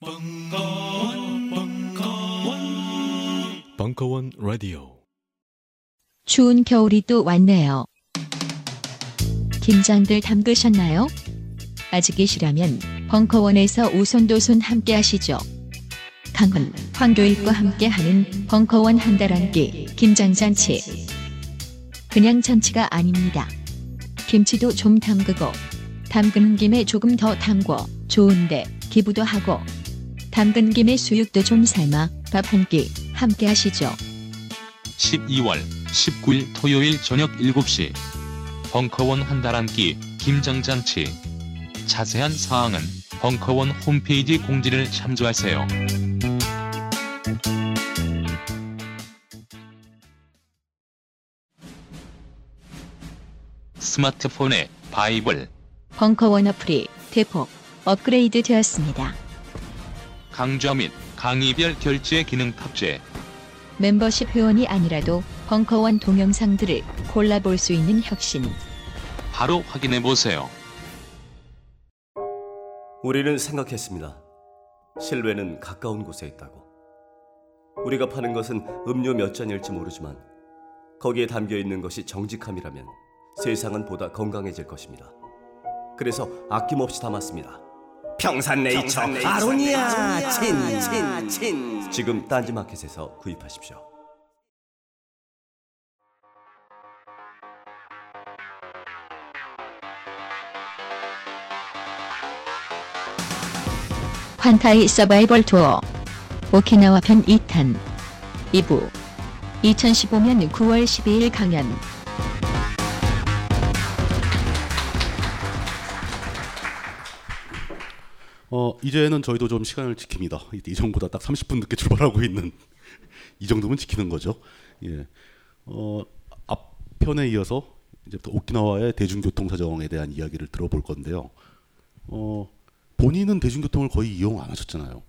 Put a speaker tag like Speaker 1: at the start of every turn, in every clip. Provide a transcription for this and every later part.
Speaker 1: 벙커원, 벙커원, 벙커원 라디오.
Speaker 2: 추운 겨울이 또 왔네요. 김장들 담그셨나요? 아직이시라면 벙커원에서 오손도손 함께 하시죠. 강훈, 황교익과 함께 하는 벙커원 한달 한끼 김장잔치. 그냥 잔치가 아닙니다. 김치도 좀 담그고 담그는 김에 조금 더 담궈 좋은데 기부도 하고 담근 김에 수육도 좀 삶아 밥 한 끼 함께 하시죠.
Speaker 3: 12월 19일 토요일 저녁 7시 벙커원 한 달 한 끼 김장잔치 자세한 사항은 벙커원 홈페이지 공지를 참조하세요. 스마트폰에 바이블
Speaker 2: 벙커원 어플이 대폭 업그레이드 되었습니다.
Speaker 3: 강좌 및 강의별 결제 기능 탑재
Speaker 2: 멤버십 회원이 아니라도 벙커원 동영상들을 골라볼 수 있는 혁신.
Speaker 3: 바로 확인해 보세요.
Speaker 4: 우리는 생각했습니다. 실외는 가까운 곳에 있다고. 우리가 파는 것은 음료 몇 잔일지 모르지만 거기에 담겨 있는 것이 정직함이라면 세상은 보다 건강해질 것입니다. 그래서 아낌없이 담았습니다. 평산네이처, 아로니아 친친친. 지금 딴지마켓에서 구입하십시오.
Speaker 2: 환타이 서바이벌 투어 오키나와 편 2탄 2부. 2015년 9월 12일 강연
Speaker 5: 어, 이제는 저희도 좀 시간을 지킵니다. 이전보다 딱 30분 늦게 출발하고 있는 이 정도면 지키는 거죠. 예. 어, 앞편에 이어서 이제부터 오키나와의 대중교통 사정에 대한 이야기를 들어볼 건데요. 어, 본인은 대중교통을 거의 이용 안 하셨잖아요.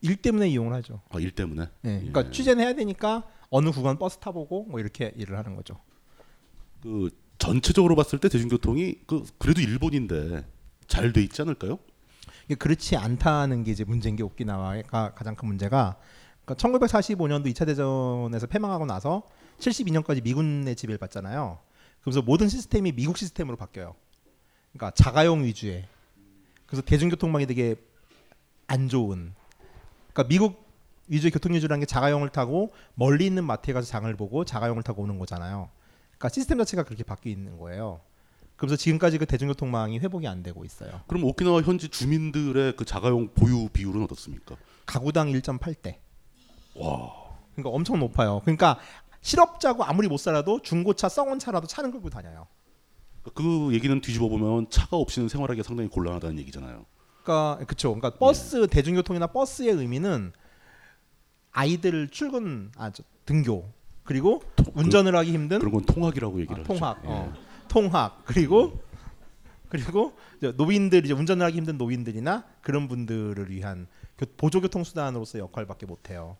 Speaker 6: 일 때문에 이용을 하죠.
Speaker 5: 아, 일 때문에.
Speaker 6: 네, 그러니까
Speaker 5: 예.
Speaker 6: 취재는 해야 되니까 어느 구간 버스 타보고 뭐 이렇게 일을 하는 거죠.
Speaker 5: 그 전체적으로 봤을 때 대중교통이 그 그래도 일본인데 잘 돼 있지 않을까요?
Speaker 6: 그렇지 않다는 게 이제 문제인 게 오키나와가 가장 큰 문제가 그러니까 1945년도 2차 대전에서 패망하고 나서 72년까지 미군의 지배를 받잖아요. 그래서 모든 시스템이 미국 시스템으로 바뀌어요. 그러니까 자가용 위주의. 그래서 대중교통망이 되게 안 좋은. 그러니까 미국 위주의 교통 위주라는 게 자가용을 타고 멀리 있는 마트에 가서 장을 보고 자가용을 타고 오는 거잖아요. 그러니까 시스템 자체가 그렇게 바뀌어 있는 거예요. 그래서 지금까지 그 대중교통망이 회복이 안 되고 있어요.
Speaker 5: 그럼 오키나와 현지 주민들의 그 자가용 보유 비율은 어떻습니까?
Speaker 6: 가구당 1.8대.
Speaker 5: 와.
Speaker 6: 그러니까 엄청 높아요. 그러니까 실업자고 아무리 못 살아도 중고차 썩은 차라도 차는 끌고 다녀요.
Speaker 5: 그 얘기는 뒤집어 보면 차가 없이는 생활하기가 상당히 곤란하다는 얘기잖아요.
Speaker 6: 그러니까 그쵸. 그러니까 버스 대중교통이나 버스의 의미는 아이들 출근 아 저, 등교 그리고 운전을 하기 힘든
Speaker 5: 그런 건 통학이라고 얘기를
Speaker 6: 아. 통학,
Speaker 5: 예.
Speaker 6: 어, 통학 그리고 그리고 노인들 이제 운전을 하기 힘든 노인들이나 그런 분들을 위한 교- 보조 교통 수단으로서 역할밖에 못 해요.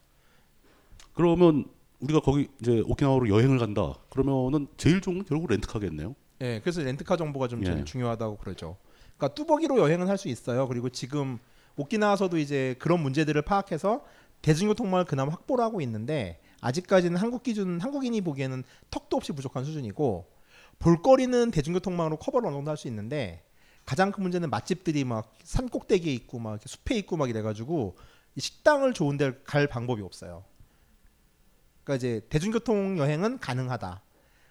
Speaker 5: 그러면 우리가 거기 이제 오키나와로 여행을 간다. 그러면은 제일 좋은 건 결국 렌트카겠네요.
Speaker 6: 예, 그래서 렌트카 정보가 좀 제일
Speaker 5: 예.
Speaker 6: 중요하다고 그러죠. 그러니까 뚜벅이로 여행은 할 수 있어요. 그리고 지금 오키나와서도 이제 그런 문제들을 파악해서 대중교통망을 그나마 확보를 하고 있는데 아직까지는 한국 기준 한국인이 보기에는 턱도 없이 부족한 수준이고 볼거리는 대중교통망으로 커버를 어느 정도 할 수 있는데 가장 큰 문제는 맛집들이 막 산 꼭대기에 있고 막 숲에 있고 막 이래가지고 이 식당을 좋은 데를 갈 방법이 없어요. 그러니까 이제 대중교통 여행은 가능하다.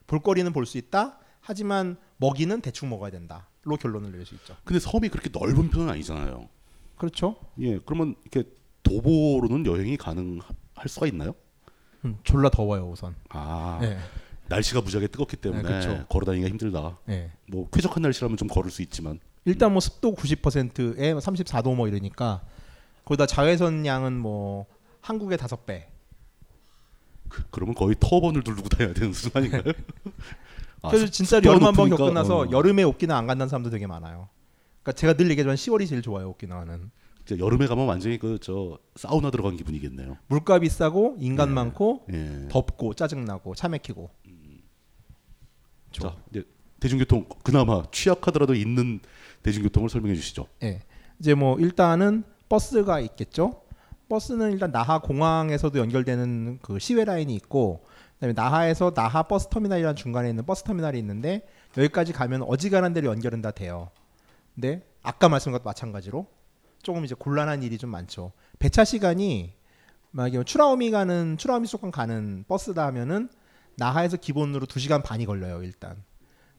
Speaker 6: 볼거리는 볼 수 있다. 하지만 먹이는 대충 먹어야 된다.로 결론을 내릴 수 있죠.
Speaker 5: 근데 섬이 그렇게 넓은 편은 아니잖아요.
Speaker 6: 그렇죠.
Speaker 5: 예, 그러면 이렇게 도보로는 여행이 가능할 수가 있나요?
Speaker 6: 음, 졸라 더워요 우선.
Speaker 5: 아,
Speaker 6: 네.
Speaker 5: 날씨가 무지하게 뜨겁기 때문에
Speaker 6: 네, 그렇죠.
Speaker 5: 걸어다니기가 힘들다.
Speaker 6: 네.
Speaker 5: 뭐 쾌적한 날씨라면 좀 걸을 수 있지만
Speaker 6: 일단 뭐 습도 90%에 34도 뭐 이러니까 거기다 자외선 양은 뭐 한국의 다섯 배.
Speaker 5: 그, 그러면 거의 터번을 두르고 다녀야 되는 수준 아닌가요? 아,
Speaker 6: 그래서
Speaker 5: 습-
Speaker 6: 진짜 여름 한번
Speaker 5: 높으니까,
Speaker 6: 겪고 나서
Speaker 5: 어,
Speaker 6: 여름에 오키나와 안 간다는 사람도 되게 많아요. 그러니까 제가 늘 얘기하지만 10월이 제일 좋아요 오키나와는.
Speaker 5: 여름에 가면 완전히 그 저 사우나 들어간 기분이겠네요.
Speaker 6: 물가 비싸고 인간
Speaker 5: 예.
Speaker 6: 많고
Speaker 5: 예.
Speaker 6: 덥고 짜증 나고 차 막히고.
Speaker 5: 자, 이제 대중교통 그나마 취약하더라도 있는 대중교통을 설명해 주시죠.
Speaker 6: 예. 이제 뭐 일단은 버스가 있겠죠. 버스는 일단 나하 공항에서도 연결되는 그 시외 라인이 있고 그다음에 나하에서 나하 버스 터미널이라는 중간에 있는 버스 터미널이 있는데 여기까지 가면 어지간한 데로 연결은 다 돼요. 근데 아까 말씀한 것도 마찬가지로 조금 이제 곤란한 일이 좀 많죠. 배차 시간이 만약에 추라오미 가는 추라오미 수도권 가는 버스다 하면은 나하에서 기본으로 2시간 반이 걸려요, 일단.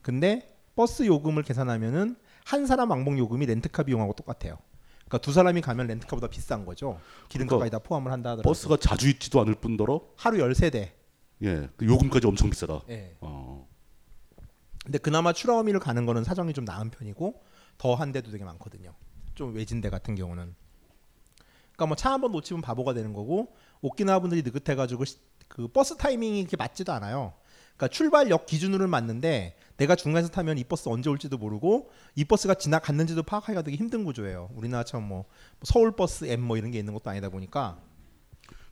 Speaker 6: 근데 버스 요금을 계산하면은 한 사람 왕복 요금이 렌트카 비용하고 똑같아요. 그러니까 두 사람이 가면 렌트카보다 비싼 거죠. 기름값까지 다 포함을 한다 하더라도
Speaker 5: 버스가 자주 있지도 않을 뿐더러
Speaker 6: 하루 13대.
Speaker 5: 예, 그 요금까지 엄청 비싸다.
Speaker 6: 예.
Speaker 5: 어,
Speaker 6: 근데 그나마 추라오미를 가는 거는 사정이 좀 나은 편이고 더 한 데도 되게 많거든요. 좀 외진데 같은 경우는. 그러니까 뭐 차 한 번 놓치면 바보가 되는 거고 오키나와 분들이 느긋해가지고 시- 그 버스 타이밍이 이렇게 맞지도 않아요. 그러니까 출발역 기준으로는 맞는데 내가 중간에서 타면 이 버스 언제 올지도 모르고 이 버스가 지나갔는지도 파악하기가 되게 힘든 구조예요. 우리나라처럼 뭐 서울 버스 M 뭐 이런 게 있는 것도 아니다 보니까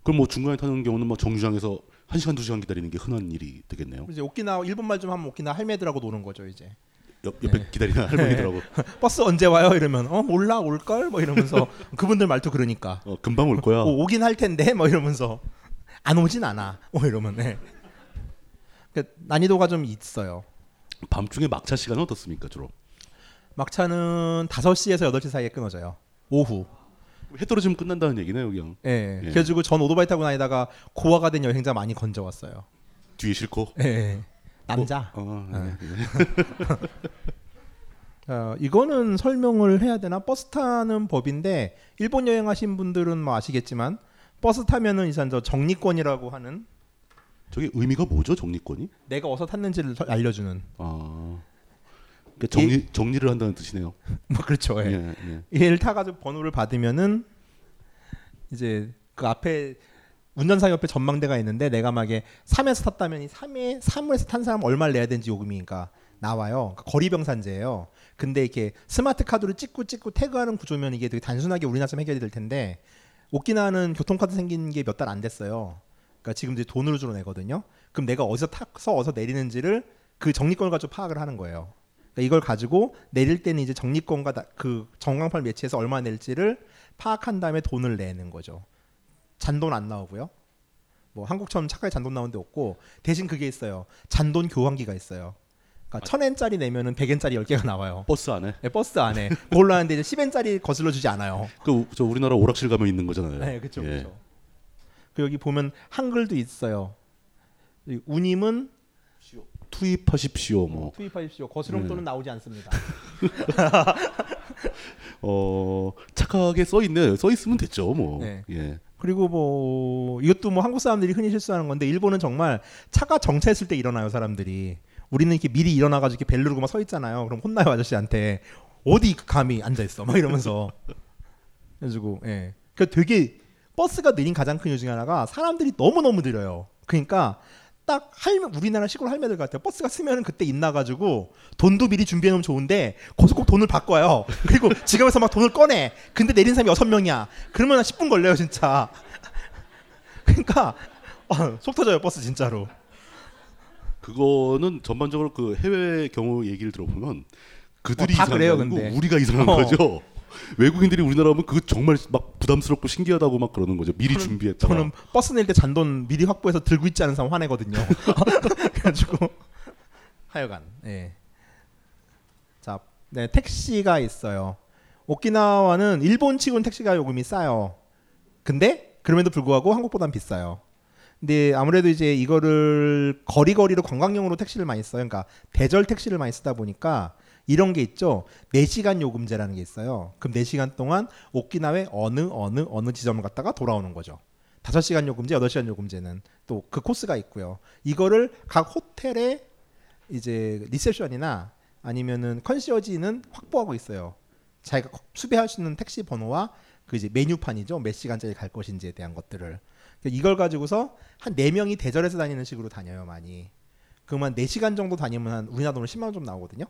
Speaker 5: 그럼 뭐 중간에 타는 경우는 막 정류장에서 1시간 2시간 기다리는 게 흔한 일이 되겠네요.
Speaker 6: 이제 오키나와 일본 말 좀 하면 오키나 할매들하고 노는 거죠 이제.
Speaker 5: 옆, 옆에
Speaker 6: 네.
Speaker 5: 기다리는 할머니들하고
Speaker 6: 버스 언제 와요? 이러면 어 몰라 올걸 뭐 이러면서 그분들 말투 그러니까
Speaker 5: 어, 금방 올 거야.
Speaker 6: 어, 오긴 할 텐데 뭐 이러면서 안 오진 않아. 뭐 이러면 네. 그 난이도가 좀 있어요.
Speaker 5: 밤중에 막차 시간은 어떻습니까 주로?
Speaker 6: 막차는 5시에서 8시 사이에 끊어져요. 오후.
Speaker 5: 해 떨어지면 끝난다는 얘기네요, 그냥
Speaker 6: 예.
Speaker 5: 예.
Speaker 6: 그래가지고 전 오토바이 타고 다니다가 고아가 된 여행자 많이 건져왔어요.
Speaker 5: 뒤에 싣고.
Speaker 6: 예. 남자.
Speaker 5: 어,
Speaker 6: 네.
Speaker 5: 네, 네.
Speaker 6: 어, 이거는 설명을 해야 되나? 버스 타는 법인데 일본 여행하신 분들은 뭐 아시겠지만 버스 타면은 이제 저 정리권이라고 하는
Speaker 5: 저게 의미가 뭐죠, 정리권이?
Speaker 6: 내가 어디서 탔는지를 설- 알려주는
Speaker 5: 아, 그러니까 정리 정리를 한다는 뜻이네요.
Speaker 6: 뭐 그렇죠. 예.
Speaker 5: 예, 예.
Speaker 6: 얘를 타가지고 번호를 받으면은 이제 그 앞에 운전사 옆에 전망대가 있는데 내가 막에 3에서 탔다면 이 3에 3에서 탄 사람 얼마를 내야 되는지 요금이니까 나와요. 그러니까 거리병산제예요. 근데 이렇게 스마트 카드로 찍고 찍고 태그하는 구조면 이게 되게 단순하게 우리나라처럼 해결이 될 텐데 오키나와는 교통카드 생긴 게 몇 달 안 됐어요. 그러니까 지금 이제 돈으로 주로 내거든요. 그럼 내가 어디서 타서 어디서 내리는지를 그 정리권을 가지고 파악을 하는 거예요. 그러니까 이걸 가지고 내릴 때는 이제 정리권과 다- 그 전광판 매치해서 얼마 낼지를 파악한 다음에 돈을 내는 거죠. 잔돈 안 나오고요. 뭐 한국처럼 차까지 잔돈 나오는 데 없고 대신 그게 있어요. 잔돈 교환기가 있어요. 그러니까 천 엔짜리 내면은 백 엔짜리 10개가 나와요.
Speaker 5: 버스 안에.
Speaker 6: 네, 버스 안에 그걸로 하는데 이제 10엔짜리 거슬러 주지 않아요.
Speaker 5: 그 저 우리나라 오락실 가면 있는 거잖아요.
Speaker 6: 네, 그렇죠,
Speaker 5: 예.
Speaker 6: 그렇죠. 그 여기 보면 한글도 있어요. 이 우님은
Speaker 5: 투입하십시오, 뭐.
Speaker 6: 투입하십시오. 거스름
Speaker 5: 네.
Speaker 6: 돈은 나오지 않습니다.
Speaker 5: 어 착하게 써 있네. 써 있으면 됐죠, 뭐.
Speaker 6: 네.
Speaker 5: 예.
Speaker 6: 그리고 뭐 이것도 뭐 한국 사람들이 흔히 실수하는 건데 일본은 정말 차가 정차했을 때 일어나요 사람들이. 우리는 이렇게 미리 일어나가지고 이렇게 벨 누르고 막 서 있잖아요. 그럼 혼나요 아저씨한테 어디 감히 앉아 있어 막 이러면서. 그래가지고 예. 그 되게 버스가 느린 가장 큰 이유 중에 하나가 사람들이 너무 너무 느려요. 그러니까 딱 할매 우리나라 시골 할매들 같아요. 버스가 쓰면은 그때 있나가지고 돈도 미리 준비해 놓으면 좋은데 거기서 꼭 돈을 바꿔요. 그리고 지갑에서 막 돈을 꺼내. 근데 내린 사람이 여섯 명이야. 그러면 한 10분 걸려요 진짜. 그러니까 어, 속 터져요 버스 진짜로.
Speaker 5: 그거는 전반적으로 그 해외 경우 얘기를 들어보면 그들이
Speaker 6: 어, 다
Speaker 5: 이상한
Speaker 6: 근데.
Speaker 5: 우리가 이상한
Speaker 6: 어.
Speaker 5: 거죠. 외국인들이 우리나라 오면 그거 정말 막 부담스럽고 신기하다고 막 그러는 거죠. 미리
Speaker 6: 저는-
Speaker 5: 준비했다가.
Speaker 6: 저는 버스 낼 때 잔돈 미리 확보해서 들고 있지 않은 사람 화내거든요. 그래가지고 하여간 예. 자, 네 택시가 있어요. 오키나와는 일본 치고는 택시가 요금이 싸요. 근데 그럼에도 불구하고 한국보단 비싸요. 근데 아무래도 이제 이거를 거리거리로 관광용으로 택시를 많이 써요. 그러니까 대절 택시를 많이 쓰다 보니까 이런 게 있죠. 4시간 요금제라는 게 있어요. 그럼 4시간 동안 오키나와의 어느 어느 어느 지점을 갔다가 돌아오는 거죠. 5시간 요금제, 8시간 요금제는 또 그 코스가 있고요. 이거를 각 호텔의 이제 리셉션이나 아니면은 컨시어지는 확보하고 있어요. 자기가 수배할 수 있는 택시 번호와 그 이제 메뉴판이죠. 몇 시간짜리 갈 것인지에 대한 것들을. 그러니까 이걸 가지고서 한 네명이 대절해서 다니는 식으로 다녀요, 많이. 그러면 4시간 정도 다니면 한 우리나라 돈으로 10만 원 좀 나오거든요.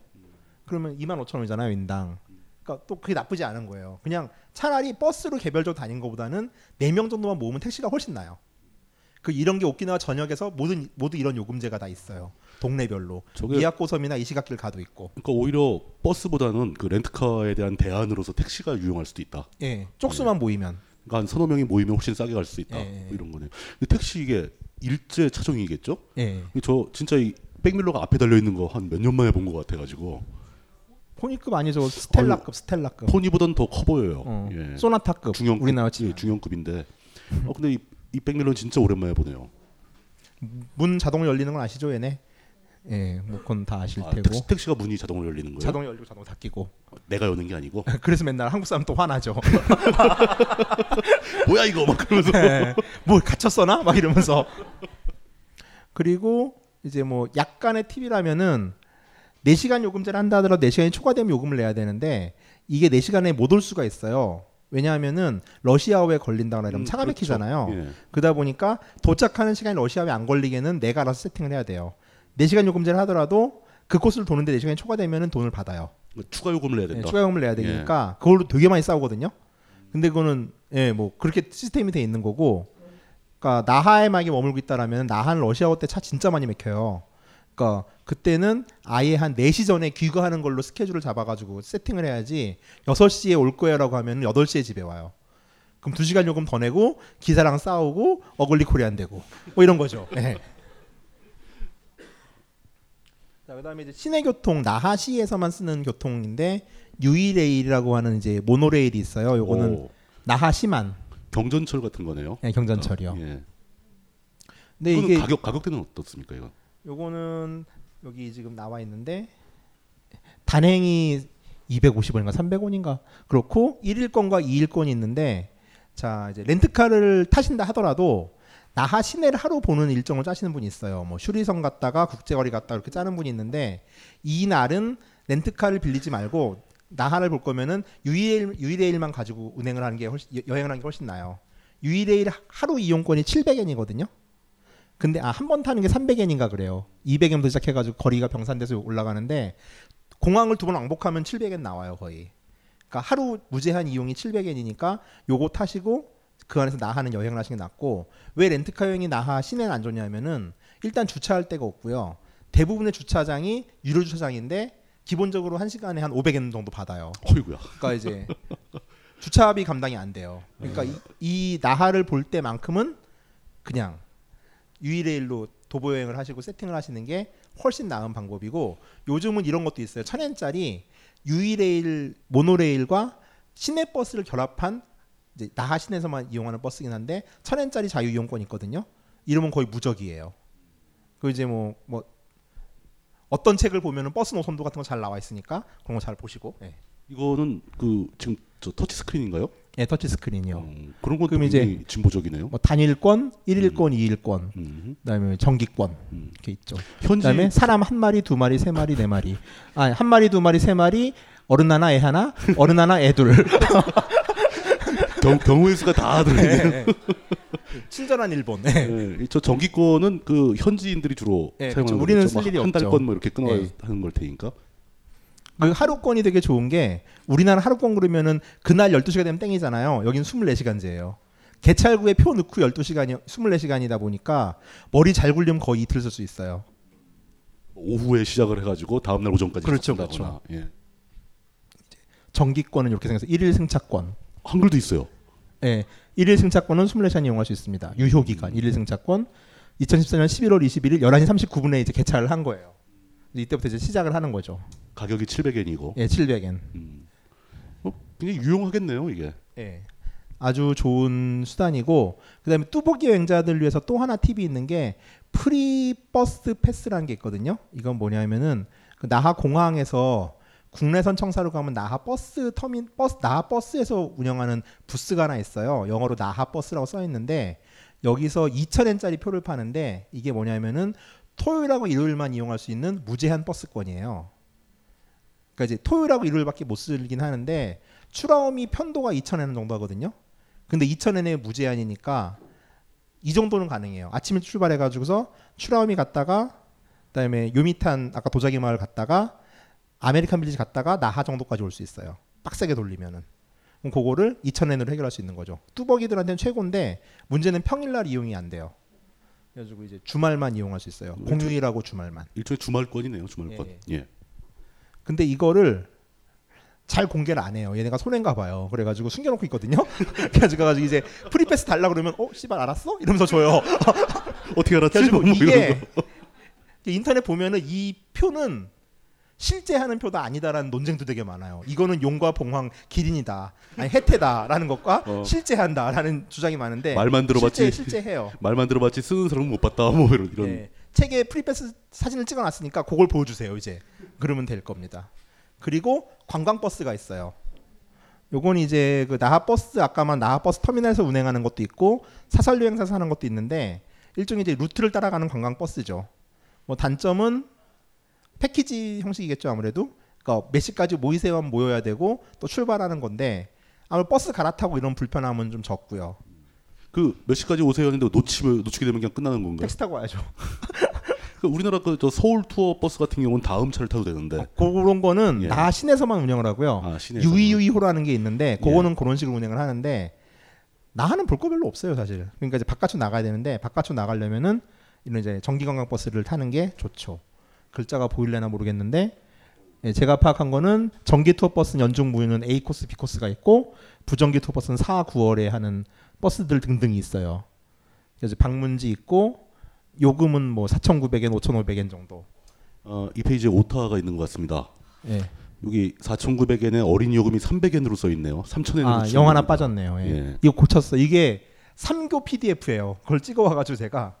Speaker 6: 그러면 2만 5천 원이잖아요, 인당. 그러니까 또 그게 나쁘지 않은 거예요. 그냥 차라리 버스로 개별적으로 다닌 것보다는 4명 정도만 모으면 택시가 훨씬 나아요. 그 이런 게 오키나와 전역에서 모든 모두 이런 요금제가 다 있어요. 동네별로 미야코섬이나 이시가키를 가도 있고.
Speaker 5: 그러니까 오히려 버스보다는 그 렌트카에 대한 대안으로서 택시가 유용할 수도 있다.
Speaker 6: 예, 쪽수만 모이면.
Speaker 5: 그러니까 한 서너 명이 모이면 훨씬 싸게 갈 수 있다.
Speaker 6: 예, 예.
Speaker 5: 뭐 이런 거네요. 근데 택시 이게 일제 차종이겠죠?
Speaker 6: 예.
Speaker 5: 저 진짜 이 백밀러가 앞에 달려 있는 거 한 몇 년 만에 본 것 같아 가지고
Speaker 6: 포니급 아니죠 스텔라급 스텔라급.
Speaker 5: 포니보다는 더커 보여요.
Speaker 6: 어.
Speaker 5: 예.
Speaker 6: 소나타급.
Speaker 5: 중형급,
Speaker 6: 우리나라
Speaker 5: 예,
Speaker 6: 치면.
Speaker 5: 중형급인데. 어 근데 이, 이 백밀러는 진짜 오랜만에 보네요.
Speaker 6: 문 자동 열리는 건 아시죠, 얘네? 예, 뭐 그건 다 아실
Speaker 5: 아,
Speaker 6: 테고.
Speaker 5: 택시, 택시가 문이 자동으로 열리는 거예요?
Speaker 6: 자동 열리고 자동 닫히고.
Speaker 5: 내가 여는 게 아니고
Speaker 6: 그래서 맨날 한국 사람 또 화나죠.
Speaker 5: 뭐야 이거 막 그러면서
Speaker 6: 네. 뭐 갇혔어나? 막 이러면서. 그리고 이제 뭐 약간의 팁이라면은 4시간 요금제를 한다 하더라도 4시간이 초과되면 요금을 내야 되는데 이게 4시간에 못 올 수가 있어요. 왜냐하면은 러시아어에 걸린다거나 이러면
Speaker 5: 음,
Speaker 6: 차가
Speaker 5: 그렇죠.
Speaker 6: 막히잖아요.
Speaker 5: 예.
Speaker 6: 그러다 보니까 도착하는 시간이 러시아어에 안 걸리게는 내가 알아서 세팅을 해야 돼요. 4시간 요금제를 하더라도 그 코스를 도는데 4시간이 초과되면은 돈을 받아요.
Speaker 5: 추가 요금을 내야
Speaker 6: 예,
Speaker 5: 된다.
Speaker 6: 추가 요금을 내야 되니까 그걸로 되게 많이 싸우거든요. 근데 그거는 예, 뭐 그렇게 시스템이 돼 있는 거고. 그러니까 나하에 만약에 머물고 있다라면 나하는 러시아어 때 차 진짜 많이 막혀요. 그러니까 그때는 아예 한 4시 전에 귀가하는 걸로 스케줄을 잡아 가지고 세팅을 해야지 6시에 올 거야라고 하면 8시에 집에 와요. 그럼 2시간 요금 더 내고 기사랑 싸우고 어글리 코리안 되고 뭐 이런 거죠. 예. 자, 그다음에 이제 시내 교통 나하시에서만 쓰는 교통인데 유이레일이라고 하는 이제 모노레일이 있어요. 요거는
Speaker 5: 오,
Speaker 6: 나하시만
Speaker 5: 경전철 같은 거네요.
Speaker 6: 예, 경전철이요.
Speaker 5: 예.
Speaker 6: 근데 이게
Speaker 5: 가격 가격대는 어떻습니까 이거?
Speaker 6: 요거는 여기 지금 나와 있는데 단행이 250원인가 300원인가 그렇고 1일권과 2일권이 있는데 자 이제 렌트카를 타신다 하더라도 나하 시내를 하루 보는 일정을 짜시는 분이 있어요. 뭐 슈리성 갔다가 국제거리 갔다 이렇게 짜는 분이 있는데 이 날은 렌트카를 빌리지 말고 나하를 볼 거면은 유이레일 유이레일만 가지고 운행을 하는 게 훨씬 여행을 하는 게 훨씬 나아요. 유이레일 하루 이용권이 700엔이거든요. 근데 아 한 번 타는 게 300엔인가 그래요. 200엔부터 시작해가지고 거리가 병산돼서 올라가는데 공항을 두 번 왕복하면 700엔 나와요 거의. 그러니까 하루 무제한 이용이 700엔이니까 요거 타시고 그 안에서 나하는 여행을 하시는 게 낫고 왜 렌트카 여행이 나하 시내는 안 좋냐면은 일단 주차할 데가 없고요. 대부분의 주차장이 유료 주차장인데 기본적으로 한 시간에 한 500엔 정도 받아요.
Speaker 5: 어이구야.
Speaker 6: 그러니까 이제 주차비 감당이 안 돼요. 그러니까 이, 이 나하를 볼 때만큼은 그냥 유이레일로 도보 여행을 하시고 세팅을 하시는 게 훨씬 나은 방법이고 요즘은 이런 것도 있어요. 천엔짜리 유이레일 모노레일과 시내 버스를 결합한 이제 나하 시내에서만 이용하는 버스긴 한데 천 엔짜리 자유 이용권이 있거든요. 이름은 거의 무적이에요. 그 이제 뭐뭐 어떤 책을 보면은 버스 노선도 같은 거 잘 나와 있으니까 그런 거 잘 보시고. 예.
Speaker 5: 이거는 그 지금 저 터치 스크린인가요?
Speaker 6: 예, 터치 스크린이요.
Speaker 5: 음, 그런 것도
Speaker 6: 그럼 이제
Speaker 5: 진보적이네요.
Speaker 6: 뭐 단일권, 일일권, 이일권,
Speaker 5: 음,
Speaker 6: 그다음에 정기권
Speaker 5: 음.
Speaker 6: 이렇게 있죠.
Speaker 5: 현지
Speaker 6: 그다음에 사람 한 마리, 두 마리, 세 마리, 네 마리. 아, 한 마리, 두 마리, 세 마리. 어른 하나, 애 하나, 어른 하나, 애 둘.
Speaker 5: 경, 경우의 수가 다 들어있네요.
Speaker 6: 예, 예. 친절한 일본. 예.
Speaker 5: 예, 저 정기권은 그 현지인들이 주로
Speaker 6: 예,
Speaker 5: 사용하는
Speaker 6: 그렇죠. 우리는
Speaker 5: 거겠죠.
Speaker 6: 쓸 일이
Speaker 5: 한. 달권 뭐 이렇게 끊어
Speaker 6: 예.
Speaker 5: 하는 걸 테니까.
Speaker 6: 그 하루권이 되게 좋은 게 우리나라 하루권 그러면은 그날 12시가 되면 땡이잖아요. 여긴 24시간제예요. 개찰구에 표 넣고 12시간이 24시간이다 보니까 머리 잘 굴리면 거의 이틀 쓸 수 있어요.
Speaker 5: 오후에 시작을 해 가지고 다음 날 오전까지
Speaker 6: 그렇죠,
Speaker 5: 쓴다거나. 예.
Speaker 6: 정기권은 이렇게 생겨서 일일 승차권.
Speaker 5: 한글도 있어요.
Speaker 6: 예. 일일 승차권은 24시간 이용할 수 있습니다. 유효 기간 일일 승차권 2014년 11월 21일 11시 39분에 이제 개찰을 한 거예요. 이때부터 이제 시작을 하는 거죠.
Speaker 5: 가격이 700엔이고.
Speaker 6: 예, 700엔.
Speaker 5: 음. 어, 굉장히 유용하겠네요 이게.
Speaker 6: 예. 아주 좋은 수단이고 그다음에 뚜벅이 여행자들 위해서 또 하나 팁이 있는 게 free 버스 패스라는 게 있거든요. 이건 뭐냐면은 그 나하 공항에서 국내선 청사로 가면 나하 버스 터민 버스 나하 버스에서 운영하는 부스가 하나 있어요. 영어로 나하 버스라고 써 있는데 여기서 2,000엔짜리 표를 파는데 이게 뭐냐면은 토요일하고 일요일만 이용할 수 있는 무제한 버스권이에요. 그러니까 이제 토요일하고 일요일밖에 못 쓰긴 하는데 추라우미 편도가 2,000엔 정도 하거든요. 근데 2,000엔에 무제한이니까 이 정도는 가능해요. 아침에 출발해 가지고서 추라우미 갔다가 그다음에 요미탄 아까 도자기 마을 갔다가 아메리칸 빌리지 갔다가 나하 정도까지 올 수 있어요. 빡세게 돌리면은. 그럼 그거를 2,000엔으로 해결할 수 있는 거죠. 뚜벅이들한테는 최고인데 문제는 평일날 이용이 안 돼요. 그래가지고 이제 주말만 이용할 수 있어요.
Speaker 5: 음,
Speaker 6: 공휴일하고 주말만.
Speaker 5: 일종의 주말권이네요. 주말권.
Speaker 6: 예,
Speaker 5: 예.
Speaker 6: 근데 이거를 잘 공개를 안 해요. 얘네가 손해인가 봐요. 그래가지고 숨겨놓고 있거든요. 그래가지고 가지고 이제 프리패스 달라 그러면 어 씨발 알았어? 이러면서 줘요.
Speaker 5: 어떻게 알았지? 뭐 이런
Speaker 6: 이게
Speaker 5: 거.
Speaker 6: 인터넷 보면은 이 표는 실재하는 표다 아니다라는 논쟁도 되게 많아요. 이거는 용과 봉황 기린이다, 아니 해태다라는 것과
Speaker 5: 어.
Speaker 6: 실재한다라는 주장이 많은데
Speaker 5: 말만 들어봤지.
Speaker 6: 실재, 실재해요.
Speaker 5: 말만 들어봤지 쓰는 사람은 못 봤다. 뭐 이런 이런.
Speaker 6: 네. 책에 프리패스 사진을 찍어놨으니까 그걸 보여주세요 이제 그러면 될 겁니다. 그리고 관광버스가 있어요. 요건 이제 그 나하버스 아까만 나하버스 터미널에서 운행하는 것도 있고 사설 여행사에서 하는 것도 있는데 일종의 이제 루트를 따라가는 관광버스죠. 뭐 단점은 패키지 형식이겠죠 아무래도. 그러니까 몇 시까지 모이세요만 모여야 되고 또 출발하는 건데 아무 버스 갈아타고 이런 불편함은 좀 적고요.
Speaker 5: 그 몇 시까지 오세요 했는데 놓치면 놓치게 되면 그냥 끝나는 건가요?
Speaker 6: 택시 타고 와야죠.
Speaker 5: 그 우리나라 그 저 서울 투어 버스 같은 경우는 다음 차를 타도 되는데.
Speaker 6: 그런 거는
Speaker 5: 예.
Speaker 6: 나 시내에서만 운영을 하고요.
Speaker 5: 아.
Speaker 6: 유이유이호라는 게 있는데
Speaker 5: 예.
Speaker 6: 그거는 그런 식으로 운영을 하는데 나하는 볼 거 별로 없어요 사실. 그러니까 이제 바깥으로 나가야 되는데 바깥으로 나가려면은 이런 이제 정기 관광 버스를 타는 게 좋죠. 글자가 보일래나 모르겠는데 예, 제가 파악한 거는 전기 투어 버스는 연중 무휴는 A 코스, B 코스가 있고 부전기 투어 버스는 4, 9월에 하는 버스들 등등이 있어요. 그래서 방문지 있고 요금은 뭐 4,900엔, 5,500엔 정도.
Speaker 5: 어, 이 페이지에 오타가 있는 것 같습니다.
Speaker 6: 예.
Speaker 5: 여기 4,900엔에 어린이 요금이 300엔으로 써 있네요. 3,000엔으로.
Speaker 6: 아, 영 하나 빠졌네요. 예.
Speaker 5: 예.
Speaker 6: 이거 고쳤어. 이게 3교 PDF예요. 그걸 찍어 와 가지고 제가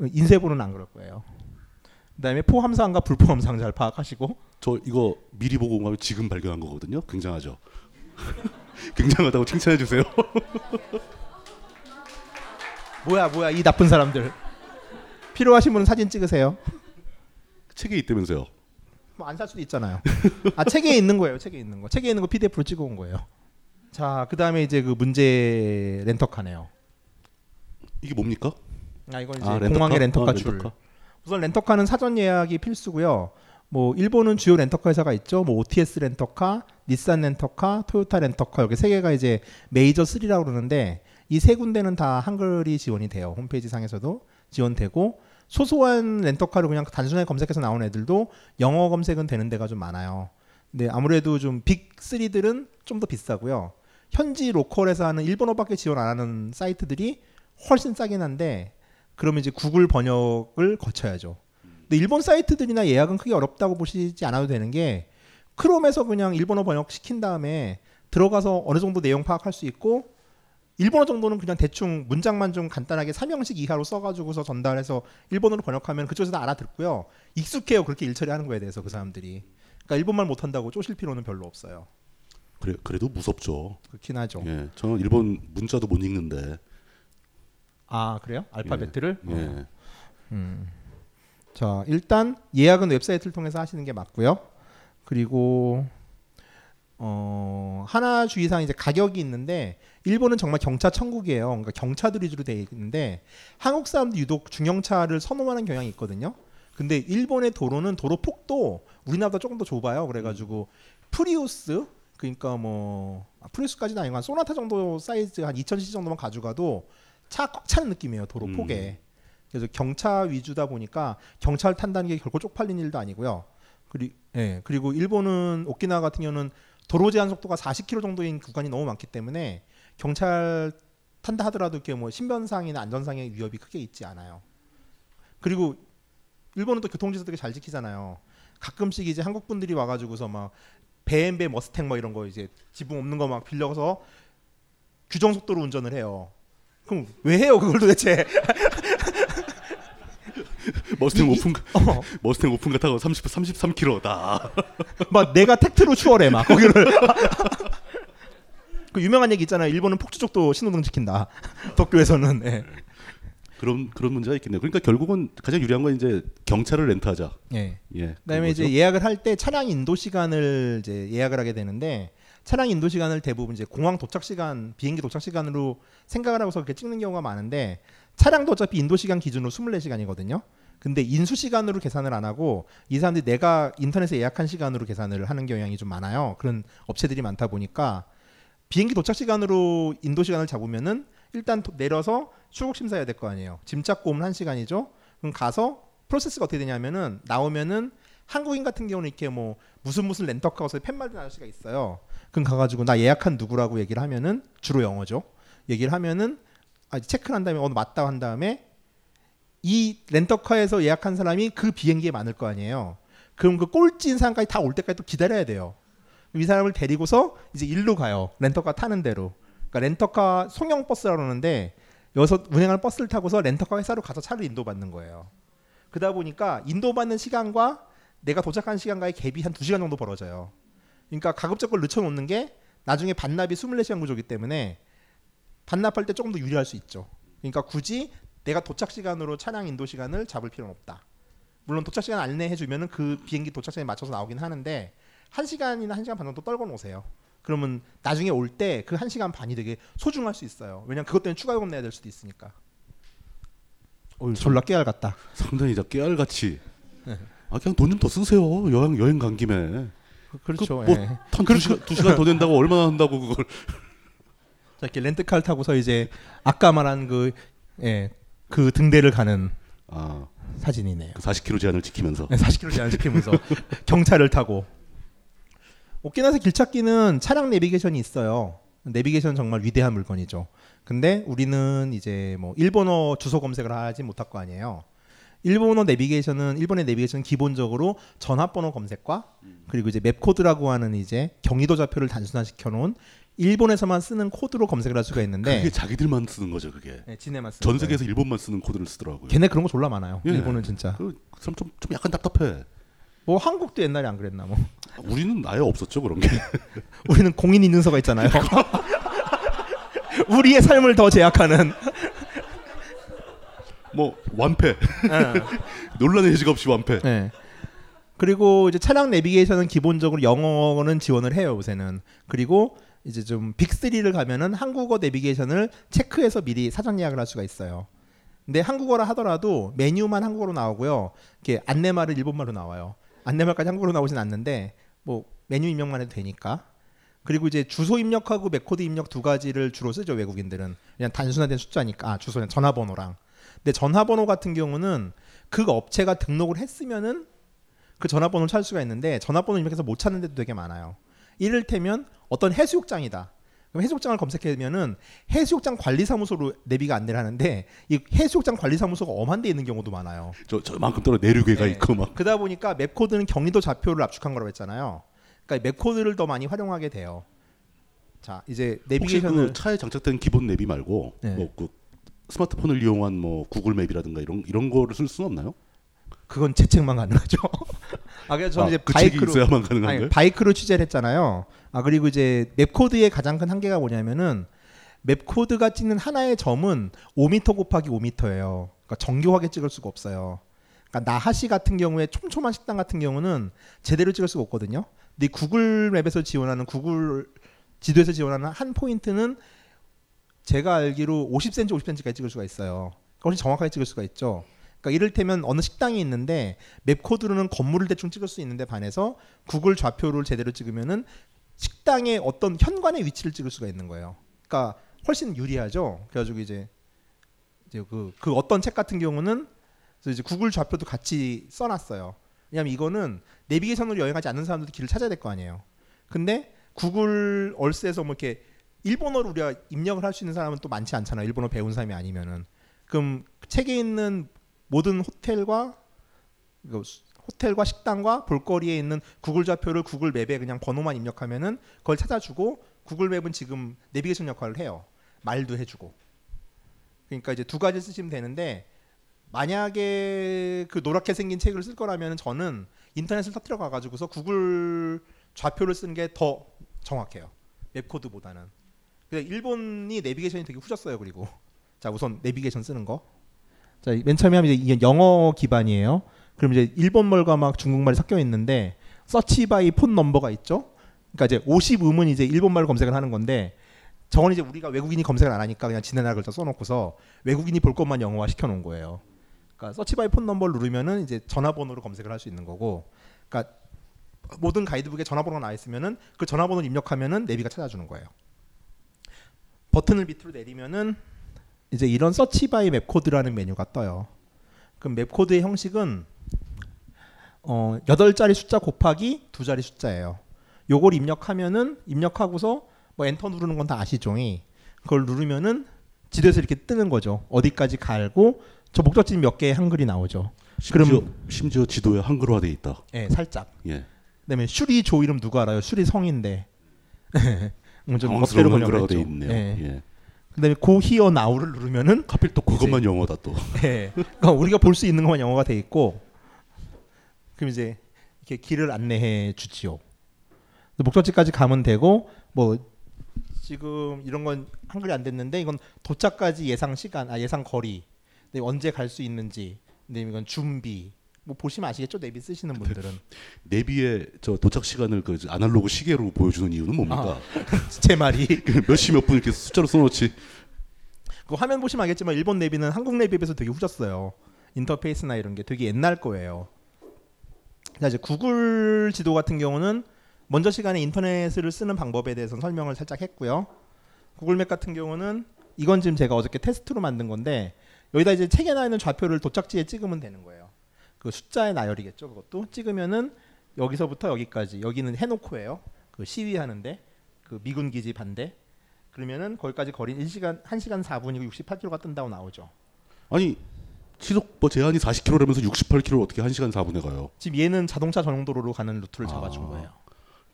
Speaker 6: 인쇄본은 안 그럴 거예요. 그다음에 포함사항과 불포함사항 잘 파악하시고
Speaker 5: 저 이거 미리 보고 온 거면 지금 발견한 거거든요. 굉장하죠. 굉장하다고 칭찬해 주세요.
Speaker 6: 뭐야 뭐야 이 나쁜 사람들 필요하신 분은 사진 찍으세요.
Speaker 5: 책에 있다면서요.
Speaker 6: 뭐 안 살 수도 있잖아요. 아 책에 있는 거예요. 책에 있는 거. 책에 있는 거 PDF로 찍어 온 거예요. 자 그다음에 이제 그 문제 렌터카네요.
Speaker 5: 이게 뭡니까?
Speaker 6: 아 이건 이제
Speaker 5: 아, 렌터카?
Speaker 6: 공항의 렌터카
Speaker 5: 아. 렌터카.
Speaker 6: 우선 렌터카는 사전 예약이 필수고요. 뭐 일본은 주요 렌터카 회사가 있죠. 뭐 OTS 렌터카, 닛산 렌터카, 토요타 렌터카 여기 세 개가 이제 메이저 3라고 그러는데 이 세 군데는 다 한글이 지원이 돼요. 홈페이지 상에서도 지원되고 소소한 렌터카를 그냥 단순하게 검색해서 나온 애들도 영어 검색은 되는 데가 좀 많아요. 근데 아무래도 좀 빅 3들은 좀 더 비싸고요. 현지 로컬에서 하는 일본어밖에 지원 안 하는 사이트들이 훨씬 싸긴 한데 그러면 이제 구글 번역을 거쳐야죠. 근데 일본 사이트들이나 예약은 크게 어렵다고 보시지 않아도 되는 게 크롬에서 그냥 일본어 번역 시킨 다음에 들어가서 어느 정도 내용 파악할 수 있고 일본어 정도는 그냥 대충 문장만 좀 간단하게 삼형식 이하로 써가지고서 전달해서 일본어로 번역하면 그쪽에서 다 알아듣고요. 익숙해요. 그렇게 일 처리하는 거에 대해서 그 사람들이. 그러니까 일본말 못한다고 쪼실 필요는 별로 없어요.
Speaker 5: 그래 그래도 무섭죠.
Speaker 6: 그렇긴 하죠.
Speaker 5: 예, 저는 일본 문자도 못 읽는데.
Speaker 6: 아 그래요? 알파벳을?
Speaker 5: 예.
Speaker 6: 음. 자 일단 예약은 웹사이트를 통해서 하시는 게 맞고요. 그리고 어 하나 주의사항 이제 가격이 있는데 일본은 정말 경차 천국이에요. 그러니까 경차들 위주로 돼 있는데 한국 사람도 유독 중형차를 선호하는 경향이 있거든요. 근데 일본의 도로는 도로 폭도 우리나라보다 조금 더 좁아요. 그래가지고 프리우스 그러니까 뭐 아, 프리우스까지는 아니고 한 소나타 정도 사이즈 한 2,000cc 정도만 가져가도 차 꽉 차는 느낌이에요. 도로
Speaker 5: 음.
Speaker 6: 폭에. 그래서 경차 위주다 보니까 경차를 탄다는 게 결코 쪽팔린 일도 아니고요. 그리, 예, 그리고 일본은 오키나와 같은 경우는 도로 제한 속도가 40km 정도인 구간이 너무 많기 때문에 경차를 탄다 하더라도 이렇게 뭐 신변상이나 안전상의 위협이 크게 있지 않아요. 그리고 일본은 또 교통질서 되게 잘 지키잖아요. 가끔씩 이제 한국 분들이 와가지고서 막 BMW 머스탱 뭐 이런 거 이제 지붕 없는 거 막 빌려서 규정 속도로 운전을 해요. 그럼 왜 해요 그걸 도대체?
Speaker 5: 머스탱
Speaker 6: 이- 이-
Speaker 5: 오픈
Speaker 6: 어.
Speaker 5: 머스탱 오픈 같다고 30 33km다.
Speaker 6: 막 내가 택트로 추월해 막 거기를 그 유명한 얘기 있잖아요. 일본은 폭주족도 신호등 지킨다. 도쿄에서는 예.
Speaker 5: 그런 그런 문제가 있겠네요. 그러니까 결국은 가장 유리한 건 이제 경찰을 렌트하자.
Speaker 6: 예.
Speaker 5: 예.
Speaker 6: 그다음에 이제 예약을 할 때 차량 인도 시간을 이제 예약을 하게 되는데 차량 인도 시간을 대부분 이제 공항 도착 시간, 비행기 도착 시간으로 생각을 하고서 그렇게 찍는 경우가 많은데 차량도 어차피 인도 시간 기준으로 24시간이거든요. 근데 인수 시간으로 계산을 안 하고 이 사람들이 내가 인터넷에 예약한 시간으로 계산을 하는 경향이 좀 많아요. 그런 업체들이 많다 보니까 비행기 도착 시간으로 인도 시간을 잡으면은 일단 도- 내려서 출국 심사해야 될 거 아니에요. 짐 찾고 오면 한 시간이죠. 그럼 가서 프로세스가 어떻게 되냐면은 나오면은 한국인 같은 경우는 이렇게 뭐 무슨 무슨 렌터카에서 팻말든 아저씨가 있어요. 그럼 가가지고 나 예약한 누구라고 얘기를 하면은 주로 영어죠. 얘기를 하면은 아, 체크를 한 다음에 어 맞다 한 다음에 이 렌터카에서 예약한 사람이 그 비행기에 많을 거 아니에요. 그럼 그 꼴찌인 사람까지 다 올 때까지 또 기다려야 돼요. 이 사람을 데리고서 이제 일로 가요. 렌터카 타는 대로. 그러니까 렌터카 송영 버스라고 그러는데 여기서 운행하는 버스를 타고서 렌터카 회사로 가서 차를 인도받는 거예요. 그러다 보니까 인도받는 시간과 내가 도착한 시간과의 갭이 한 2시간 정도 벌어져요. 그러니까 가급적을 늦춰놓는 게 나중에 반납이 24시간 구조기 때문에 반납할 때 조금 더 유리할 수 있죠. 그러니까 굳이 내가 도착 시간으로 차량 인도 시간을 잡을 필요는 없다. 물론 도착 시간 안내해 주면은 그 비행기 도착 시간에 맞춰서 나오긴 하는데 한 시간이나 한 시간 반 정도 떨궈 놓으세요. 그러면 나중에 올 때그한 시간 반이 되게 소중할 수 있어요. 왜냐면 그것 때문에 추가 요금 내야 될 수도 있으니까. 어, 졸라 깨알 같다.
Speaker 5: 상당히 자 깨알같이. 아 그냥 돈 좀 더 쓰세요. 여행 여행 간 김에.
Speaker 6: 그렇죠.
Speaker 5: 그 뭐,
Speaker 6: 예.
Speaker 5: 한두 시간 두 시간 더 낸다고 얼마나 한다고 그걸.
Speaker 6: 자, 이렇게 렌트카를 타고서 이제 아까 말한 그 예, 그 등대를 가는
Speaker 5: 아
Speaker 6: 사진이네요.
Speaker 5: 그 40km 제한을 지키면서.
Speaker 6: 40km 제한 지키면서 경차를 타고 오키나와에서 길 찾기는 차량 내비게이션이 있어요. 내비게이션 정말 위대한 물건이죠. 근데 우리는 이제 뭐 일본어 주소 검색을 하지 못할 거 아니에요. 일본어 내비게이션은 일본의 내비게이션은 기본적으로 전화번호 검색과 그리고 이제 맵 코드라고 하는 이제 경의도 좌표를 단순화시켜 놓은 일본에서만 쓰는 코드로 검색을 할 수가 있는데
Speaker 5: 그게 자기들만 쓰는 거죠 그게.
Speaker 6: 네, 지네만 쓰는
Speaker 5: 전
Speaker 6: 거예요.
Speaker 5: 세계에서 일본만 쓰는 코드를 쓰더라고요.
Speaker 6: 걔네 그런 거 졸라 많아요.
Speaker 5: 예.
Speaker 6: 일본은 진짜.
Speaker 5: 그 좀, 좀 약간 답답해.
Speaker 6: 뭐 한국도 옛날에 안 그랬나 뭐.
Speaker 5: 우리는 아예 없었죠 그런 게.
Speaker 6: 우리는 공인 인증서가 있잖아요. 우리의 삶을 더 제약하는.
Speaker 5: 뭐 완패. 논란의 여지가 없이 완패.
Speaker 6: 네. 그리고 이제 차량 내비게이션은 기본적으로 영어는 지원을 해요 요새는. 그리고 이제 좀 빅3를 가면은 한국어 내비게이션을 체크해서 미리 사전 예약을 할 수가 있어요. 근데 한국어라 하더라도 메뉴만 한국어로 나오고요. 이렇게 안내말은 일본말로 나와요. 안내말까지 한국어로 나오진 않는데 뭐 메뉴 입력만 해도 되니까. 그리고 이제 주소 입력하고 map code 입력 두 가지를 주로 쓰죠 외국인들은 그냥 단순화된 숫자니까 아, 주소는 전화번호랑. 근데 전화번호 같은 경우는 그 업체가 등록을 했으면은 그 전화번호를 찾을 수가 있는데 전화번호 입력해서 못 찾는 데도 되게 많아요. 이를테면 어떤 해수욕장이다. 그럼 해수욕장을 검색하면은 해수욕장 관리사무소로 내비가 안내를 하는데 이 해수욕장 관리사무소가 엄한 데 있는 경우도 많아요.
Speaker 5: 저 저만큼 떨어 내륙에가
Speaker 6: 네.
Speaker 5: 있고 막.
Speaker 6: 그러다 보니까 map code는 경위도 좌표를 압축한 거라고 했잖아요. 그러니까 map code를 더 많이 활용하게 돼요. 자, 이제
Speaker 5: 혹시
Speaker 6: 내비게이션을
Speaker 5: 그 차에 장착된 기본 내비 말고
Speaker 6: 네.
Speaker 5: 뭐그 스마트폰을 이용한 뭐 Google Map이라든가 이런 이런 거를 쓸 수는 없나요?
Speaker 6: 그건 제 책만 가능하죠. 아 그래서 저는
Speaker 5: 아,
Speaker 6: 이제
Speaker 5: 그
Speaker 6: 바이크로
Speaker 5: 있어야만 가능한 거예요?
Speaker 6: 바이크로 취재를 했잖아요. 아 그리고 이제 map code의 가장 큰 한계가 뭐냐면은 map code가 찍는 하나의 점은 5m 곱하기 5m예요. 그러니까 정교하게 찍을 수가 없어요. 그러니까 나하시 같은 경우에 촘촘한 식당 같은 경우는 제대로 찍을 수가 없거든요. 근데 이 Google Map에서 지원하는 구글 지도에서 지원하는 한 포인트는 제가 알기로 50cm, 50cm까지 찍을 수가 있어요. 그러니까 훨씬 정확하게 찍을 수가 있죠. 그러니까 이를테면 어느 식당이 있는데 맵 코드로는 건물을 대충 찍을 수 있는데 반해서 구글 좌표를 제대로 찍으면은 식당의 어떤 현관의 위치를 찍을 수가 있는 거예요. 그러니까 훨씬 유리하죠. 그래가지고 이제 이제 그, 그 어떤 책 같은 경우는 이제 구글 좌표도 같이 써놨어요. 왜냐하면 이거는 내비게이션으로 여행하지 않는 사람들도 길을 찾아야 될 거 아니에요. 근데 구글 얼스에서 뭐 이렇게 일본어로 우리가 입력을 할 수 있는 사람은 또 많지 않잖아요. 일본어 배운 사람이 아니면은 그럼 책에 있는 모든 호텔과 그 수- 호텔과 식당과 볼거리에 있는 구글 좌표를 구글 맵에 그냥 번호만 입력하면은 그걸 찾아주고 구글 맵은 지금 내비게이션 역할을 해요. 말도 해주고. 그러니까 이제 두 가지 쓰시면 되는데 만약에 그 노랗게 생긴 책을 쓸 거라면 저는 인터넷을 터뜨려 가가지고서 구글 좌표를 쓰는 게 더 정확해요. map code보다는. 근데 일본이 내비게이션이 되게 후졌어요. 그리고 자 우선 내비게이션 쓰는 거. 자 맨 처음에 하면 이제 영어 기반이에요. 그럼 이제 일본말과 막 중국말이 섞여 있는데 search by phone number가 있죠. 그러니까 이제 50음은 이제 일본말로 검색을 하는 건데 저건 이제 우리가 외국인이 검색을 안 하니까 그냥 지네 나라 글자 써놓고서 외국인이 볼 것만 영어화 시켜놓은 거예요. 그러니까 search by phone number를 누르면은 이제 전화번호로 검색을 할 수 있는 거고, 그러니까 모든 가이드북에 전화번호가 나와 있으면은 그 전화번호를 입력하면은 내비가 찾아주는 거예요. 버튼을 밑으로 내리면은 이제 이런 search by map code라는 메뉴가 떠요. 그럼 map code의 형식은 어 8자리 숫자 곱하기 두 자리 숫자예요. 요걸 입력하면은 입력하고서 뭐 엔터 누르는 건 다 아시죠? 그걸 누르면은 지도에서 이렇게 뜨는 거죠. 어디까지 갈고 저 목적지 몇 개의 한글이 나오죠.
Speaker 5: 심지어,
Speaker 6: 그럼-
Speaker 5: 심지어 지도에 한글화돼 있다.
Speaker 6: 예, 살짝.
Speaker 5: 예.
Speaker 6: 그다음에 슈리 조 이름 누가 알아요? 슈리 성인데. 음, 좀
Speaker 5: 한글화가
Speaker 6: 번역을 했죠.
Speaker 5: 있네요.
Speaker 6: 예.
Speaker 5: 예.
Speaker 6: 그다음에 고 히어 나우를 누르면은
Speaker 5: 하필 또 그것만 영어다 또.
Speaker 6: 예. 그러니까 우리가 볼 수 있는 것만 영어가 돼 있고 그럼 이제 이렇게 길을 안내해 주지요. 목적지까지 가면 되고 뭐 지금 이런 건 한글이 안 됐는데 이건 도착까지 예상 시간, 아 예상 거리, 네, 언제 갈 수 있는지, 네, 이건 준비. 뭐 보시면 아시겠죠? 내비 쓰시는 분들은
Speaker 5: 내비에 저 도착 시간을 그 아날로그 시계로 보여주는 이유는 뭡니까?
Speaker 6: 제 말이
Speaker 5: 몇 시 몇 분 이렇게 숫자로 써놓지.
Speaker 6: 그 화면 보시면 알겠지만 일본 내비는 한국 내비에 비해서 되게 후졌어요. 인터페이스나 이런 게 되게 옛날 거예요. 자 이제 구글 지도 같은 경우는 먼저 시간에 인터넷을 쓰는 방법에 대해서 설명을 살짝 했고요. 구글맵 같은 경우는 이건 지금 제가 어저께 테스트로 만든 건데 여기다 이제 책에 나 있는 좌표를 도착지에 찍으면 되는 거예요. 그 숫자의 나열이겠죠. 그것도 찍으면은 여기서부터 여기까지 여기는 해놓고예요. 그 시위하는데 그 미군 기지 반대 그러면은 거기까지 거리 1시간 1시간 4분이고 68km가 뜬다고 나오죠.
Speaker 5: 아니 시속 뭐 제한이 40km라면서 68km 어떻게 1시간 4분에 가요?
Speaker 6: 지금 얘는 자동차 전용 도로로 가는 루트를 잡아준
Speaker 5: 아.
Speaker 6: 거예요.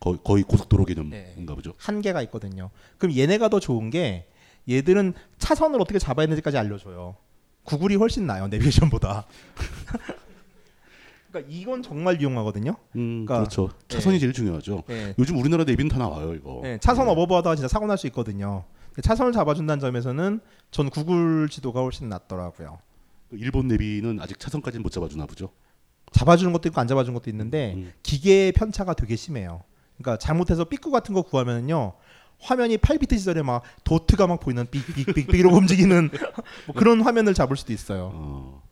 Speaker 5: 거의, 거의 고속도로 개념인가
Speaker 6: 네.
Speaker 5: 보죠.
Speaker 6: 한계가 있거든요. 그럼 얘네가 더 좋은 게 얘들은 차선을 어떻게 잡아야 되는지까지 알려줘요. 구글이 훨씬 나요 내비게이션보다. 그러니까 이건 정말 유용하거든요.
Speaker 5: 음,
Speaker 6: 그러니까-
Speaker 5: 그렇죠. 차선이
Speaker 6: 네.
Speaker 5: 제일 중요하죠.
Speaker 6: 예.
Speaker 5: 요즘 우리나라 내비는 다 나와요 이거.
Speaker 6: 예, 차선 어버버하다가 진짜 사고 날 수 있거든요. 차선을 잡아준다는 점에서는 전 구글 지도가 훨씬 낫더라고요.
Speaker 5: 일본 내비는 아직 차선까지는 못 잡아주나 보죠.
Speaker 6: 잡아주는 것도 있고 안 잡아주는 것도 있는데
Speaker 5: 음.
Speaker 6: 기계의 편차가 되게 심해요. 그러니까 잘못해서 삐꾸 같은 거 구하면요 화면이 8비트 시절에 막 도트가 막 보이는 삑삑삑삑 이러고 움직이는 뭐 그런 화면을 잡을 수도 있어요.
Speaker 5: 어,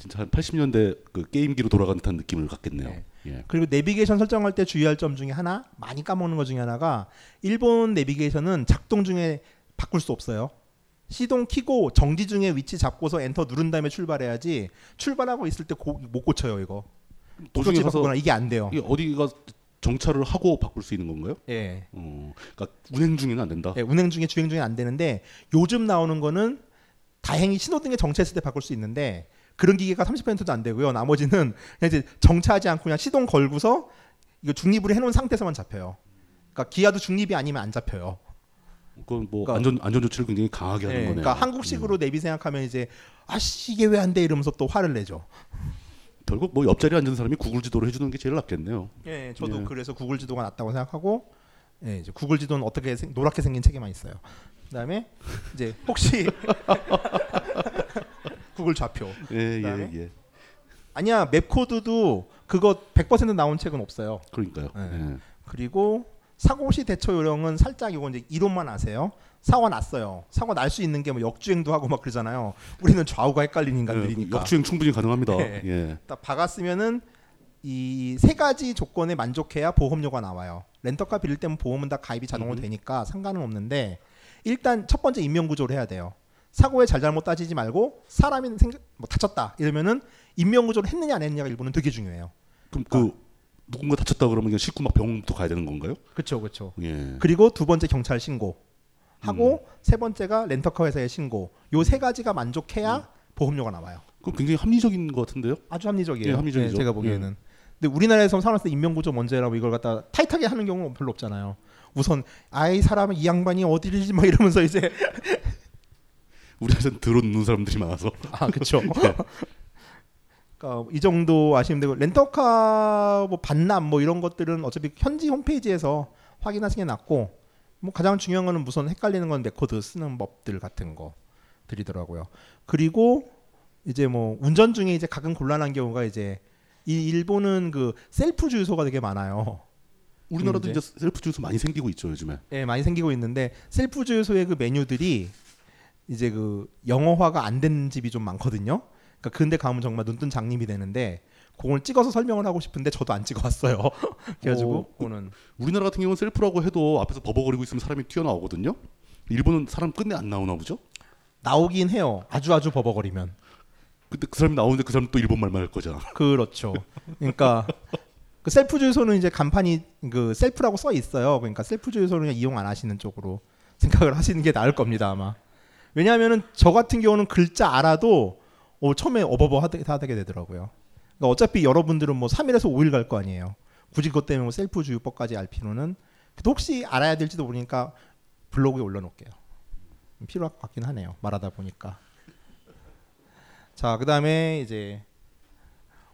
Speaker 5: 진짜 한 80년대 그 게임기로 돌아간 듯한 느낌을 갖겠네요.
Speaker 6: 네.
Speaker 5: 예.
Speaker 6: 그리고 내비게이션 설정할 때 주의할 점 중에 하나 많이 까먹는 것 중에 하나가 일본 내비게이션은 작동 중에 바꿀 수 없어요. 시동 키고 정지 중에 위치 잡고서 엔터 누른 다음에 출발해야지 출발하고 있을 때 못 고쳐요 이거.
Speaker 5: 도중에
Speaker 6: 바꾸거나 이게 안 돼요.
Speaker 5: 이게 어디가 정차를 하고 바꿀 수 있는 건가요?
Speaker 6: 예.
Speaker 5: 어, 그러니까 운행 중에는 안 된다.
Speaker 6: 예, 운행 중에 주행 중에 안 되는데 요즘 나오는 거는 다행히 신호등에 정체했을 때 바꿀 수 있는데 그런 기계가 30%도 안 되고요. 나머지는 그냥 이제 정차하지 않고 그냥 시동 걸고서 이거 중립으로 해놓은 상태에서만 잡혀요. 그러니까 기아도 중립이 아니면 안 잡혀요.
Speaker 5: 그건 뭐
Speaker 6: 그러니까-
Speaker 5: 안전 안전 조치를 굉장히 강하게 하는
Speaker 6: 예,
Speaker 5: 거네요.
Speaker 6: 그러니까 한국식으로 내비 생각하면 이제 아씨 이게 왜 안 돼 이러면서 또 화를 내죠.
Speaker 5: 결국 뭐 옆자리에 앉은 사람이 구글 지도를 해주는 게 제일 낫겠네요.
Speaker 6: 예, 저도
Speaker 5: 예.
Speaker 6: 그래서 구글 지도가 낫다고 생각하고 예, 이제 구글 지도는 어떻게 생, 노랗게 생긴 책에만 있어요. 그다음에 이제 혹시 구글 좌표
Speaker 5: 예? 예, 예.
Speaker 6: 아니야 맵 코드도 그거 100% 나온 책은 없어요.
Speaker 5: 그러니까요.
Speaker 6: 네.
Speaker 5: 예.
Speaker 6: 그리고 사고 시 대처 요령은 살짝 이거 이제 이론만 아세요. 사고 났어요. 사고 날 수 있는 게 뭐 역주행도 하고 막 그러잖아요. 우리는 좌우가 헷갈리는
Speaker 5: 예,
Speaker 6: 인간들이니까.
Speaker 5: 역주행 충분히 가능합니다.
Speaker 6: 네.
Speaker 5: 예.
Speaker 6: 딱 박았으면은 이세 가지 조건에 만족해야 보험료가 나와요. 렌터카 빌릴 때면 보험은 다 가입이 자동으로
Speaker 5: 음.
Speaker 6: 되니까 상관은 없는데 일단 첫 번째 인명 구조를 해야 돼요. 사고에 잘잘못 따지지 말고 사람이 생, 뭐 다쳤다 이러면은 인명 구조를 했느냐 안 했느냐가 일본은 되게 중요해요.
Speaker 5: 그럼 그 누군가 다쳤다 그러면 그냥 싣고 막 병원부터 가야 되는 건가요?
Speaker 6: 그렇죠, 그렇죠.
Speaker 5: 예.
Speaker 6: 그리고 두 번째 경찰 신고 하고
Speaker 5: 음.
Speaker 6: 세 번째가 렌터카 회사에 신고. 요 세 가지가 만족해야 보험료가 나와요.
Speaker 5: 그럼 굉장히 합리적인 것 같은데요?
Speaker 6: 아주 합리적이에요.
Speaker 5: 예, 합리적이죠.
Speaker 6: 네, 제가 보기에는. 근데 우리나라에서 살았을 때 인명구조 해라고 이걸 갖다 타이트하게 하는 경우는 별로 없잖아요. 우선 아이 사람은 이 양반이 어디를 막 이러면서 이제
Speaker 5: 우리나라에서는 들어놓는 사람들이 많아서.
Speaker 6: 아 그렇죠.
Speaker 5: 네.
Speaker 6: 그러니까 이 정도 아시면 되고 렌터카 뭐 반납 뭐 이런 것들은 어차피 현지 홈페이지에서 확인하시는 게 낫고 뭐 가장 중요한 거는 우선 헷갈리는 건 map code 쓰는 법들 같은 거 드리더라고요. 그리고 이제 뭐 운전 중에 이제 가끔 곤란한 경우가 이제 이 일본은 그 셀프 주유소가 되게 많아요.
Speaker 5: 우리나라도
Speaker 6: 이제-
Speaker 5: 이제 셀프 주유소 많이 생기고 있죠 요즘에.
Speaker 6: 예, 많이 생기고 있는데 셀프 주유소의 그 메뉴들이 이제 그 영어화가 안 된 집이 좀 많거든요. 그러니까 근데 가면 정말 눈뜬 장님이 되는데 그걸 찍어서 설명을 하고 싶은데 저도 안 찍어왔어요. 그래가지고
Speaker 5: 어,
Speaker 6: 그거는
Speaker 5: 우리나라 같은 경우는 셀프라고 해도 앞에서 버벅거리고 있으면 사람이 튀어나오거든요. 일본은 사람 끝내 안 나오나 보죠?
Speaker 6: 나오긴 해요. 아주 아주 버벅거리면.
Speaker 5: 근데 그 사람이 나오는데 그 사람 또 일본 말만 할 거잖아.
Speaker 6: 그렇죠. 그러니까 그 셀프 주유소는 이제 간판이 그 셀프라고 써 있어요. 그러니까 셀프 주유소를 그냥 이용 안 하시는 쪽으로 생각을 하시는 게 나을 겁니다 아마. 왜냐하면은 저 같은 경우는 글자 알아도 어, 처음에 어버버 하게 하게 되더라고요. 그러니까 어차피 여러분들은 뭐 3일에서 5일 갈 거 아니에요. 굳이 그것 때문에 뭐 셀프 주유법까지 알 필요는 혹시 알아야 될지도 모르니까 블로그에 올려놓을게요. 필요할 것 같긴 하네요. 말하다 보니까. 자, 그 다음에 이제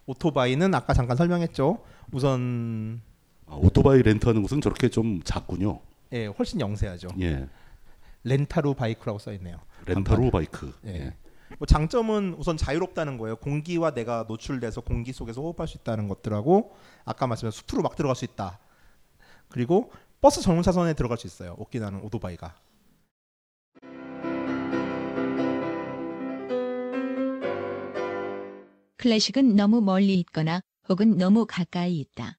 Speaker 6: 오토바이는 아까 잠깐 설명했죠. 우선
Speaker 5: 아, 오토바이 렌트하는 곳은 저렇게 좀 작군요.
Speaker 6: 예, 훨씬 영세하죠.
Speaker 5: 예,
Speaker 6: 렌타루 바이크라고 써 있네요.
Speaker 5: レンタルバイク.
Speaker 6: 예.
Speaker 5: 예.
Speaker 6: 뭐 장점은 우선 자유롭다는 거예요. 공기와 내가 노출돼서 공기 속에서 호흡할 수 있다는 것들하고 아까 말씀드린 숲으로 막 들어갈 수 있다. 그리고 버스 전용 차선에 들어갈 수 있어요. 오키나와는 오토바이가.
Speaker 2: 클래식은 너무 멀리 있거나 혹은 너무 가까이 있다.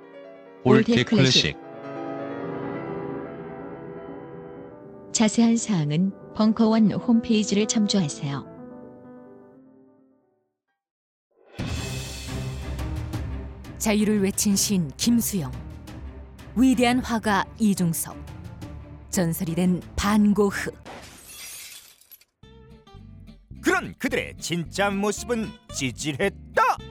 Speaker 2: old old
Speaker 3: 클래식
Speaker 2: 자세한 사항은 벙커원 홈페이지를 참조하세요.
Speaker 7: 자유를 외친 시인 김수영, 위대한 화가 이중섭, 전설이 된 반고흐.
Speaker 8: 그런 그들의 진짜 모습은 찌질했다.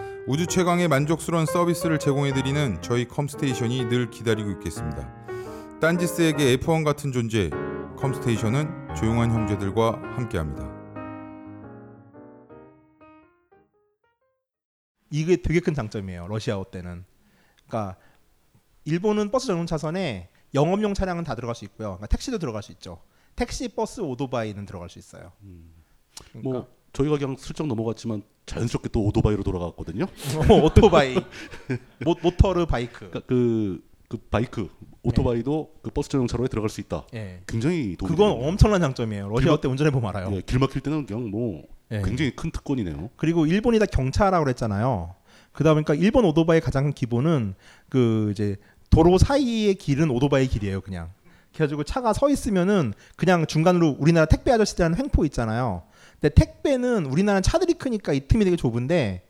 Speaker 9: 우주 최강의 만족스러운 서비스를 제공해드리는 저희 컴스테이션이 늘 기다리고 있겠습니다. 딴지스에게 F1 같은 존재, 컴스테이션은 조용한 형제들과 함께합니다.
Speaker 6: 이게 되게 큰 장점이에요. 러시아워 때는. 그러니까 일본은 버스 전용 차선에 영업용 차량은 다 들어갈 수 있고요. 그러니까 택시도 들어갈 수 있죠. 택시, 버스, 오토바이는 들어갈 수 있어요. 그러니까
Speaker 5: 뭐 저희가 그냥 슬쩍 넘어갔지만 자연스럽게 또 오토바이로 돌아갔거든요.
Speaker 6: 뭐 오토바이, 모, motorbike.
Speaker 5: 그러니까 그, 그 바이크, 오토바이도 그 버스 전용차로에 들어갈 수 있다.
Speaker 6: 예.
Speaker 5: 굉장히 도움이
Speaker 6: 그건
Speaker 5: 됩니다.
Speaker 6: 엄청난 장점이에요. 러시아워 때 운전해 보면 알아요.
Speaker 5: 예, 길 막힐 때는 그냥 뭐
Speaker 6: 예.
Speaker 5: 굉장히 큰 특권이네요.
Speaker 6: 그리고 일본이 다 경차라고 그랬잖아요. 그다음 그러니까 일본 오토바이 가장 큰 기본은 그 이제 도로 사이의 길은 오토바이 길이에요, 그냥. 그래가지고 차가 서 있으면은 그냥 중간으로 우리나라 택배 아저씨들 하는 횡포 있잖아요. 근데 택배는 우리나라는 차들이 크니까 이 틈이 되게 좁은데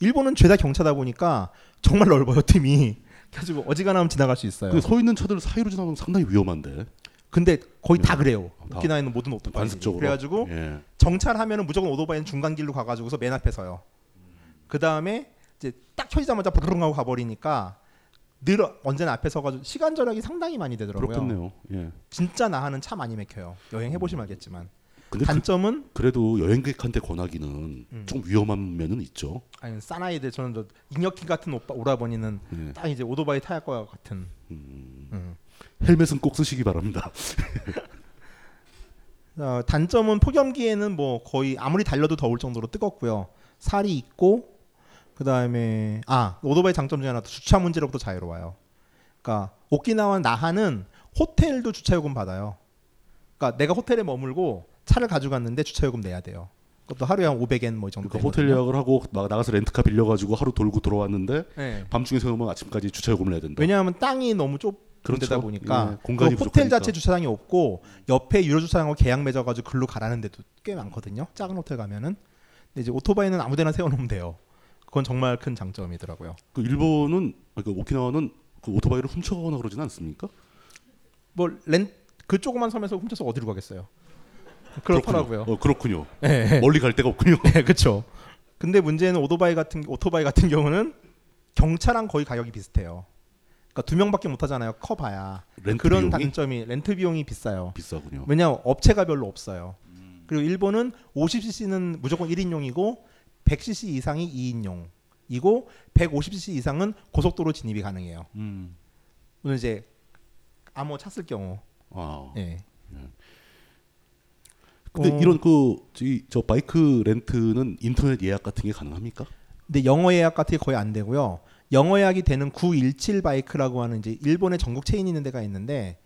Speaker 6: 일본은 죄다 경차다 보니까 정말 넓어요 틈이. 그래가지고 어지간하면 지나갈 수 있어요.
Speaker 5: 그 서 있는 차들 사이로 지나가면 상당히 위험한데.
Speaker 6: 근데 거의 다
Speaker 5: 네.
Speaker 6: 그래요.
Speaker 5: 다
Speaker 6: 오키나와에 있는 모든 오토바이.
Speaker 5: 관습적으로.
Speaker 6: 그래가지고
Speaker 5: 예.
Speaker 6: 정찰하면은 무조건 오토바이는 중간 길로 가가지고서 맨 앞에 서요. 그 다음에 이제 딱 켜지자마자 부르릉 하고 가버리니까 늘 언제나 앞에 서가지고 시간 절약이 상당히 많이 되더라고요.
Speaker 5: 그렇겠네요. 예.
Speaker 6: 진짜 나하는 차 많이 막혀요. 여행 해보시면 알겠지만
Speaker 5: 근데 그,
Speaker 6: 단점은
Speaker 5: 그 래도 여행객한테 권하기는
Speaker 6: 음.
Speaker 5: 좀 위험한 면은 있죠.
Speaker 6: 아니 사나이들 저는 저 잉여킹 같은 오빠 오라버니는
Speaker 5: 예.
Speaker 6: 딱 이제 오토바이 탈것 같은.
Speaker 5: 음,
Speaker 6: 음.
Speaker 5: 헬멧은 꼭 쓰시기 바랍니다.
Speaker 6: 어, 단점은 폭염기에는 뭐 거의 아무리 달려도 더울 정도로 뜨겁고요. 살이 있고 그 다음에 아 오토바이 장점 중에 하나 주차 문제로부터 자유로워요. 그러니까 오키나와 나하는 호텔도 주차 요금 받아요. 그러니까 내가 호텔에 머물고 차를 가져갔는데 주차요금 내야 돼요. 그것도 하루에 한 500엔 뭐 이 정도.
Speaker 5: 그러니까 호텔. 예약을 하고 나, 나가서 렌트카 빌려가지고 하루 돌고 돌아왔는데
Speaker 6: 네.
Speaker 5: 밤중에 세우면 아침까지 주차요금을 내야 된다.
Speaker 6: 왜냐하면 땅이 너무 좁은
Speaker 5: 그렇죠.
Speaker 6: 데다 보니까
Speaker 5: 예, 공간이
Speaker 6: 그 호텔
Speaker 5: 부족하니까.
Speaker 6: 자체 주차장이 없고 옆에 유료 주차장하고 계약 맺어가지고 글로 가라는 데도 꽤 많거든요. 작은 호텔 가면은. 근데 이제 오토바이는 아무데나 세워놓으면 돼요. 그건 정말 큰 장점이더라고요.
Speaker 5: 그 일본은 그 오키나와는 그 오토바이를 훔쳐가거나 그러지는 않습니까?
Speaker 6: 뭐 렌 그 조그만 섬에서 훔쳐서 어디로 가겠어요? 그렇더라고요.
Speaker 5: 어, 그렇군요.
Speaker 6: 네.
Speaker 5: 멀리 갈 데가 없군요.
Speaker 6: 네, 그렇죠. 근데 문제는 오토바이 같은 오토바이 같은 경우는 경차랑 거의 가격이 비슷해요. 그러니까 두 명밖에 못 하잖아요. 커 봐야.
Speaker 5: 렌트
Speaker 6: 그런
Speaker 5: 비용이
Speaker 6: 단점이 렌트 비용이 비싸요.
Speaker 5: 비싸군요.
Speaker 6: 왜냐하면 업체가 별로 없어요. 그리고 일본은 50cc는 무조건 1인용이고 100cc 이상이 2인용이고 150cc 이상은 고속도로 진입이 가능해요.
Speaker 5: 음.
Speaker 6: 오늘 이제 암호 찼을 경우.
Speaker 5: 아.
Speaker 6: 예.
Speaker 5: 근데
Speaker 6: 어.
Speaker 5: 이런 그저 바이크 렌트는 인터넷 예약 같은 게 가능합니까?
Speaker 6: 근데 영어 예약 같은 게 거의 안 되고요. 영어 예약이 되는 917 바이크라고 하는 이제 일본의 전국 체인 있는 데가 있는데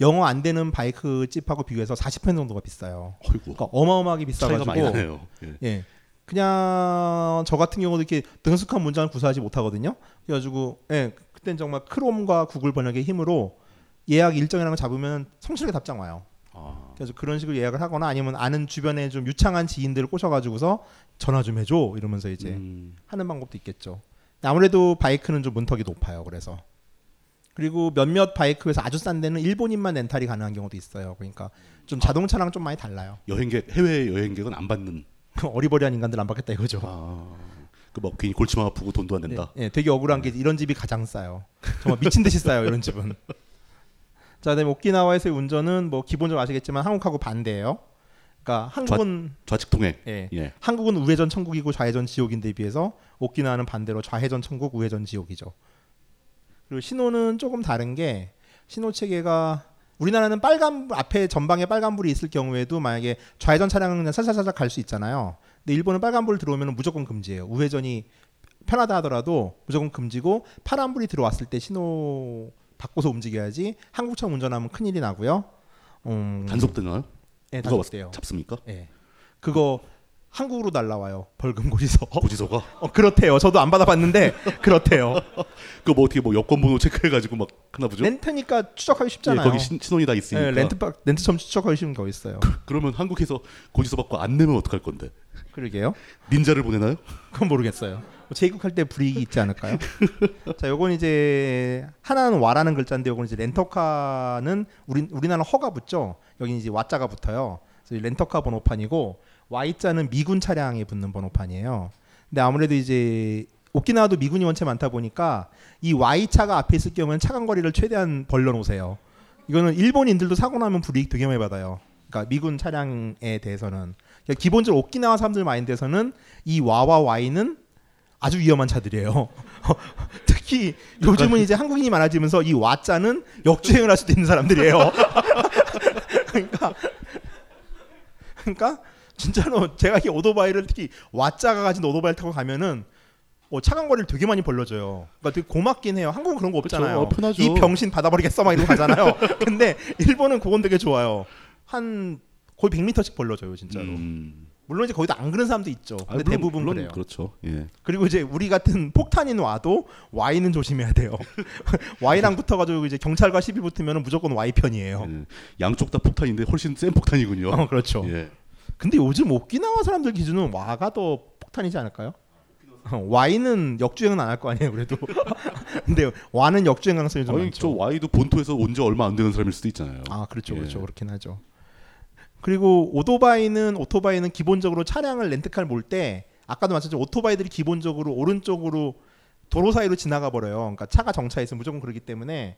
Speaker 6: 영어 안 되는 바이크 집하고 비교해서 40% 정도가 비싸요.
Speaker 5: 어이구.
Speaker 6: 그러니까 어마어마하게 비싸가지고
Speaker 5: 나네요. 예.
Speaker 6: 예. 그냥 저 같은 경우도 이렇게 능숙한 문장을 구사하지 못하거든요. 그래가지고 예, 그땐 정말 크롬과 구글 번역의 힘으로 예약 일정이라는 걸 잡으면 성실하게 답장 와요.
Speaker 5: 아.
Speaker 6: 그래서 그런 식으로 예약을 하거나 아니면 아는 주변에 좀 유창한 지인들을 꼬셔가지고서 전화 좀 해줘 이러면서 이제
Speaker 5: 음.
Speaker 6: 하는 방법도 있겠죠. 아무래도 바이크는 좀 문턱이 높아요. 그래서 그리고 몇몇 바이크에서 아주 싼 데는 일본인만 렌탈이 가능한 경우도 있어요. 그러니까 좀 자동차랑 좀 많이 달라요.
Speaker 5: 여행객 해외 여행객은 안 받는.
Speaker 6: 어리버리한 인간들 안 받겠다 이거죠.
Speaker 5: 아. 그뭐 괜히 골치만 아프고 돈도 안 낸다.
Speaker 6: 예, 예, 되게 억울한 게 이런 집이 가장 싸요. 정말 미친 듯이 싸요. 이런 집은. 자, 그다음에 오키나와에서의 운전은 뭐 기본적으로 아시겠지만 한국하고 반대예요. 그러니까 한국은
Speaker 5: 좌 측 통행.
Speaker 6: 예.
Speaker 5: 예.
Speaker 6: 한국은 우회전 천국이고 좌회전 지옥인데 비해서 오키나와는 반대로 좌회전 천국, 우회전 지옥이죠. 그리고 신호는 조금 다른 게 신호 체계가 우리나라는 빨간 불- 앞에 전방에 빨간 불이 있을 경우에도 만약에 좌회전 차량은 그냥 살살살살 갈 수 있잖아요. 근데 일본은 빨간 불 들어오면 무조건 금지예요. 우회전이 편하다 하더라도 무조건 금지고 파란 불이 들어왔을 때 신호 바꿔서 움직여야지 한국처럼 운전하면 큰일이 나고요. 음,
Speaker 5: 단속 되나요?
Speaker 6: 예,
Speaker 5: 누가
Speaker 6: 단속 돼요.
Speaker 5: 와서 잡습니까?
Speaker 6: 예. 그거 한국으로 날라와요. 벌금 고지서.
Speaker 5: 고지서가
Speaker 6: 어, 그렇대요. 저도 안 받아봤는데 그렇대요.
Speaker 5: 그 뭐 어떻게 뭐 여권 번호 체크해 가지고 막 하나 보죠?
Speaker 6: 렌트니까 추적하기
Speaker 5: 예,
Speaker 6: 쉽잖아요.
Speaker 5: 거기 신, 신원이 다 있으니까.
Speaker 6: 예, 렌트 바- 렌트처럼 추적하기 쉬운 거 있어요.
Speaker 5: 그 러면 한국에서 고지서 받고 안 내면 어떡할 건데?
Speaker 6: 그러게요.
Speaker 5: 닌자를 보내나요?
Speaker 6: 그건 모르겠어요. 뭐 재입국할 때 불이익이 있지 않을까요? 자, 요건 이제 하나는 와라는 글자인데 요건 이제 렌터카는 우리 우리나라 허가 붙죠. 여기 이제 와자가 붙어요. 그래서 이 렌터카 번호판이고 Y자는 미군 차량에 붙는 번호판이에요. 근데 아무래도 이제 오키나와도 미군이 원체 많다 보니까 이 Y차가 앞에 있을 경우에는 차간 거리를 최대한 벌려 놓으세요. 이거는 일본인들도 사고 나면 불이익 되게 많이 받아요. 그러니까 미군 차량에 대해서는 그러니까 기본적으로 오키나와 사람들 마인드에서는 이 와와 Y는 아주 위험한 차들이에요. 특히 요즘은 이제 한국인이 많아지면서 이 와자는 역주행을 할 수도 있는 사람들이에요. 그러니까 그러니까 진짜로 제가 이 오토바이를 특히 와자가 가진 오토바이를 타고 가면은 어, 차간 거리를 되게 많이 벌려줘요. 그러니까 되게 고맙긴 해요. 한국은 그런 거 없잖아요.
Speaker 5: 어, 편하죠.
Speaker 6: 이 병신 받아버리겠어 막 이러고 가잖아요. 근데 일본은 그건 되게 좋아요. 한 거의 100m씩 벌려줘요, 진짜로.
Speaker 5: 음.
Speaker 6: 물론 이제 거기도 안 그런 사람도 있죠.
Speaker 5: 아,
Speaker 6: 근데
Speaker 5: 물론-
Speaker 6: 대부분
Speaker 5: 물론
Speaker 6: 그래요.
Speaker 5: 그렇죠. 예.
Speaker 6: 그리고 이제 우리 같은 폭탄인 와도 Y는 조심해야 돼요. Y랑 붙어가지고 이제 경찰과 시비 붙으면 무조건 Y 편이에요.
Speaker 5: 예. 양쪽 다 폭탄인데 훨씬 센 폭탄이군요.
Speaker 6: 어, 그렇죠.
Speaker 5: 예.
Speaker 6: 근데 요즘 오키나와 사람들 기준은 와가 더 폭탄이지 않을까요? 어, Y는 역주행은 안 할 거 아니에요, 그래도. 근데 와는 역주행 가능성이 좀
Speaker 5: 아니
Speaker 6: 많죠.
Speaker 5: 저 와이도 본토에서 온 지 얼마 안 되는 사람일 수도 있잖아요.
Speaker 6: 아 그렇죠
Speaker 5: 예.
Speaker 6: 그렇죠 그렇긴 하죠 그리고 오토바이는 오토바이는 기본적으로 차량을 렌트카를 몰 때 아까도 말씀드렸죠 오토바이들이 기본적으로 오른쪽으로 도로 사이로 지나가 버려요 그러니까 차가 정차해서 무조건 그러기 때문에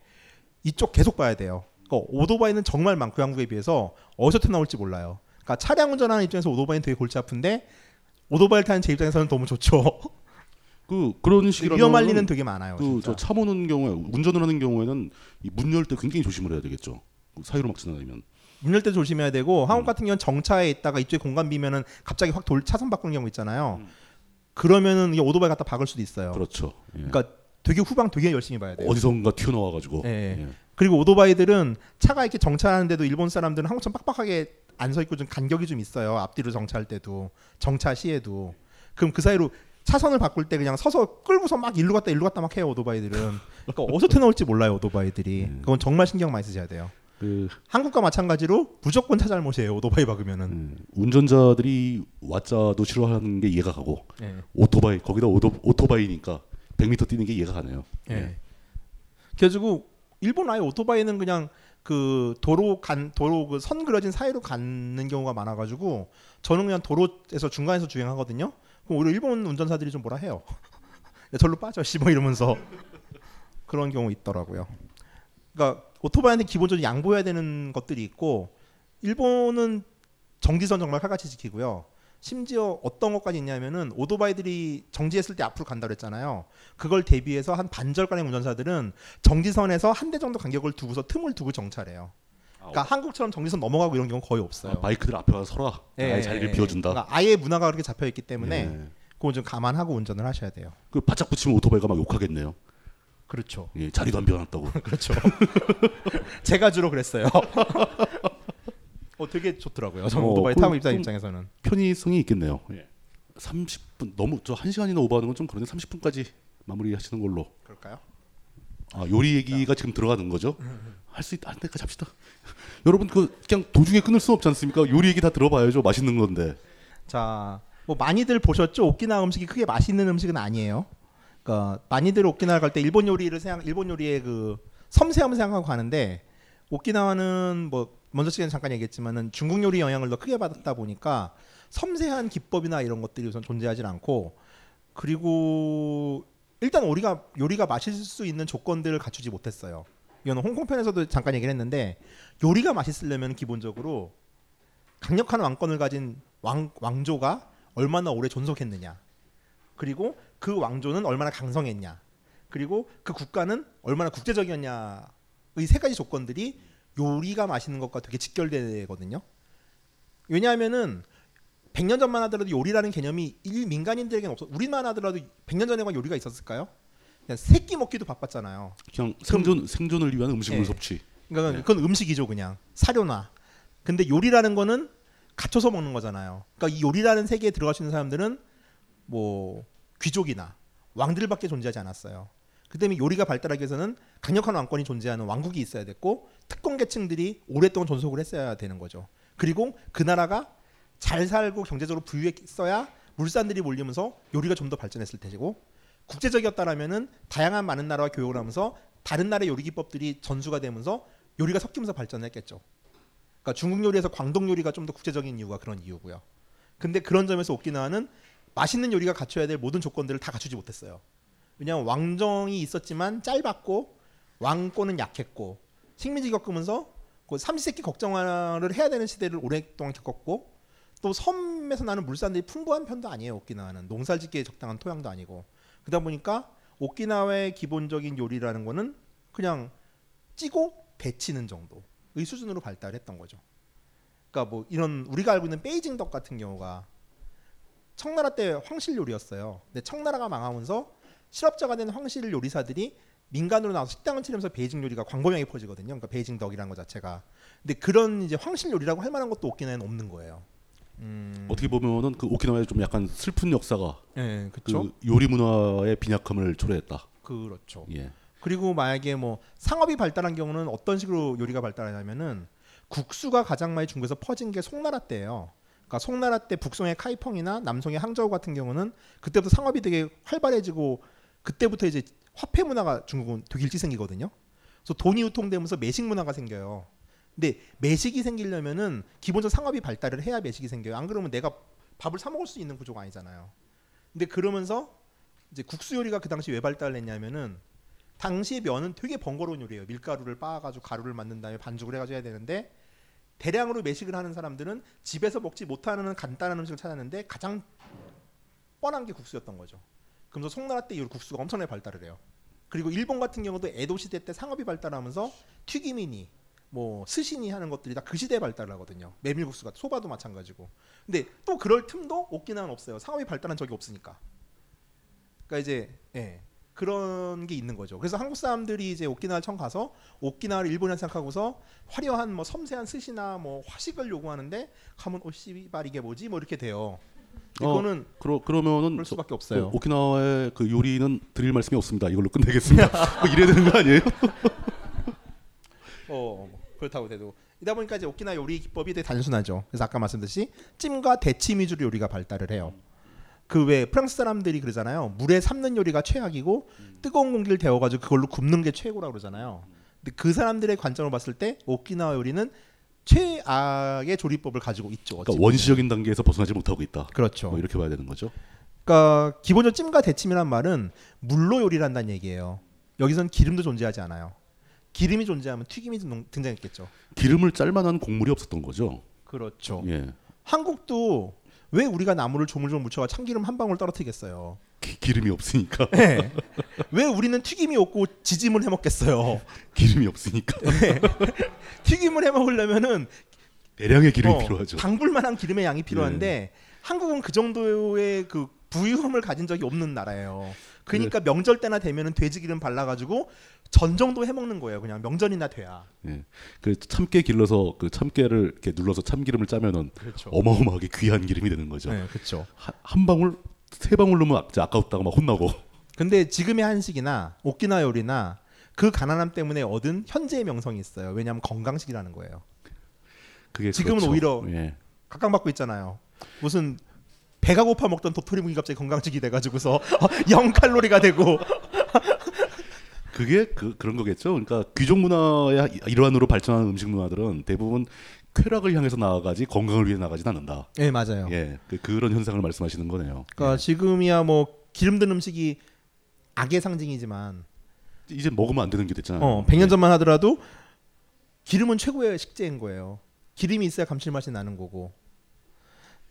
Speaker 6: 이쪽 계속 봐야 돼요 그러니까 오토바이는 정말 많고 한국에 비해서 어디서 튀어나올지 몰라요 그러니까 차량 운전하는 입장에서 오토바이는 되게 골치 아픈데 오토바이를 타는 제 입장에서는 너무 좋죠
Speaker 5: 그 그런 식이라면
Speaker 6: 위험할 리는 되게 많아요.
Speaker 5: 그저 차 모는 경우에 운전을 하는 경우에는 문 열 때 굉장히 조심을 해야 되겠죠. 그 사이로 막 지나다니면.
Speaker 6: 문 열 때 조심해야 되고
Speaker 5: 음.
Speaker 6: 한국 같은 경우는 정차에 있다가 이쪽에 공간 비면은 갑자기 확 돌 차선 바꾸는 경우 있잖아요.
Speaker 5: 음.
Speaker 6: 그러면은 이게 오토바이 갖다 박을 수도 있어요.
Speaker 5: 그렇죠. 예.
Speaker 6: 그러니까 되게 후방 되게 열심히 봐야 돼요.
Speaker 5: 어디선가 튀어나와 가지고.
Speaker 6: 예.
Speaker 5: 예.
Speaker 6: 그리고 오토바이들은 차가 이렇게 정차하는데도 일본 사람들은 한국처럼 빡빡하게 안 서 있고 좀 간격이 좀 있어요. 앞뒤로 정차할 때도 정차 시에도 그럼 그 사이로 차선을 바꿀 때 그냥 서서 끌고서 막 일로 갔다 일로 갔다 막 해요 오토바이들은. 그러니까 어디서 튀어나올지 몰라요 오토바이들이. 그건 정말 신경 많이 쓰셔야 돼요.
Speaker 5: 그
Speaker 6: 한국과 마찬가지로 무조건 차 잘못이에요 오토바이 박으면은.
Speaker 5: 음, 운전자들이 왓자도 싫어하는 게 이해가 가고
Speaker 6: 예.
Speaker 5: 오토바이 거기다 오토, 오토바이니까 100m 뛰는 게 이해가 가네요.
Speaker 6: 예. 그래가지고 일본 아예 오토바이는 그냥 그 도로 간 도로 그 선 그려진 사이로 가는 경우가 많아가지고 저는 그냥 도로에서 중간에서 주행하거든요. 그럼 오히려 일본 운전사들이 좀 뭐라 해요. 야, 절로 빠져 씨뭐 이러면서 그런 경우 있더라고요. 그러니까 오토바이한테 기본적으로 양보해야 되는 것들이 있고 일본은 정지선 정말 칼같이 지키고요. 심지어 어떤 것까지 있냐면은 오토바이들이 정지했을 때 앞으로 간다 그랬잖아요. 그걸 대비해서 한 반절간의 운전사들은 정지선에서 한 대 정도 간격을 두고서 틈을 두고 정차래요. 그러니까 한국처럼 정지선 넘어가고 이런 경우 거의 없어요.
Speaker 5: 아, 바이크들 앞에 가서 서라.
Speaker 6: 예,
Speaker 5: 아예 자리를
Speaker 6: 예,
Speaker 5: 비워준다.
Speaker 6: 그러니까 아예 문화가 그렇게 잡혀 있기 때문에
Speaker 5: 예.
Speaker 6: 그건 좀 감안하고 운전을 하셔야 돼요.
Speaker 5: 그 바짝 붙이면 오토바이가 막 욕하겠네요.
Speaker 6: 그렇죠.
Speaker 5: 예, 자리도 안 비워놨다고.
Speaker 6: 그렇죠. 제가 주로 그랬어요. 어 되게 좋더라고요. 저
Speaker 5: 어, 그
Speaker 6: 타고
Speaker 5: 좀-
Speaker 6: 입장에서는.
Speaker 5: 편의성이 있겠네요. 30분 너무 저 1시간이나 오버하는 건 좀 그런데 30분까지 마무리하시는 걸로.
Speaker 6: 그럴까요?
Speaker 5: 아, 요리 얘기가 지금 들어가는 거죠? 할 수 있다. 안 때까지 합시다. 여러분 그 그냥 도중에 끊을 수 없지 않습니까? 요리 얘기 다 들어봐야죠. 맛있는 건데.
Speaker 6: 자, 뭐 많이들 보셨죠? 오키나와 음식이 크게 맛있는 음식은 아니에요. 그러니까 많이들 오키나와 갈 때 일본 요리를 생각, 일본 요리의 그 섬세함을 생각하고 가는데 오키나와는 뭐 먼저 시간에 잠깐 얘기했지만은 중국 요리 영향을 더 크게 받았다 보니까 섬세한 기법이나 이런 것들이 우선 존재하지 않고 그리고 일단 우리가 요리가 맛있을 수 있는 조건들을 갖추지 못했어요. 이거는 홍콩 편에서도 잠깐 얘기를 했는데 요리가 맛있으려면 기본적으로 강력한 왕권을 가진 왕, 왕조가 얼마나 오래 존속했느냐. 그리고 그 왕조는 얼마나 강성했냐. 그리고 그 국가는 얼마나 국제적이었냐의 세 가지 조건들이 요리가 맛있는 것과 되게 직결되거든요. 왜냐하면은 100년 전만 하더라도 요리라는 개념이 일 민간인들에게는 없어. 우리만 하더라도 100년 전에만 요리가 있었을까요? 그냥 새끼 먹기도 바빴잖아요.
Speaker 5: 그냥 생존 생존을 위한 음식물
Speaker 6: 예.
Speaker 5: 섭취.
Speaker 6: 그러니까 그건 음식이죠 그냥 사료나. 근데 요리라는 거는 갖춰서 먹는 거잖아요. 그러니까 이 요리라는 세계에 들어갈 수 있는 사람들은 뭐 귀족이나 왕들밖에 존재하지 않았어요. 그 때문에 요리가 발달하기 위해서는 강력한 왕권이 존재하는 왕국이 있어야 됐고 특권 계층들이 오랫동안 존속을 했어야 되는 거죠. 그리고 그 나라가 잘 살고 경제적으로 부유했어야 물산들이 몰리면서 요리가 좀 더 발전했을 테고 국제적이었다라면은 다양한 많은 나라와 교역을 하면서 다른 나라의 요리 기법들이 전수가 되면서 요리가 섞이면서 발전했겠죠. 그러니까 중국 요리에서 광동 요리가 좀 더 국제적인 이유가 그런 이유고요. 근데 그런 점에서 오키나와는 맛있는 요리가 갖춰야 될 모든 조건들을 다 갖추지 못했어요. 왜냐하면 왕정이 있었지만 짧았고 왕권은 약했고 식민지 겪으면서 그 삼시세끼 걱정을 해야 되는 시대를 오랫동안 겪었고 또 섬에서 나는 물산들이 풍부한 편도 아니에요. 오키나와는 농사짓기에 적당한 토양도 아니고 그러다 보니까 오키나와의 기본적인 요리라는 거는 그냥 찌고 데치는 정도의 수준으로 발달했던 거죠. 그러니까 뭐 이런 우리가 알고 있는 베이징 덕 같은 경우가 청나라 때 황실 요리였어요. 근데 청나라가 망하면서 실업자가 된 황실 요리사들이 민간으로 나와서 식당을 차리면서 베이징 요리가 광범위하게 퍼지거든요. 그러니까 베이징 덕이라는 것 자체가. 근데 그런 이제 황실 요리라고 할 만한 것도 오키나와는 없는 거예요. 음,
Speaker 5: 어떻게 보면은 그 오키나와의 좀 약간 슬픈 역사가
Speaker 6: 예, 그렇죠.
Speaker 5: 그 요리 문화의 빈약함을 초래했다.
Speaker 6: 그렇죠.
Speaker 5: 예.
Speaker 6: 그리고 만약에 뭐 상업이 발달한 경우는 어떤 식으로 요리가 발달하냐면은 국수가 가장 많이 중국에서 퍼진 게 송나라 때예요. 그러니까 송나라 때 북송의 카이펑이나 남송의 항저우 같은 경우는 그때부터 상업이 되게 활발해지고 그때부터 이제 화폐 문화가 중국은 되게 일찍 생기거든요. 그래서 돈이 유통되면서 매식 문화가 생겨요. 근데 매식이 생기려면은 기본적 상업이 발달을 해야 매식이 생겨요. 안 그러면 내가 밥을 사 먹을 수 있는 구조가 아니잖아요. 근데 그러면서 이제 국수 요리가 그 당시 왜 발달했냐면은 당시의 면은 되게 번거로운 요리예요. 밀가루를 빻아가지고 가루를 만든 다음에 반죽을 해가지고 해야 되는데 대량으로 매식을 하는 사람들은 집에서 먹지 못하는 간단한 음식을 찾았는데 가장 뻔한 게 국수였던 거죠. 그러면서 송나라 때 이후로 국수가 엄청나게 발달을 해요. 그리고 일본 같은 경우도 에도 시대 때 상업이 발달하면서 튀김이니 뭐 스시니 하는 것들이 다 그 시대에 발달을 하거든요. 메밀국수가 소바도 마찬가지고. 근데 또 그럴 틈도 오키나와는 없어요. 상업이 발달한 적이 없으니까. 그러니까 이제 예. 그런 게 있는 거죠. 그래서 한국 사람들이 이제 오키나와 처음 가서 오키나와를 일본이라 생각하고서 화려한 뭐 섬세한 스시나 뭐 화식을 요구하는데 가면 오씨발 이게 뭐지? 뭐 이렇게 돼요. 이거는
Speaker 5: 어, 그러 그러면은
Speaker 6: 그럴
Speaker 5: 저-
Speaker 6: 수밖에 없어요.
Speaker 5: 그 오키나와의 그 요리는 드릴 말씀이 없습니다. 이걸로 끝내겠습니다. 뭐 이래야 되는 거 아니에요?
Speaker 6: 어뭐 그렇다고 돼도 이다 보니까 이제 오키나와 요리 기법이 되게 단순하죠. 그래서 아까 말씀드렸듯이 찜과 대침 위주로 요리가 발달을 해요. 그 왜 프랑스 사람들이 그러잖아요. 물에 삶는 요리가 최악이고 뜨거운 공기를 데워가지고 그걸로 굽는 게 최고라고 그러잖아요. 근데 그 사람들의 관점으로 봤을 때 오키나와 요리는 최악의 조리법을 가지고 있죠.
Speaker 5: 그러니까. 원시적인 단계에서 벗어나지 못하고 있다.
Speaker 6: 그렇죠.
Speaker 5: 뭐 이렇게 봐야 되는 거죠.
Speaker 6: 그러니까 기본적으로 찜과 대침이란 말은 물로 요리를 한다는 얘기예요. 여기선 기름도 존재하지 않아요. 기름이 존재하면 튀김이 등- 등장했겠죠.
Speaker 5: 기름을 짤 만한 곡물이 없었던 거죠.
Speaker 6: 그렇죠.
Speaker 5: 예.
Speaker 6: 한국도 왜 우리가 나무를 조물조물 묻혀가 참기름 한 방울 떨어뜨리겠어요?
Speaker 5: 기, 기름이 없으니까.
Speaker 6: 네. 왜 우리는 튀김이 없고 지짐을 해 먹겠어요?
Speaker 5: 기름이 없으니까.
Speaker 6: 튀김을 해 먹으려면은
Speaker 5: 대량의 기름이
Speaker 6: 어,
Speaker 5: 필요하죠.
Speaker 6: 당불만한 기름의 양이 필요한데 한국은 그 정도의 그 부유함을 가진 적이 없는 나라예요. 그러니까 명절 때나 되면은 돼지 기름 발라가지고 전 정도 해 먹는 거예요. 그냥 명절이나 돼야.
Speaker 5: 예. 그 참깨 길러서 그 참깨를 이렇게 눌러서 참기름을 짜면은
Speaker 6: 그렇죠.
Speaker 5: 어마어마하게 귀한 기름이 되는 거죠.
Speaker 6: 네, 그렇죠.
Speaker 5: 한, 한 방울 세 방울 넣으면 진짜 아까웠다가 막 혼나고.
Speaker 6: 근데 지금의 한식이나 오키나 요리나 그 가난함 때문에 얻은 현재의 명성이 있어요. 왜냐하면 건강식이라는 거예요.
Speaker 5: 그게
Speaker 6: 지금은
Speaker 5: 그렇죠.
Speaker 6: 오히려
Speaker 5: 예.
Speaker 6: 각광받고 있잖아요. 무슨 배가 고파 먹던 도토리 묵이 갑자기 건강식이 돼가지고서 0 칼로리가 되고
Speaker 5: 그게 그 그런 거겠죠. 그러니까 귀족 문화의 일환으로 발전하는 음식 문화들은 대부분 쾌락을 향해서 나아가지 건강을 위해 나가진 않는다.
Speaker 6: 네 맞아요.
Speaker 5: 예, 그, 그런 현상을 말씀하시는 거네요.
Speaker 6: 그러니까 지금이야 뭐 기름든 음식이 악의 상징이지만
Speaker 5: 이제 먹으면 안 되는 게 됐잖아요.
Speaker 6: 어, 100년 전만 하더라도 기름은 최고의 식재인 거예요. 기름이 있어야 감칠맛이 나는 거고.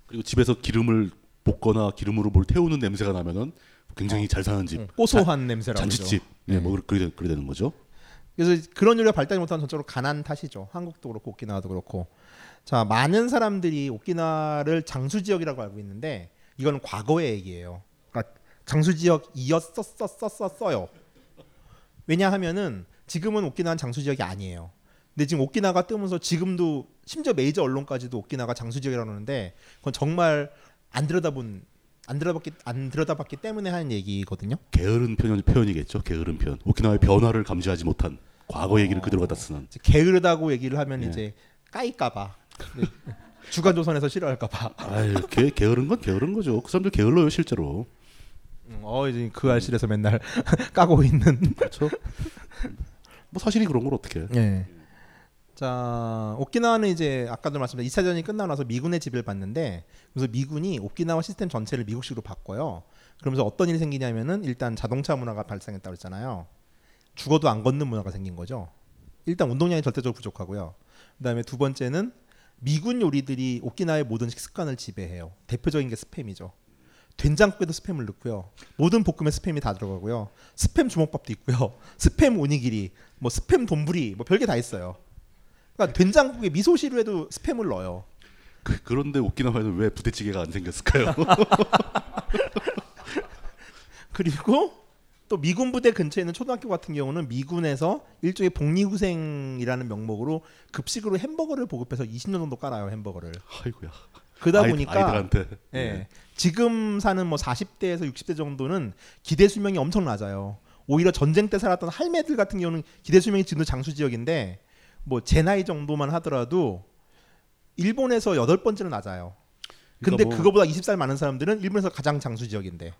Speaker 5: 그리고 집에서 기름을 볶거나 기름으로 뭘 태우는 냄새가 나면은 굉장히 잘 사는 집,
Speaker 6: 어, 고소한 냄새라고.
Speaker 5: 잔치집, 예, 뭐 그래 그래 되는 거죠.
Speaker 6: 그래서 그런 요리가 발달이 못한 전적으로 가난 탓이죠. 한국도 그렇고 오키나와도 그렇고. 자, 많은 사람들이 오키나와를 장수 지역이라고 알고 있는데 이건 과거의 얘기예요. 그러니까 장수 지역 이었었었었어요. 왜냐하면은 지금은 오키나와는 장수 지역이 아니에요. 근데 지금 오키나가 뜨면서 지금도 심지어 메이저 언론까지도 오키나가 장수 지역이라고 하는데 그건 정말 안 들여다본 안 들여다봤기 안 들여다봤기 때문에 하는 얘기거든요.
Speaker 5: 게으른 표현 표현이겠죠. 게으른 표현. 오키나와의 변화를 감지하지 못한 과거 얘기를 그대로 갖다 쓰는.
Speaker 6: 게으르다고 얘기를 하면
Speaker 5: 예.
Speaker 6: 이제 까일까봐 주간 조선에서 싫어할까봐.
Speaker 5: 아유, 게, 게으른 건 게으른 거죠. 그 사람들 게을러요 실제로.
Speaker 6: 음, 어 이제 그 알실에서 맨날 까고 있는.
Speaker 5: 그렇죠. 뭐 사실이 그런 걸 어떻게?
Speaker 6: 예. 자 오키나와는 이제 아까도 말씀드린 2차 대전이 끝나고 나서 미군의 지배를 받는데 그래서 미군이 오키나와 시스템 전체를 미국식으로 바꿔요. 그러면서 어떤 일이 생기냐면은 일단 자동차 문화가 발생했다고 했잖아요. 죽어도 안 걷는 문화가 생긴 거죠. 일단 운동량이 절대적으로 부족하고요. 그다음에 두 번째는 미군 요리들이 오키나와의 모든 식습관을 지배해요. 대표적인 게 스팸이죠. 된장국에도 스팸을 넣고요. 모든 볶음에 스팸이 다 들어가고요. 스팸 주먹밥도 있고요. 스팸 오니기리, 뭐 스팸 돈부리, 뭐 별게 다 있어요. 그러니까 된장국에 미소시루에도 스팸을 넣어요.
Speaker 5: 그, 그런데 오키나와에는 왜 부대찌개가 안 생겼을까요?
Speaker 6: 그리고 또 미군 부대 근처에 있는 초등학교 같은 경우는 미군에서 일종의 복리후생이라는 명목으로 급식으로 햄버거를 보급해서 20년 정도 깔아요 햄버거를.
Speaker 5: 아이고야.
Speaker 6: 그러다
Speaker 5: 아이-
Speaker 6: 보니까
Speaker 5: 아이들한테.
Speaker 6: 예.
Speaker 5: 예.
Speaker 6: 지금 사는 뭐 40대에서 60대 정도는 기대 수명이 엄청 낮아요. 오히려 전쟁 때 살았던 할매들 같은 경우는 기대 수명이 지금도 장수 지역인데 뭐 제 나이 정도만 하더라도 일본에서 여덟 번째로 낮아요. 근데
Speaker 5: 그러니까 뭐-
Speaker 6: 그거보다 20살 많은 사람들은 일본에서 가장 장수 지역인데.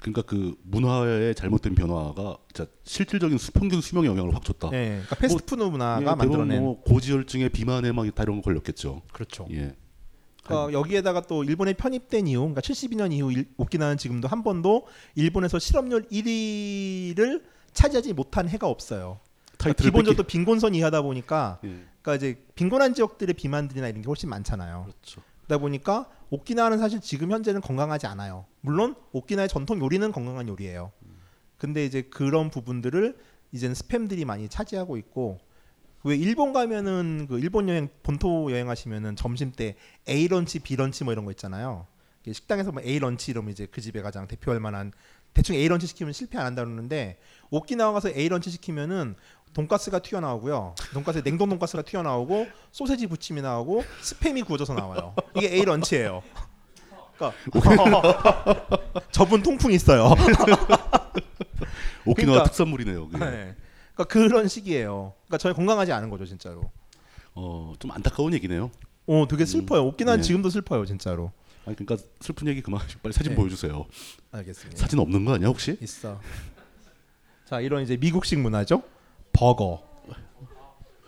Speaker 5: 그러니까 그 문화의 잘못된 변화가 진짜 실질적인 수, 평균 수명에 영향을 확 줬다.
Speaker 6: 예. 그러니까 패스트푸드 문화가
Speaker 5: 예,
Speaker 6: 만들어낸
Speaker 5: 뭐 고지혈증에 비만에 막 이런 거 걸렸겠죠.
Speaker 6: 그렇죠.
Speaker 5: 예.
Speaker 6: 그러니까 여기에다가 또 일본에 편입된 이후, 그러니까 72년 이후 일, 오키나와는 지금도 한 번도 일본에서 실업률 1위를 차지하지 못한 해가 없어요. 그러니까
Speaker 5: 타이틀을
Speaker 6: 기본적으로 빈곤선 이하다 보니까,
Speaker 5: 예.
Speaker 6: 그러니까 이제 빈곤한 지역들의 비만들이나 이런 게 훨씬 많잖아요.
Speaker 5: 그렇죠.
Speaker 6: 그러다 보니까 오키나와는 사실 지금 현재는 건강하지 않아요. 물론 오키나와의 전통 요리는 건강한 요리예요. 근데 이제 그런 부분들을 이제는 스팸들이 많이 차지하고 있고 왜 일본 가면은 그 일본 여행 본토 여행하시면은 점심 때 A lunch, B lunch 뭐 이런 거 있잖아요. 식당에서 뭐 A lunch 이러면 이제 그 집에 가장 대표할 만한 대충 A lunch 시키면 실패 안 한다 그러는데 오키나와 가서 A lunch 시키면은 돈가스가 튀어나오고요. 돈가스에 냉동 돈가스가 튀어나오고 소세지 부침이 나오고 스팸이 구워져서 나와요. 이게 A 런치예요. 그러니까 저분 통풍 있어요.
Speaker 5: 오키나와
Speaker 6: 그러니까-
Speaker 5: 특산물이네요.
Speaker 6: 네. 그러니까 그런 식이에요. 그러니까 저희 건강하지 않은 거죠, 진짜로.
Speaker 5: 어, 좀 안타까운 얘기네요.
Speaker 6: 어, 되게 슬퍼요. 오키나는
Speaker 5: 네.
Speaker 6: 지금도 슬퍼요, 진짜로.
Speaker 5: 아니 그러니까 슬픈 얘기 그만하시고 빨리 사진
Speaker 6: 네.
Speaker 5: 보여주세요.
Speaker 6: 알겠습니다.
Speaker 5: 사진 없는 거 아니야 혹시?
Speaker 6: 있어. 자, 이런 이제 미국식 문화죠. 버거.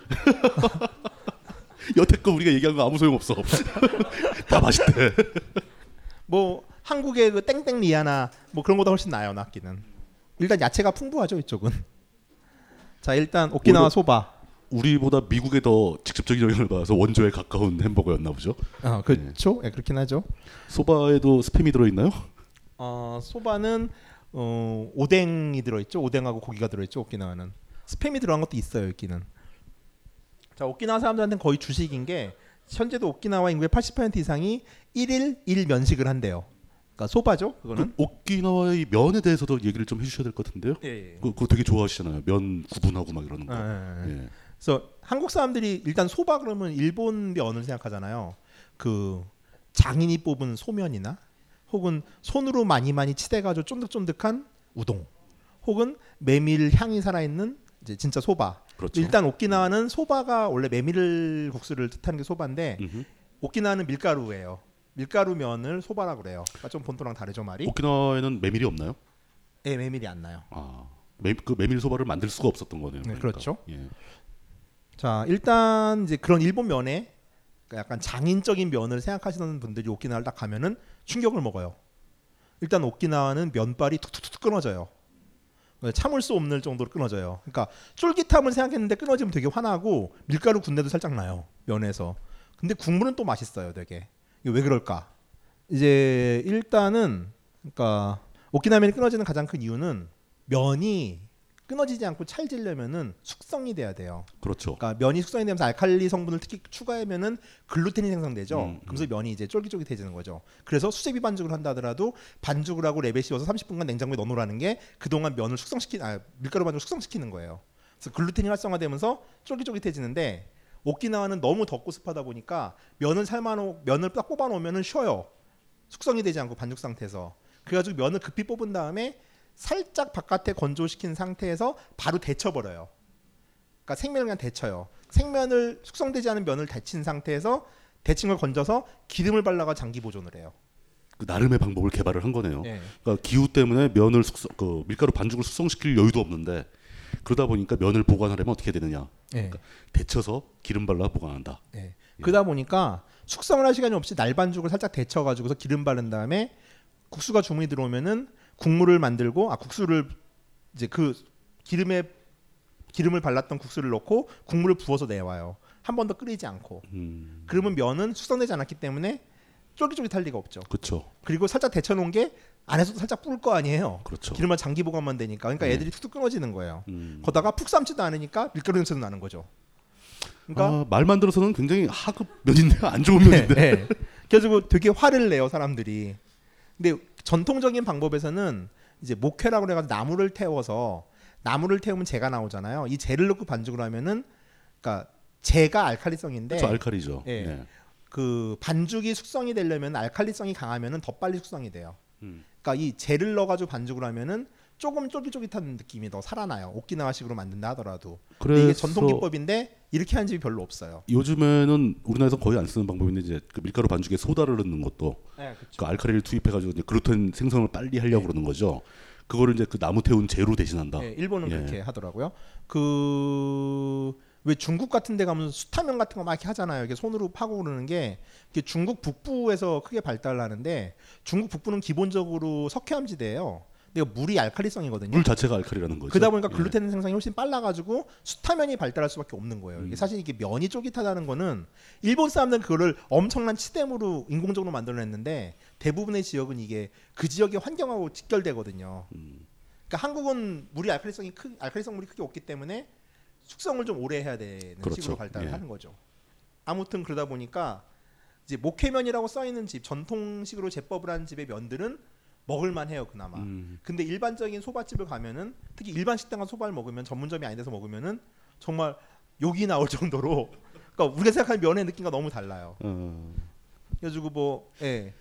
Speaker 5: 여태껏 우리가 얘기한 거 아무 소용 없어. 다 맛있대.
Speaker 6: 뭐 한국의 그 땡땡 리아나 뭐 그런 거보다 훨씬 나아요, 낫기는. 일단 야채가 풍부하죠, 이쪽은. 자, 일단 오키나와 소바.
Speaker 5: 우리보다 미국에 더 직접적인 영향을 받아서 원조에 가까운 햄버거였나 보죠.
Speaker 6: 아, 그렇죠. 예, 그렇긴 하죠.
Speaker 5: 소바에도 스팸이 들어 있나요?
Speaker 6: 어, 소바는 어, 오뎅이 들어 있죠. 오뎅하고 고기가 들어 있죠. 오키나와는. 스팸이 들어간 것도 있어요, 여기는. 자, 오키나와 사람들한테는 거의 주식인 게 현재도 오키나와 인구의 80% 이상이 1일 1 면식을 한대요. 그러니까 소바죠, 그거는.
Speaker 5: 그 오키나와의 이 면에 대해서도 얘기를 좀 해주셔야 될 것 같은데요.
Speaker 6: 예, 예.
Speaker 5: 그, 그거 되게 좋아하시잖아요. 면 구분하고 막 이러는 거.
Speaker 6: 예, 예, 예.
Speaker 5: 예.
Speaker 6: 그래서 한국 사람들이 일단 소바 그러면 일본 면을 생각하잖아요. 그 장인이 뽑은 소면이나 혹은 손으로 많이 많이 치대가지고 쫀득쫀득한 우동, 혹은 메밀 향이 살아있는 이제 진짜 소바.
Speaker 5: 그렇죠.
Speaker 6: 일단 오키나와는 소바가 원래 메밀 국수를 뜻하는 게 소바인데
Speaker 5: 음흠.
Speaker 6: 오키나와는 밀가루예요. 밀가루 면을 소바라 그래요. 그러니까 좀 본토랑 다르죠 말이.
Speaker 5: 오키나와에는 메밀이 없나요?
Speaker 6: 예, 메밀이 안 나요.
Speaker 5: 아, 메, 그 메밀 소바를 만들 수가 없었던 거네요.
Speaker 6: 네,
Speaker 5: 그러니까.
Speaker 6: 그렇죠.
Speaker 5: 예.
Speaker 6: 자 일단 이제 그런 일본 면에 그러니까 약간 장인적인 면을 생각하시는 분들이 오키나와를 딱 가면은 충격을 먹어요. 일단 오키나와는 면발이 툭툭툭 끊어져요. 참을 수 없는 정도로 끊어져요. 그러니까 쫄깃함을 생각했는데 끊어지면 되게 화나고 밀가루 군내도 살짝 나요 면에서. 근데 국물은 또 맛있어요, 되게. 이게 왜 그럴까? 이제 일단은 그러니까 오키나와 면이 끊어지는 가장 큰 이유는 면이 끊어지지 않고 찰지려면은 숙성이 돼야 돼요.
Speaker 5: 그렇죠.
Speaker 6: 그러니까 면이 숙성이 되면서 알칼리 성분을 특히 추가하면은 글루텐이 생성되죠.
Speaker 5: 음,
Speaker 6: 그래서 면이 이제 쫄깃쫄깃해지는 거죠. 그래서 수제비 반죽을 한다 하더라도 반죽을 하고 랩에 씌워서 30분간 냉장고에 넣어놓으라는 게 그동안 면을 숙성시키 아 밀가루 반죽을 숙성시키는 거예요. 그래서 글루텐이 활성화되면서 쫄깃쫄깃해지는데 오키나와는 너무 덥고 습하다 보니까 면을 삶아놓 면을 딱 뽑아놓으면은 쉬어요. 숙성이 되지 않고 반죽 상태에서 그래가지고 면을 급히 뽑은 다음에 살짝 바깥에 건조시킨 상태에서 바로 데쳐버려요. 그러니까 생면을 그냥 데쳐요. 생면을 숙성되지 않은 면을 데친 상태에서 데친 걸 건져서 기름을 발라가 장기 보존을 해요.
Speaker 5: 그 나름의 방법을 개발을 한 거네요.
Speaker 6: 예.
Speaker 5: 그러니까 기후 때문에 면을 숙성, 그 밀가루 반죽을 숙성시킬 여유도 없는데 그러다 보니까 면을 보관하려면 어떻게 되느냐?
Speaker 6: 예.
Speaker 5: 데쳐서 기름 발라 보관한다.
Speaker 6: 예. 그러다 보니까 숙성을 할 시간이 없이 날 반죽을 살짝 데쳐가지고서 기름 바른 다음에 국수가 주문이 들어오면은 국물을 만들고 아 국수를 이제 그 기름에 기름을 발랐던 국수를 넣고 국물을 부어서 내와요. 한 번 더 끓이지 않고.
Speaker 5: 음,
Speaker 6: 그러면 면은 숙성되지 않았기 때문에 쫄깃쫄깃할 리가 없죠.
Speaker 5: 그렇죠.
Speaker 6: 그리고 살짝 데쳐 놓은 게 안에서도 살짝 불 거 아니에요.
Speaker 5: 그렇죠.
Speaker 6: 기름만 장기 보관만 되니까. 그러니까
Speaker 5: 네.
Speaker 6: 애들이 툭툭 끊어지는 거예요.
Speaker 5: 음.
Speaker 6: 거다가 푹 삶지도 않으니까 밀가루 냄새도 나는 거죠. 그러니까
Speaker 5: 아, 말만 들어서는 굉장히 하급 면인데 안 좋은 면인데.
Speaker 6: 네. 그래가지고 되게 화를 내요 사람들이. 근데 전통적인 방법에서는 이제 목회라고 그래가지고 나무를 태워서 나무를 태우면 재가 나오잖아요. 이 재를 넣고 반죽을 하면은 그러니까 재가 알칼리성인데
Speaker 5: 그렇죠. 알칼리죠.
Speaker 6: 예.
Speaker 5: 네.
Speaker 6: 그 반죽이 숙성이 되려면 알칼리성이 강하면은 더 빨리 숙성이 돼요.
Speaker 5: 음.
Speaker 6: 그러니까 이 재를 넣어가지고 반죽을 하면은 조금 쫄깃쫄깃한 느낌이 더 살아나요. 오키나와식으로 만든다 하더라도. 근데 이게
Speaker 5: 그래서
Speaker 6: 전통 기법인데 이렇게 하는 집이 별로 없어요.
Speaker 5: 요즘에는 우리나라에서 거의 안 쓰는 방법인데 이제 그 밀가루 반죽에 소다를 넣는 것도
Speaker 6: 네,
Speaker 5: 그 알칼리를 투입해가지고 이제 글루텐 생성을 빨리 하려고 그러는 거죠. 그거를 이제 그 나무 태운 재로 대신한다.
Speaker 6: 네, 일본은
Speaker 5: 예.
Speaker 6: 그렇게 하더라고요. 그 왜 중국 같은 데 가면 수타면 같은 거 막 이렇게 하잖아요. 이게 손으로 파고 그러는 게 중국 북부에서 크게 발달하는데 중국 북부는 기본적으로 석회암지대예요. 근데 물이 알칼리성이거든요.
Speaker 5: 물 자체가 알칼리라는 거죠.
Speaker 6: 그러다 보니까
Speaker 5: 예.
Speaker 6: 글루텐 생성이 훨씬 빨라가지고 수타면이 발달할 수밖에 없는 거예요.
Speaker 5: 음.
Speaker 6: 이게 사실 이게 면이 쫄깃하다는 거는 일본 사람들은 그거를 엄청난 치대물로 인공적으로 만들어냈는데 대부분의 지역은 이게 그 지역의 환경하고 직결되거든요.
Speaker 5: 음.
Speaker 6: 그러니까 한국은 물이 알칼리성이 크, 알칼리성 물이 크게 없기 때문에 숙성을 좀 오래 해야 되는
Speaker 5: 그렇죠.
Speaker 6: 식으로 발달을
Speaker 5: 예.
Speaker 6: 하는 거죠. 아무튼 그러다 보니까 이제 목회면이라고 써 있는 집 전통식으로 제법을 하는 집의 면들은 먹을만 해요 그나마.
Speaker 5: 음.
Speaker 6: 근데 일반적인 소바집을 가면은 특히 일반 식당 가서 소바를 먹으면 전문점이 아닌 데서 먹으면은 정말 욕이 나올 정도로 그러니까 우리가 생각하는 면의 느낌과 너무 달라요.
Speaker 5: 어,
Speaker 6: 그래가지고 뭐 예.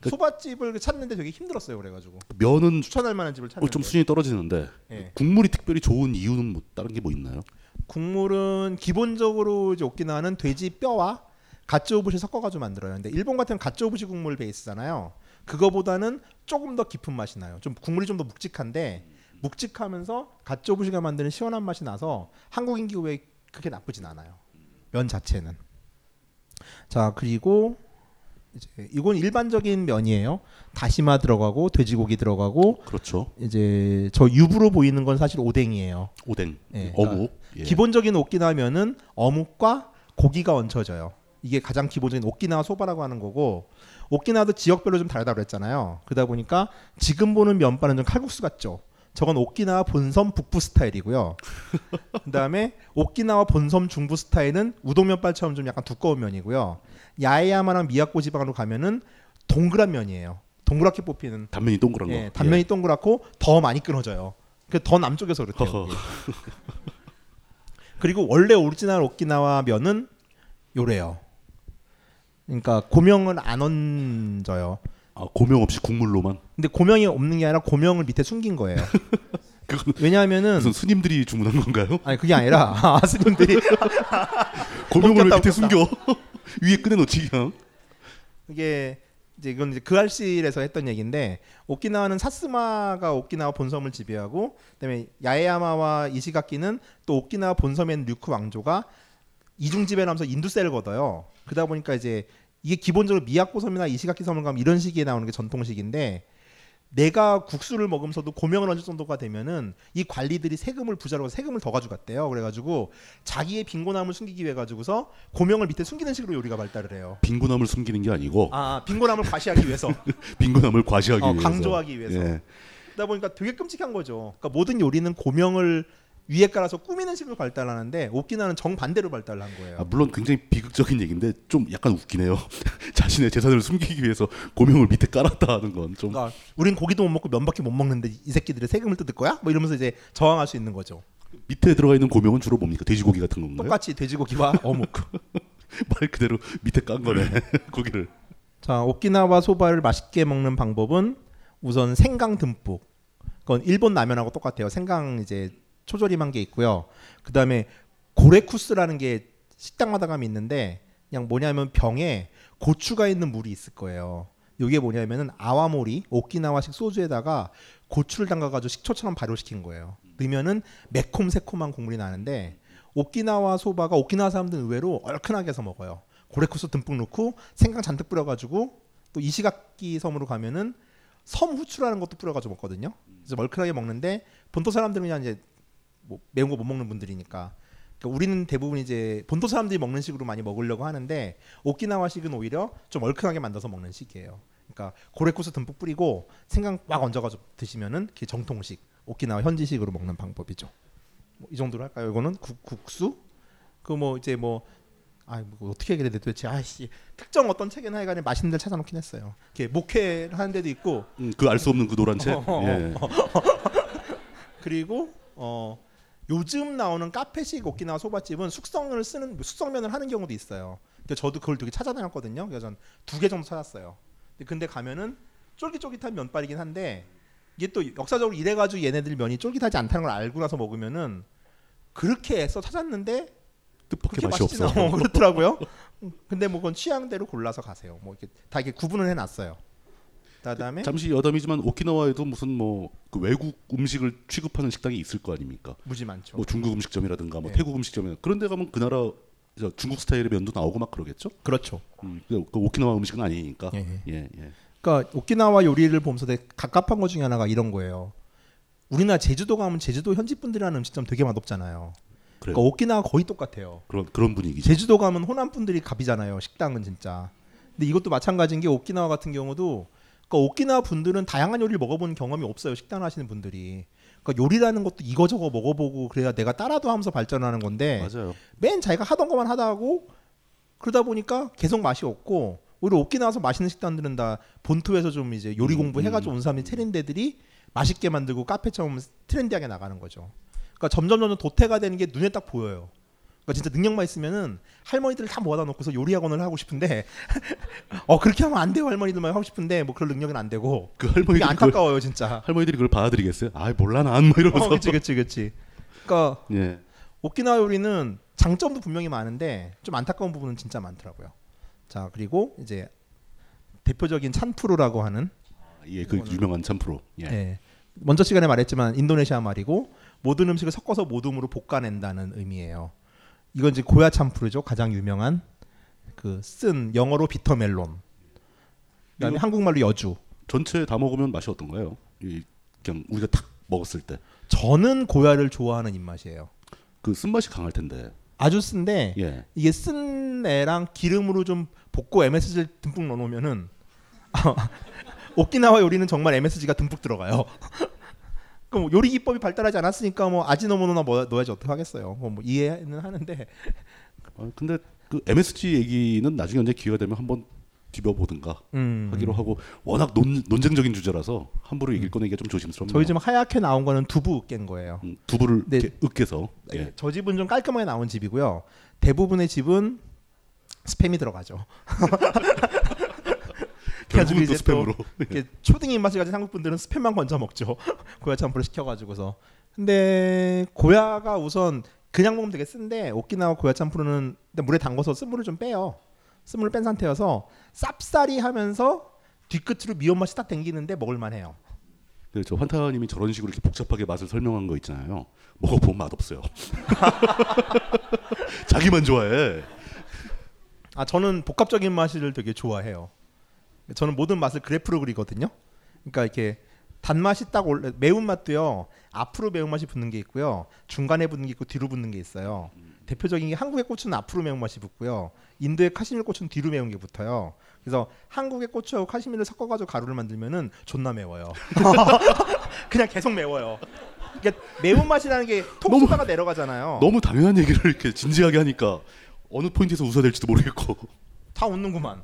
Speaker 5: 그-
Speaker 6: 소바집을 찾는데 되게 힘들었어요. 그래가지고
Speaker 5: 면은
Speaker 6: 추천할 만한 집을
Speaker 5: 어,
Speaker 6: 찾는데
Speaker 5: 좀 수준이 떨어지는데
Speaker 6: 예.
Speaker 5: 국물이 특별히 좋은 이유는 뭐 다른 게 뭐 있나요?
Speaker 6: 국물은 기본적으로 이제 오키나와는 돼지 뼈와 가츠오부시 섞어가지고 만들어요. 근데 일본 같은 가츠오부시 국물 베이스잖아요. 그거보다는 조금 더 깊은 맛이 나요. 좀 국물이 좀 더 묵직한데 묵직하면서 가츠오부시가 만드는 시원한 맛이 나서 한국인 기호에 그렇게 나쁘진 않아요. 면 자체는. 자 그리고 이제 이건 일반적인 면이에요. 다시마 들어가고 돼지고기 들어가고
Speaker 5: 그렇죠.
Speaker 6: 이제 저 유부로 보이는 건 사실 오뎅이에요.
Speaker 5: 오뎅,
Speaker 6: 예,
Speaker 5: 어묵. 예.
Speaker 6: 기본적인 오키나와면은 어묵과 고기가 얹혀져요. 이게 가장 기본적인 오키나와 소바라고 하는 거고 오키나와도 지역별로 좀 다르다고 그랬잖아요. 그러다 보니까 지금 보는 면발은 좀 칼국수 같죠. 저건 오키나와 본섬 북부 스타일이고요. 그다음에 오키나와 본섬 중부 스타일은 우동 면발처럼 좀 약간 두꺼운 면이고요. 야에야마랑 미야코 지방으로 가면은 동그란 면이에요. 동그랗게 뽑히는
Speaker 5: 단면이 동그란 거.
Speaker 6: 예, 단면이 동그랗고 더 많이 끊어져요. 그 더 남쪽에서 그렇대요. 그게. 그리고 원래 오리지널 오키나와 면은 요래요. 그러니까 고명을 안 얹어요.
Speaker 5: 아, 고명 없이 국물로만.
Speaker 6: 근데 고명이 없는 게 아니라 고명을 밑에 숨긴 거예요. 왜냐하면은
Speaker 5: 무슨 스님들이 주문한 건가요?
Speaker 6: 아니 그게 아니라 아, 스님들이
Speaker 5: 고명을 밑에. 숨겨? 위에 꺼내놓지 그냥.
Speaker 6: 이게 이제 이건 이제 그 알실에서 했던 얘기인데 오키나와는 사스마가 오키나와 본섬을 지배하고 그다음에 야에야마와 이시가키는 또 오키나와 본섬에 있는 류크 왕조가 이중 지배하면서 인두세를 걷어요. 그러다 보니까 이제 이게 기본적으로 미야코 섬이나 이시가키 섬을 가면 이런 시기에 나오는 게 전통식인데 내가 국수를 먹으면서도 고명을 얹을 정도가 되면은 이 관리들이 세금을 부자로 세금을 더 가져갔대요. 그래가지고 자기의 빈곤함을 숨기기 위해 가지고서 고명을 밑에 숨기는 식으로 요리가 발달을 해요.
Speaker 5: 빈곤함을 숨기는 게 아니고
Speaker 6: 아 빈곤함을 과시하기 위해서
Speaker 5: 빈곤함을 과시하기
Speaker 6: 어,
Speaker 5: 위해서.
Speaker 6: 강조하기 위해서.
Speaker 5: 예.
Speaker 6: 그러다 보니까 되게 끔찍한 거죠. 그러니까 모든 요리는 고명을 위에 깔아서 꾸미는 식으로 발달하는데 오키나는 정 반대로 발달한 거예요.
Speaker 5: 아, 물론 굉장히 비극적인 얘기인데 좀 약간 웃기네요. 자신의 재산을 숨기기 위해서 고명을 밑에 깔았다 하는 건 좀.
Speaker 6: 그러니까 우린 고기도 못 먹고 면밖에 못 먹는데 이 새끼들이 세금을 뜯을 거야? 뭐 이러면서 이제 저항할 수 있는 거죠.
Speaker 5: 밑에 들어가 있는 고명은 주로 뭡니까? 돼지고기 같은 건가요?
Speaker 6: 똑같이 돼지고기와 어묵.
Speaker 5: 말 그대로 밑에 깐 거네. 고기를.
Speaker 6: 자 오키나와 소바를 맛있게 먹는 방법은 우선 생강 듬뿍. 그건 일본 라면하고 똑같아요. 생강 이제 초절임한 게 있고요. 그 다음에 고레쿠스라는 게 식당마다 가면 있는데 그냥 뭐냐면 병에 고추가 있는 물이 있을 거예요. 이게 뭐냐면은 아와모리 오키나와식 소주에다가 고추를 담가가지고 식초처럼 발효시킨 거예요. 넣으면은 매콤 새콤한 국물이 나는데 오키나와 소바가 오키나와 사람들은 의외로 얼큰하게 해서 먹어요. 고레쿠스 듬뿍 넣고 생강 잔뜩 뿌려가지고 또 이시가키 섬으로 가면은 섬 후추라는 것도 뿌려가지고 먹거든요. 그래서 멀큰하게 먹는데 본토 사람들은 그냥 이제 뭐 매운 거 못 먹는 분들이니까. 그러니까 우리는 대부분 이제 본토 사람들이 먹는 식으로 많이 먹으려고 하는데 오키나와식은 오히려 좀 얼큰하게 만들어서 먹는 식이에요. 그러니까 고레쿠스 듬뿍 뿌리고 생강 꽉 얹어가지고 드시면은 그게 정통식 오키나와 현지식으로 먹는 방법이죠. 뭐 이 정도로 할까요? 이거는 국, 국수? 그 뭐 이제 뭐 아, 뭐 어떻게 얘기해야 돼 도대체 아씨 특정 어떤 책이나 해가지고 맛있는 데를 찾아놓긴 했어요. 이렇게 목회를 하는 데도 있고
Speaker 5: 음, 그알 수 없는 그 노란 책.
Speaker 6: 어, 어,
Speaker 5: 예.
Speaker 6: 그리고 어 요즘 나오는 카페식 오키나와 소바집은 숙성을 쓰는 숙성면을 하는 경우도 있어요. 그러니까 저도 그걸 되게 찾아다녔거든요. 그래서 전 두 개 정도 찾았어요. 근데, 근데 가면은 쫄깃쫄깃한 면발이긴 한데 이게 또 역사적으로 이래가지고 얘네들 면이 쫄깃하지 않다는 걸 알고 나서 먹으면은 그렇게 애써 찾았는데 그렇게
Speaker 5: 맛이 없어.
Speaker 6: 그렇더라고요. 음, 근데 뭐 그건 취향대로 골라서 가세요. 뭐 이렇게 다 이렇게 구분을 해놨어요. 그다음에
Speaker 5: 잠시 여담이지만 오키나와에도 무슨 뭐 그 외국 음식을 취급하는 식당이 있을 거 아닙니까?
Speaker 6: 무지 많죠.
Speaker 5: 뭐 중국 음식점이라든가 뭐
Speaker 6: 네.
Speaker 5: 태국 음식점이나 그런 데 가면 그 나라 저 중국 스타일의 면도 나오고 막 그러겠죠?
Speaker 6: 그렇죠.
Speaker 5: 음, 그, 그 오키나와 음식은 아니니까.
Speaker 6: 예, 예.
Speaker 5: 예, 예.
Speaker 6: 그러니까 오키나와 요리를 보면서 되게 갑갑한 것 중에 하나가 이런 거예요. 우리나라 제주도 가면 제주도 현지 분들이 하는 음식점 되게 맛없잖아요.
Speaker 5: 그래요.
Speaker 6: 그러니까 오키나와 거의 똑같아요.
Speaker 5: 그런 그런 분위기죠.
Speaker 6: 제주도 가면 호남 분들이 갑이잖아요. 식당은 진짜. 근데 이것도 마찬가지인 게 오키나와 같은 경우도 그러니까 오키나와 분들은 다양한 요리를 먹어본 경험이 없어요. 식당 하시는 분들이. 그러니까 요리라는 것도 이거저거 먹어보고 그래야 내가 따라도 하면서 발전하는 건데
Speaker 5: 맞아요.
Speaker 6: 맨 자기가 하던 것만 하다 하고 그러다 보니까 계속 맛이 없고 오히려 오키나와서 맛있는 식당들은 다 본토에서 좀 이제 요리
Speaker 5: 음,
Speaker 6: 공부해가지고 온 사람이 차린 데들이 맛있게 만들고 카페처럼 트렌디하게 나가는 거죠. 그러니까 점점 점점 도태가 되는 게 눈에 딱 보여요. 그러니까 진짜 능력만 있으면은 할머니들을 다 모아다 놓고서 요리 학원을 하고 싶은데 어 그렇게 하면 안 돼요 할머니들만 하고 싶은데 뭐 그런 능력은 안 되고
Speaker 5: 그 할머니들이
Speaker 6: 안타까워요 진짜.
Speaker 5: 할머니들이 그걸 받아들이겠어요? 아 몰라 난뭐 이러면서.
Speaker 6: 어, 그치 그치 그치. 그러니까
Speaker 5: 예.
Speaker 6: 오키나와 요리는 장점도 분명히 많은데 좀 안타까운 부분은 진짜 많더라고요. 자 그리고 이제 대표적인 찬푸르라고 하는
Speaker 5: 예, 그
Speaker 6: 이거는-
Speaker 5: 유명한 참프로. 예.
Speaker 6: 예. 먼저 시간에 말했지만 인도네시아 말이고 모든 음식을 섞어서 모둠으로 볶아낸다는 의미예요. 이건 이제 고야 참푸르죠. 가장 유명한 그 쓴 영어로 비터멜론. 그다음에 한국말로 여주.
Speaker 5: 전체 다 먹으면 맛이 어떤가요? 이 그냥 우리가 탁 먹었을 때그
Speaker 6: 저는 고야를 좋아하는 입맛이에요.
Speaker 5: 쓴맛이 강할 텐데.
Speaker 6: 아주 쓴데
Speaker 5: 예.
Speaker 6: 이게 쓴 애랑 기름으로 좀 볶고 MSG를 듬뿍 넣어놓으면은 오키나와 요리는 정말 MSG가 듬뿍 들어가요. 그럼 요리 기법이 발달하지 않았으니까 뭐 아지노모노나 뭐 넣어야지 어떻게 하겠어요. 뭐, 뭐 이해는 하는데
Speaker 5: 아, 근데 그 MSG 얘기는 나중에 언제 기회가 되면 한번 뒤벼보든가
Speaker 6: 음.
Speaker 5: 하기로 하고 워낙 논, 논쟁적인 주제라서 함부로 얘기를 꺼내기가 좀 조심스럽네요.
Speaker 6: 저희 집 하얗게 나온 거는 두부 깬 거예요.
Speaker 5: 음, 두부를
Speaker 6: 네.
Speaker 5: 으깨서 예.
Speaker 6: 저 집은 좀 깔끔하게 나온 집이고요. 대부분의 집은 스팸이 들어가죠. 그래가지고
Speaker 5: 결국은 또
Speaker 6: 이제
Speaker 5: 스팸으로.
Speaker 6: 이렇게 초딩 입맛을 가진 한국 분들은 스팸만 건져 먹죠. 고야 참프를 시켜가지고서. 근데 고야가 우선 그냥 먹으면 되게 쓴데 오키나와 고야 일단 물에 담궈서 쓴물을 좀 빼요. 쓴물을 뺀 상태여서 쌉싸리 하면서 뒤끝으로 미연 맛이 딱 땡기는데 먹을만해요.
Speaker 5: 그저 환타님이 저런 식으로 이렇게 복잡하게 맛을 설명한 거 있잖아요. 먹어보면 맛없어요. 자기만 좋아해.
Speaker 6: 아 저는 복합적인 맛을 되게 좋아해요. 저는 모든 맛을 그래프로 그리거든요. 그러니까 이렇게 단맛이 딱 올라 매운 맛도요. 앞으로 매운 맛이 붙는 게 있고요. 중간에 붙는 게 있고 뒤로 붙는 게 있어요. 대표적인 게 한국의 고추는 앞으로 매운 맛이 붙고요. 인도의 카시미르 고추는 뒤로 매운 게 붙어요. 그래서 한국의 고추하고 카시미르를 섞어가지고 가루를 만들면은 존나 매워요. 그냥 계속 매워요. 이게 매운 맛이라는 게톡 쏘다가 내려가잖아요.
Speaker 5: 너무 당연한 얘기를 이렇게 진지하게 하니까 어느 포인트에서 웃어야 될지도 모르겠고.
Speaker 6: 다 웃는구만.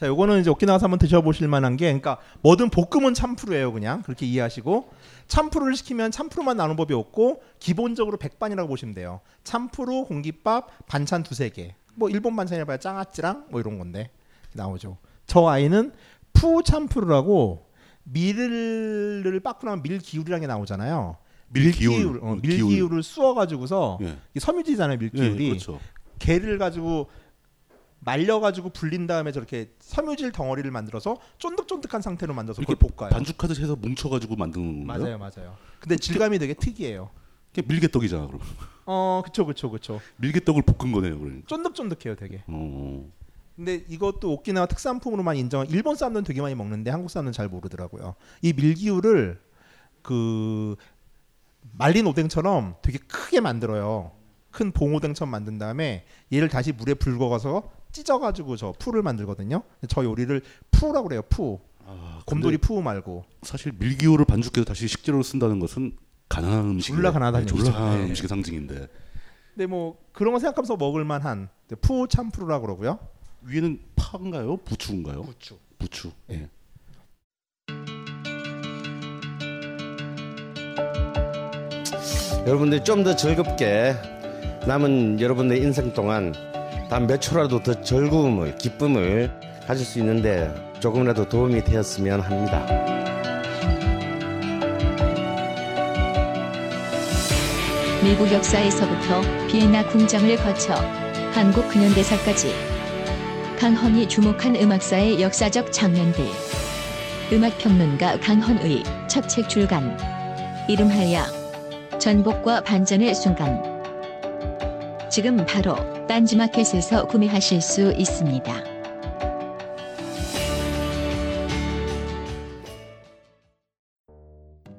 Speaker 6: 자, 요거는 이제 오키나와서 한번 드셔보실 만한 게, 그러니까 뭐든 볶음은 참프루예요, 그냥 그렇게 이해하시고 참프루를 시키면 참프루만 나오는 법이 없고 기본적으로 백반이라고 보시면 돼요. 참프루, 공깃밥, 반찬 두세 개. 뭐 일본 반찬이라 봐야 짱아찌랑 뭐 이런 건데 나오죠. 저 아이는 푸 참프루라고 밀을 빻고 나면 밀 기울이라는 게 나오잖아요.
Speaker 5: 밀기울.
Speaker 6: 어,
Speaker 5: 음,
Speaker 6: 밀기울을 쑤어가지고서
Speaker 5: 예.
Speaker 6: 섬유질이잖아요, 밀기울이.
Speaker 5: 예, 그렇죠.
Speaker 6: 게를 가지고 말려가지고 불린 다음에 저렇게 섬유질 덩어리를 만들어서 쫀득쫀득한 상태로 만들어서 그걸
Speaker 5: 이렇게
Speaker 6: 볶아요.
Speaker 5: 반죽하듯이 해서 뭉쳐가지고 만드는
Speaker 6: 맞아요,
Speaker 5: 건가요?
Speaker 6: 맞아요. 근데 질감이 되게 특이해요.
Speaker 5: 그게 밀개떡이잖아 그럼.
Speaker 6: 어, 그쵸, 그쵸, 그쵸.
Speaker 5: 밀개떡을 볶은 거네요, 그러니까.
Speaker 6: 쫀득쫀득해요, 되게.
Speaker 5: 어.
Speaker 6: 근데 이것도 오키나와 특산품으로만 인정. 일본 사람들은 되게 많이 먹는데 한국 사람들은 잘 모르더라고요. 이 밀기울을 그 말린 오뎅처럼 되게 크게 만들어요. 큰 봉오뎅처럼 만든 다음에 얘를 다시 물에 불거가서 찢어가지고 저 푸를 만들거든요. 저 요리를 푸라고 그래요. 푸.
Speaker 5: 아,
Speaker 6: 곰돌이 푸 말고.
Speaker 5: 사실 밀기울을 반죽해서 다시 식재료로 쓴다는 것은 가난한 음식.
Speaker 6: 졸라 가난하다는
Speaker 5: 졸라. 가난한
Speaker 6: 네.
Speaker 5: 음식의 상징인데
Speaker 6: 근데 뭐 그런 거 생각하면서 먹을 만한 푸 참푸르라고 그러고요.
Speaker 5: 위에는 파인가요? 부추인가요?
Speaker 6: 부추.
Speaker 5: 부추. 예.
Speaker 10: 여러분들이 좀더 즐겁게 남은 여러분의 인생 동안 단 몇 초라도 더 즐거움을 기쁨을 가질 수 있는데 조금이라도 도움이 되었으면 합니다.
Speaker 2: 미국 역사에서부터 비엔나 궁정을 거쳐 한국 근현대사까지 강헌이 주목한 음악사의 역사적 장면들. 음악평론가 강헌의 첫 책 출간. 이름하여 전복과 반전의 순간. 지금 바로 딴지마켓에서 구매하실 수 있습니다.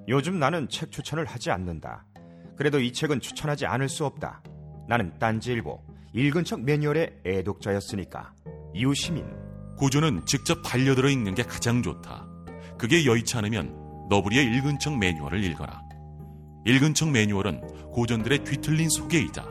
Speaker 8: 요즘 나는 책 추천을 하지 않는다. 그래도 이 책은 추천하지 않을 수 없다. 나는 딴지일보 읽은 척 매뉴얼의 애독자였으니까. 이웃시민
Speaker 1: 고전은 직접 반려들어 읽는 게 가장 좋다. 그게 여의치 않으면 너부리의 읽은 척 매뉴얼을 읽어라. 읽은 척 매뉴얼은 고전들의 뒤틀린 소개이자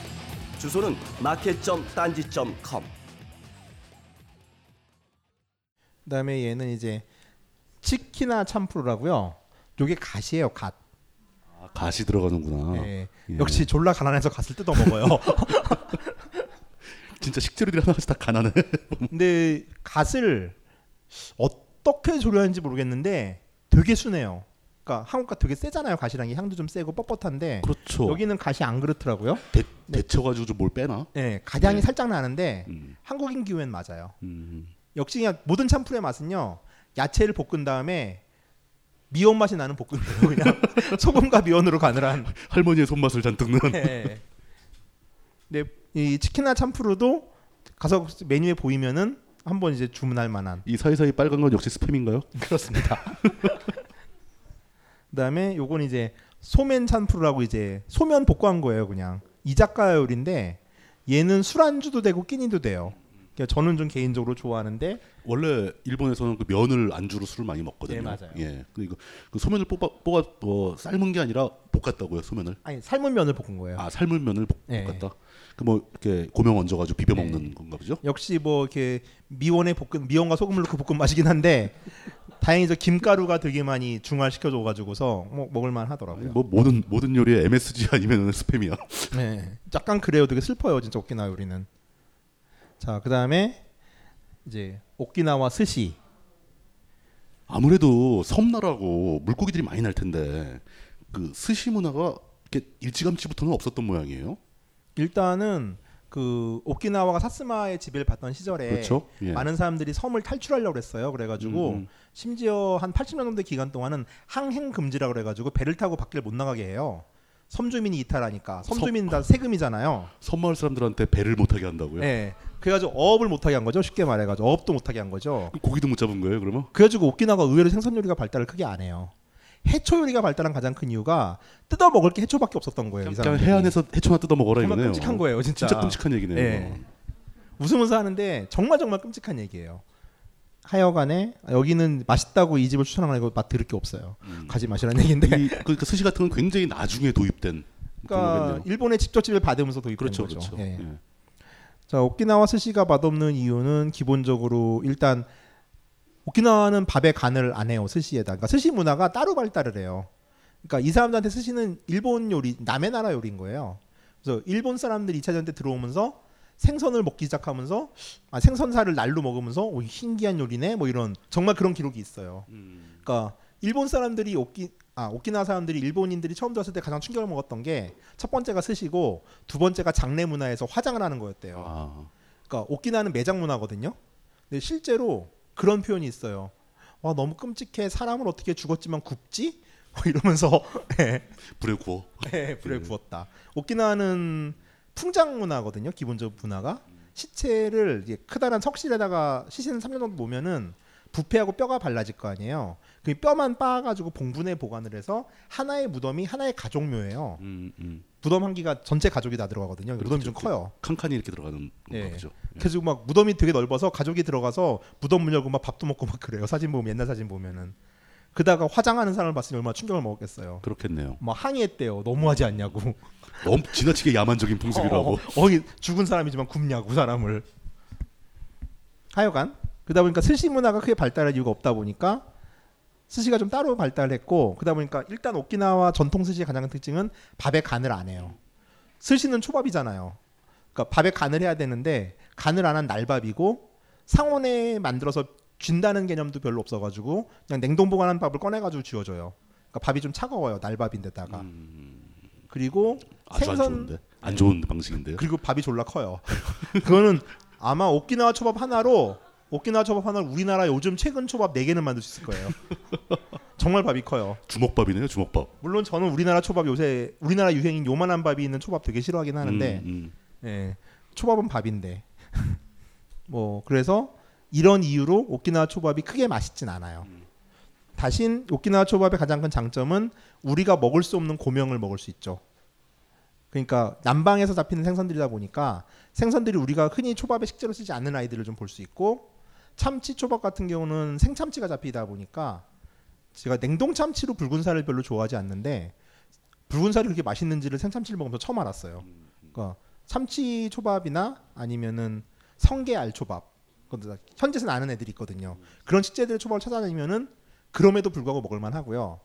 Speaker 4: 주소는 마켓.딴지.com.
Speaker 6: 그다음에 얘는 이제 치키나 참프루라고요. 요게 갓이에요, 갓.
Speaker 5: 아, 갓이 들어가는구나.
Speaker 6: 예.
Speaker 5: 예.
Speaker 6: 역시 졸라 가난해서 갓을 뜯어 먹어요.
Speaker 5: 진짜 식재료들이 하나씩 다 가난해.
Speaker 6: 근데 갓을 어떻게 조리하는지 모르겠는데 되게 순해요. 그러니까 한국 갓 되게 세잖아요. 갓이랑 이 향도 좀 세고 뻣뻣한데
Speaker 5: 그렇죠.
Speaker 6: 여기는 갓이 안 그렇더라고요.
Speaker 5: 데, 데쳐가지고 좀 뭘 빼나?
Speaker 6: 네, 가장이
Speaker 5: 네.
Speaker 6: 살짝 나는데
Speaker 5: 음.
Speaker 6: 한국인 기후엔 맞아요.
Speaker 5: 음.
Speaker 6: 역시 그냥 모든 참프의 맛은요. 야채를 볶은 다음에 미원 맛이 나는 볶음이에요. 그냥 소금과 미원으로 가늘한.
Speaker 5: 할머니의 손맛을 잔뜩 넣은.
Speaker 6: 네. 근데 이 치킨나 참프루도 가서 메뉴에 보이면은 한번 이제 주문할 만한.
Speaker 5: 이 사이사이 빨간 건 역시 스팸인가요?
Speaker 6: 그렇습니다. 그다음에 요건 이제 소면 참프루라고 이제 소면 볶아한 거예요, 그냥. 이 작가 요리인데 얘는 술안주도 되고 끼니도 돼요. 그러니까 저는 좀 개인적으로 좋아하는데
Speaker 5: 원래 일본에서는 그 면을 안주로 술을 많이 먹거든요.
Speaker 6: 네, 맞아요.
Speaker 5: 예. 그리고 그 소면을 뽑아 뽑아 뭐 삶은 게 아니라 볶았다고요, 소면을.
Speaker 6: 아니 삶은 면을 볶은 거예요.
Speaker 5: 아, 삶은 면을 볶,
Speaker 6: 네.
Speaker 5: 볶았다. 그뭐 이렇게 고명 얹어 가지고 비벼
Speaker 6: 네.
Speaker 5: 먹는 건가 보죠?
Speaker 6: 역시 뭐 이렇게 미원에 볶은 미원과 소금을 넣고 볶은 맛이긴 한데 다행히 저 김가루가 되게 많이 중화시켜 줘 가지고서 뭐 먹을만 하더라고요.
Speaker 5: 뭐 모든 모든 요리에 MSG 아니면 스팸이야.
Speaker 6: 네. 약간 그래요. 되게 슬퍼요. 진짜 오키나와 요리는. 자, 그 다음에 이제 오키나와 스시.
Speaker 5: 아무래도 섬나라고 물고기들이 많이 날 텐데 그 스시 문화가 이렇게 일찌감치부터는 없었던 모양이에요.
Speaker 6: 일단은 그 오키나와가 사스마의 지배를 받던 시절에
Speaker 5: 그렇죠. 예.
Speaker 6: 많은 사람들이 섬을 탈출하려고 그랬어요. 그래가지고
Speaker 5: 음, 음.
Speaker 6: 심지어 한 80년 정도 기간 동안은 항행 금지라 그래가지고 배를 타고 밖을 못 나가게 해요. 섬 주민이 이탈하니까 섬
Speaker 5: 섬-
Speaker 6: 주민 다 세금이잖아요.
Speaker 5: 섬마을 사람들한테 배를 못 타게 한다고요?
Speaker 6: 네. 그래가지고 어업을 못하게 한 거죠. 쉽게 말해가지고 어업도 못하게 한 거죠.
Speaker 5: 고기도 못 잡은 거예요, 그러면?
Speaker 6: 그래가지고 오키나와가 의외로 생선 요리가 발달을 크게 안 해요. 해초 요리가 발달한 가장 큰 이유가 뜯어 먹을 게 해초밖에 없었던 거예요. 이
Speaker 5: 그냥
Speaker 6: 사람들이.
Speaker 5: 해안에서 해초나 뜯어 먹어라
Speaker 6: 정말
Speaker 5: 이거네요.
Speaker 6: 끔찍한 거예요, 진짜.
Speaker 5: 진짜 끔찍한 얘기네요.
Speaker 6: 예. 웃으면서 하는데 정말 정말 끔찍한 얘기예요. 하여간에 여기는 맛있다고 이 집을 추천하는 거맛 들을 게 없어요. 가지 마시라는 얘기인데.
Speaker 5: 이, 그러니까 스시 같은 건 굉장히 나중에 도입된
Speaker 6: 그러니까
Speaker 5: 거겠네요.
Speaker 6: 일본의 직접집을 받으면서 도입된
Speaker 5: 그렇죠,
Speaker 6: 거죠.
Speaker 5: 그렇죠.
Speaker 6: 예.
Speaker 5: 예.
Speaker 6: 자 오키나와 스시가 맛없는 이유는 기본적으로 일단 오키나와는 밥에 간을 안 해요 스시에다. 그러니까 스시 문화가 따로 발달을 해요. 그러니까 이 사람들한테 스시는 일본 요리 남의 나라 요리인 거예요. 그래서 일본 사람들이 2차 대전 때 들어오면서 생선을 먹기 시작하면서 아, 생선살을 날로 먹으면서 오, 신기한 요리네 뭐 이런 정말 그런 기록이 있어요. 그러니까 일본 사람들이 오키 아 오키나와 사람들이 일본인들이 처음 들었을 때 가장 충격을 먹었던 게 첫 번째가 스시고 두 번째가 장례 문화에서 화장을 하는 거였대요.
Speaker 5: 아,
Speaker 6: 그러니까 오키나와는 매장 문화거든요. 근데 실제로 그런 표현이 있어요. 와 너무 끔찍해. 사람은 어떻게 죽었지만 굽지? 뭐 이러면서 예,
Speaker 5: 불에 구워.
Speaker 6: 예, 불에 구웠다. 오키나와는 풍장 문화거든요. 기본적 문화가 시체를 이제 크다란 석실에다가 시신 3년 정도 놓으면은 부패하고 뼈가 발라질 거 아니에요. 그 뼈만 빻아가지고 봉분에 보관을 해서 하나의 무덤이 하나의 가족묘예요.
Speaker 5: 음, 음.
Speaker 6: 무덤 한 기가 전체 가족이 다 들어가거든요. 무덤이 좀
Speaker 5: 그렇죠.
Speaker 6: 커요.
Speaker 5: 칸칸이 이렇게 들어가는
Speaker 6: 예.
Speaker 5: 건가 보죠. 예.
Speaker 6: 그래서 막 무덤이 되게 넓어서 가족이 들어가서 무덤 문 열고 막 밥도 먹고 막 그래요. 사진 보면 옛날 사진 보면은 그다가 화장하는 사람을 봤으니 얼마나 충격을 먹었겠어요.
Speaker 5: 그렇겠네요.
Speaker 6: 막 항의했대요. 너무하지 않냐고.
Speaker 5: 너무 지나치게 야만적인 풍습이라고.
Speaker 6: 어, 어, 이 죽은 사람이지만 굽냐고 사람을. 하여간 그러다 보니까 스시 문화가 크게 발달할 이유가 없다 보니까 스시가 좀 따로 발달했고 그러다 보니까 일단 오키나와 전통 스시의 가장 큰 특징은 밥에 간을 안 해요. 스시는 초밥이잖아요. 그러니까 밥에 간을 해야 되는데 간을 안 한 날밥이고 상온에 만들어서 쥔다는 개념도 별로 없어가지고 그냥 냉동 보관한 밥을 꺼내가지고 쥐어줘요. 그러니까 밥이 좀 차가워요 날밥인데다가. 그리고
Speaker 5: 음. 안
Speaker 6: 생선
Speaker 5: 좋은데 안 좋은 방식인데요.
Speaker 6: 그리고 밥이 졸라 커요. 그거는 아마 오키나와 초밥 하나로 오키나와 초밥 하나로 우리나라 요즘 최근 초밥 4개는 만들 수 있을 거예요. 정말 밥이 커요.
Speaker 5: 주먹밥이네요, 주먹밥.
Speaker 6: 물론 저는 우리나라 초밥 요새 우리나라 유행인 요만한 밥이 있는 초밥 되게 싫어하긴 하는데
Speaker 5: 음,
Speaker 6: 예, 초밥은 밥인데 뭐 그래서 이런 이유로 오키나와 초밥이 크게 맛있진 않아요. 다신 오키나와 초밥의 가장 큰 장점은 우리가 먹을 수 없는 고명을 먹을 수 있죠. 그러니까 남방에서 잡히는 생선들이다 보니까 생선들이 우리가 흔히 초밥의 식재로 쓰지 않는 아이들을 좀 볼 수 있고 참치 초밥 같은 경우는 생참치가 잡히다 보니까 제가 냉동 참치로 붉은 살을 별로 좋아하지 않는데 붉은 살이 그렇게 맛있는지를 생참치를 먹으면서 처음 알았어요. 그러니까 참치 초밥이나 아니면은 성게 알 초밥 현지에서 나는 애들이 있거든요. 그런 식재들의 초밥을 찾아다니면은 그럼에도 불구하고 먹을만 하고요.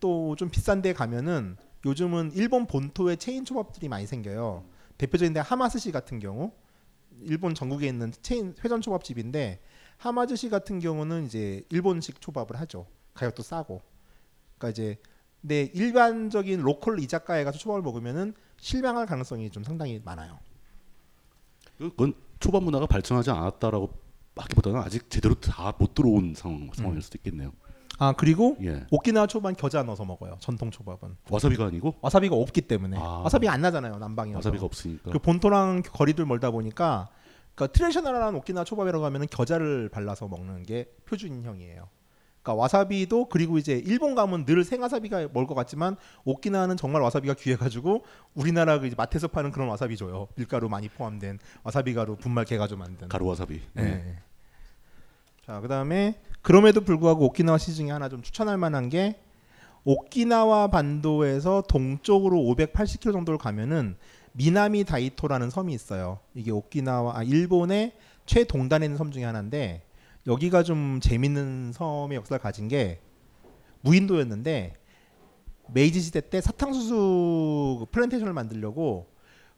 Speaker 6: 또 좀 비싼 데 가면은 요즘은 일본 본토의 체인 초밥들이 많이 생겨요. 대표적인 데 하마스시 같은 경우 일본 전국에 있는 체인 회전 초밥집인데 하마스시 같은 경우는 이제 일본식 초밥을 하죠. 가격도 싸고. 그러니까 이제 내 일반적인 local 이자카야 가서 초밥을 먹으면은 실망할 가능성이 좀 상당히 많아요.
Speaker 5: 그건 초밥 문화가 발전하지 않았다라고 하기보다는 아직 제대로 다 못 들어온 상황, 상황일 수도 있겠네요.
Speaker 6: 아 그리고
Speaker 5: 예.
Speaker 6: 오키나와 초밥은 겨자 넣어서 먹어요. 전통 초밥은.
Speaker 5: 와사비가 아니고
Speaker 6: 와사비가 없기 때문에
Speaker 5: 아.
Speaker 6: 와사비가 안 나잖아요 남방이어서
Speaker 5: 와사비가 없으니까.
Speaker 6: 그 본토랑 거리들 멀다 보니까 그러니까 트레디셔널한 오키나와 초밥이라고 하면은 겨자를 발라서 먹는 게 표준형이에요. 그러니까 와사비도 그리고 이제 일본 가면 늘 생와사비가 먹을 것 같지만 오키나와는 정말 와사비가 귀해가지고 우리나라 그 이제 마트에서 파는 그런 와사비 줘요. 밀가루 많이 포함된 와사비 가루 분말 개가지고 만든.
Speaker 5: 가루 와사비.
Speaker 6: 네.
Speaker 5: 예.
Speaker 6: 자 그다음에 그럼에도 불구하고 오키나와 시 중에 하나 좀 추천할 만한 게 오키나와 반도에서 동쪽으로 580km 정도를 가면은 미나미 다이토라는 섬이 있어요. 이게 오키나와 아, 일본의 최동단에 있는 섬 중에 하나인데 여기가 좀 재밌는 섬의 역사를 가진 게 무인도였는데 메이지 시대 때 사탕수수 그 플랜테이션을 만들려고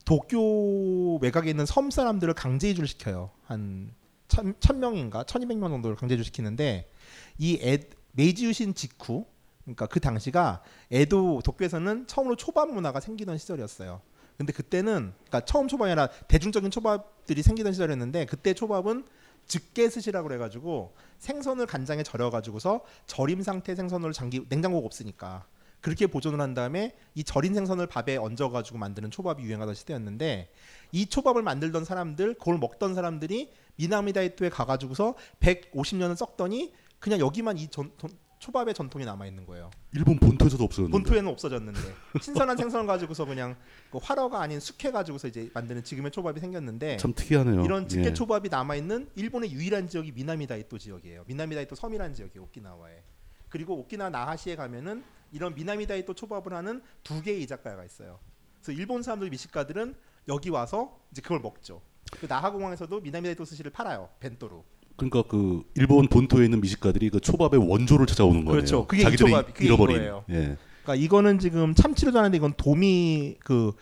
Speaker 6: 도쿄 외곽에 있는 섬 사람들을 강제 이주를 시켜요. 한 천, 천 명인가 천이백 명 정도를 강제 이주 시키는데 이 에, 메이지 유신 직후 그러니까 그 당시가 에도 도쿄에서는 처음으로 초밥 문화가 생기던 시절이었어요. 근데 그때는 그러니까 처음 초밥이 아니라 대중적인 초밥들이 생기던 시절이었는데 그때 초밥은 즉게스시라고 그래가지고 생선을 간장에 절여가지고서 절임 상태 생선을 장기 냉장고가 없으니까 그렇게 보존을 한 다음에 이 절인 생선을 밥에 얹어가지고 만드는 초밥이 유행하던 시대였는데 이 초밥을 만들던 사람들 그걸 먹던 사람들이 미나미다이토에 가가지고서 150년을 썩더니 그냥 여기만 이 전, 전- 초밥의 전통이 남아 있는 거예요.
Speaker 5: 일본 본토에서도 없었는데.
Speaker 6: 본토에는 없어졌는데 신선한 생선을 가지고서 그냥 그 화로가 아닌 숙회 가지고서 이제 만드는 지금의 초밥이 생겼는데
Speaker 5: 참 특이하네요.
Speaker 6: 이런 직계
Speaker 5: 예.
Speaker 6: 초밥이 남아 있는 일본의 유일한 지역이 미나미다이토 지역이에요. 미나미다이토 섬이라는 지역이에요. 오키나와에. 그리고 오키나와 나하시에 가면은 이런 미나미다이토 초밥을 하는 두 개의 이자카야가 있어요. 그래서 일본 사람들 미식가들은 여기 와서 이제 그걸 먹죠. 그 나하공항에서도 미나미다이토 스시를 팔아요. 벤토로.
Speaker 5: 그러니까 그 일본 본토에 있는 미식가들이 그 초밥의 원조를 찾아오는 거예요.
Speaker 6: 그렇죠. 그게 이
Speaker 5: 자기들이
Speaker 6: 초밥, 그게
Speaker 5: 잃어버린.
Speaker 6: 이거예요.
Speaker 5: 예.
Speaker 6: 그러니까 이거는 지금 참치로도 하는데 이건 도미 그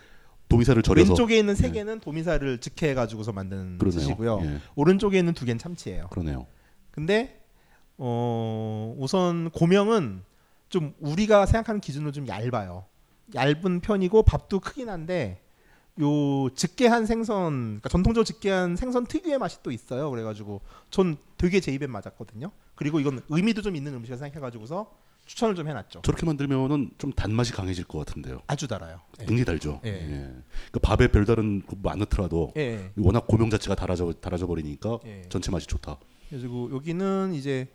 Speaker 5: 도미사를 절여서
Speaker 6: 왼쪽에 있는 세
Speaker 5: 예.
Speaker 6: 개는 도미사를 직해 가지고서 만든
Speaker 5: 그러네요.
Speaker 6: 스시고요.
Speaker 5: 예.
Speaker 6: 오른쪽에 있는 두 개는 참치예요.
Speaker 5: 그러네요.
Speaker 6: 근데 어 우선 고명은 좀 우리가 생각하는 기준으로 좀 얇아요. 얇은 편이고 밥도 크긴 한데 요 직계한 생선, 그러니까 전통적으로 직계한 생선 특유의 맛이 또 있어요. 그래가지고 전 되게 제 입에 맞았거든요. 그리고 이건 의미도 좀 있는 음식을 생각해가지고서 추천을 좀 해놨죠.
Speaker 5: 저렇게 만들면은 좀 단맛이 강해질 것 같은데요.
Speaker 6: 아주 달아요. 예.
Speaker 5: 굉장히 달죠.
Speaker 6: 예.
Speaker 5: 예. 그러니까 밥에 별다른 뭐안 넣더라도
Speaker 6: 예.
Speaker 5: 워낙 고명 자체가 달아져 달아져 버리니까
Speaker 6: 예.
Speaker 5: 전체 맛이 좋다.
Speaker 6: 그리고 여기는 이제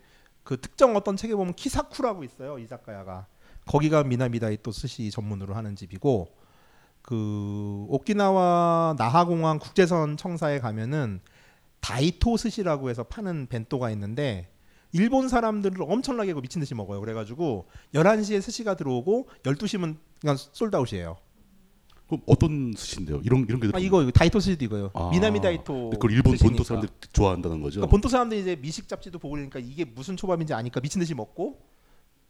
Speaker 6: 그 특정 어떤 책에 보면 키사쿠라고 있어요 이자카야가 거기가 미나미다이토 스시 전문으로 하는 집이고 그 오키나와 나하공항 국제선 청사에 가면은 다이토 스시라고 해서 파는 벤또가 있는데 일본 사람들을 엄청나게 그 미친 듯이 먹어요. 그래가지고 11시에 스시가 들어오고 12시면 그냥 sold out이에요.
Speaker 5: 그럼 어떤 스시인데요? 이런 이런 게
Speaker 6: 아 이거 이거 다이토 스시도 이거요.
Speaker 5: 아,
Speaker 6: 미나미 다이토.
Speaker 5: 그걸 일본
Speaker 6: 스시니까.
Speaker 5: 본토 사람들이 좋아한다는 거죠.
Speaker 6: 그러니까 본토 사람들이 이제 미식 잡지도 보고 그러니까 이게 무슨 초밥인지 아니까 미친 듯이 먹고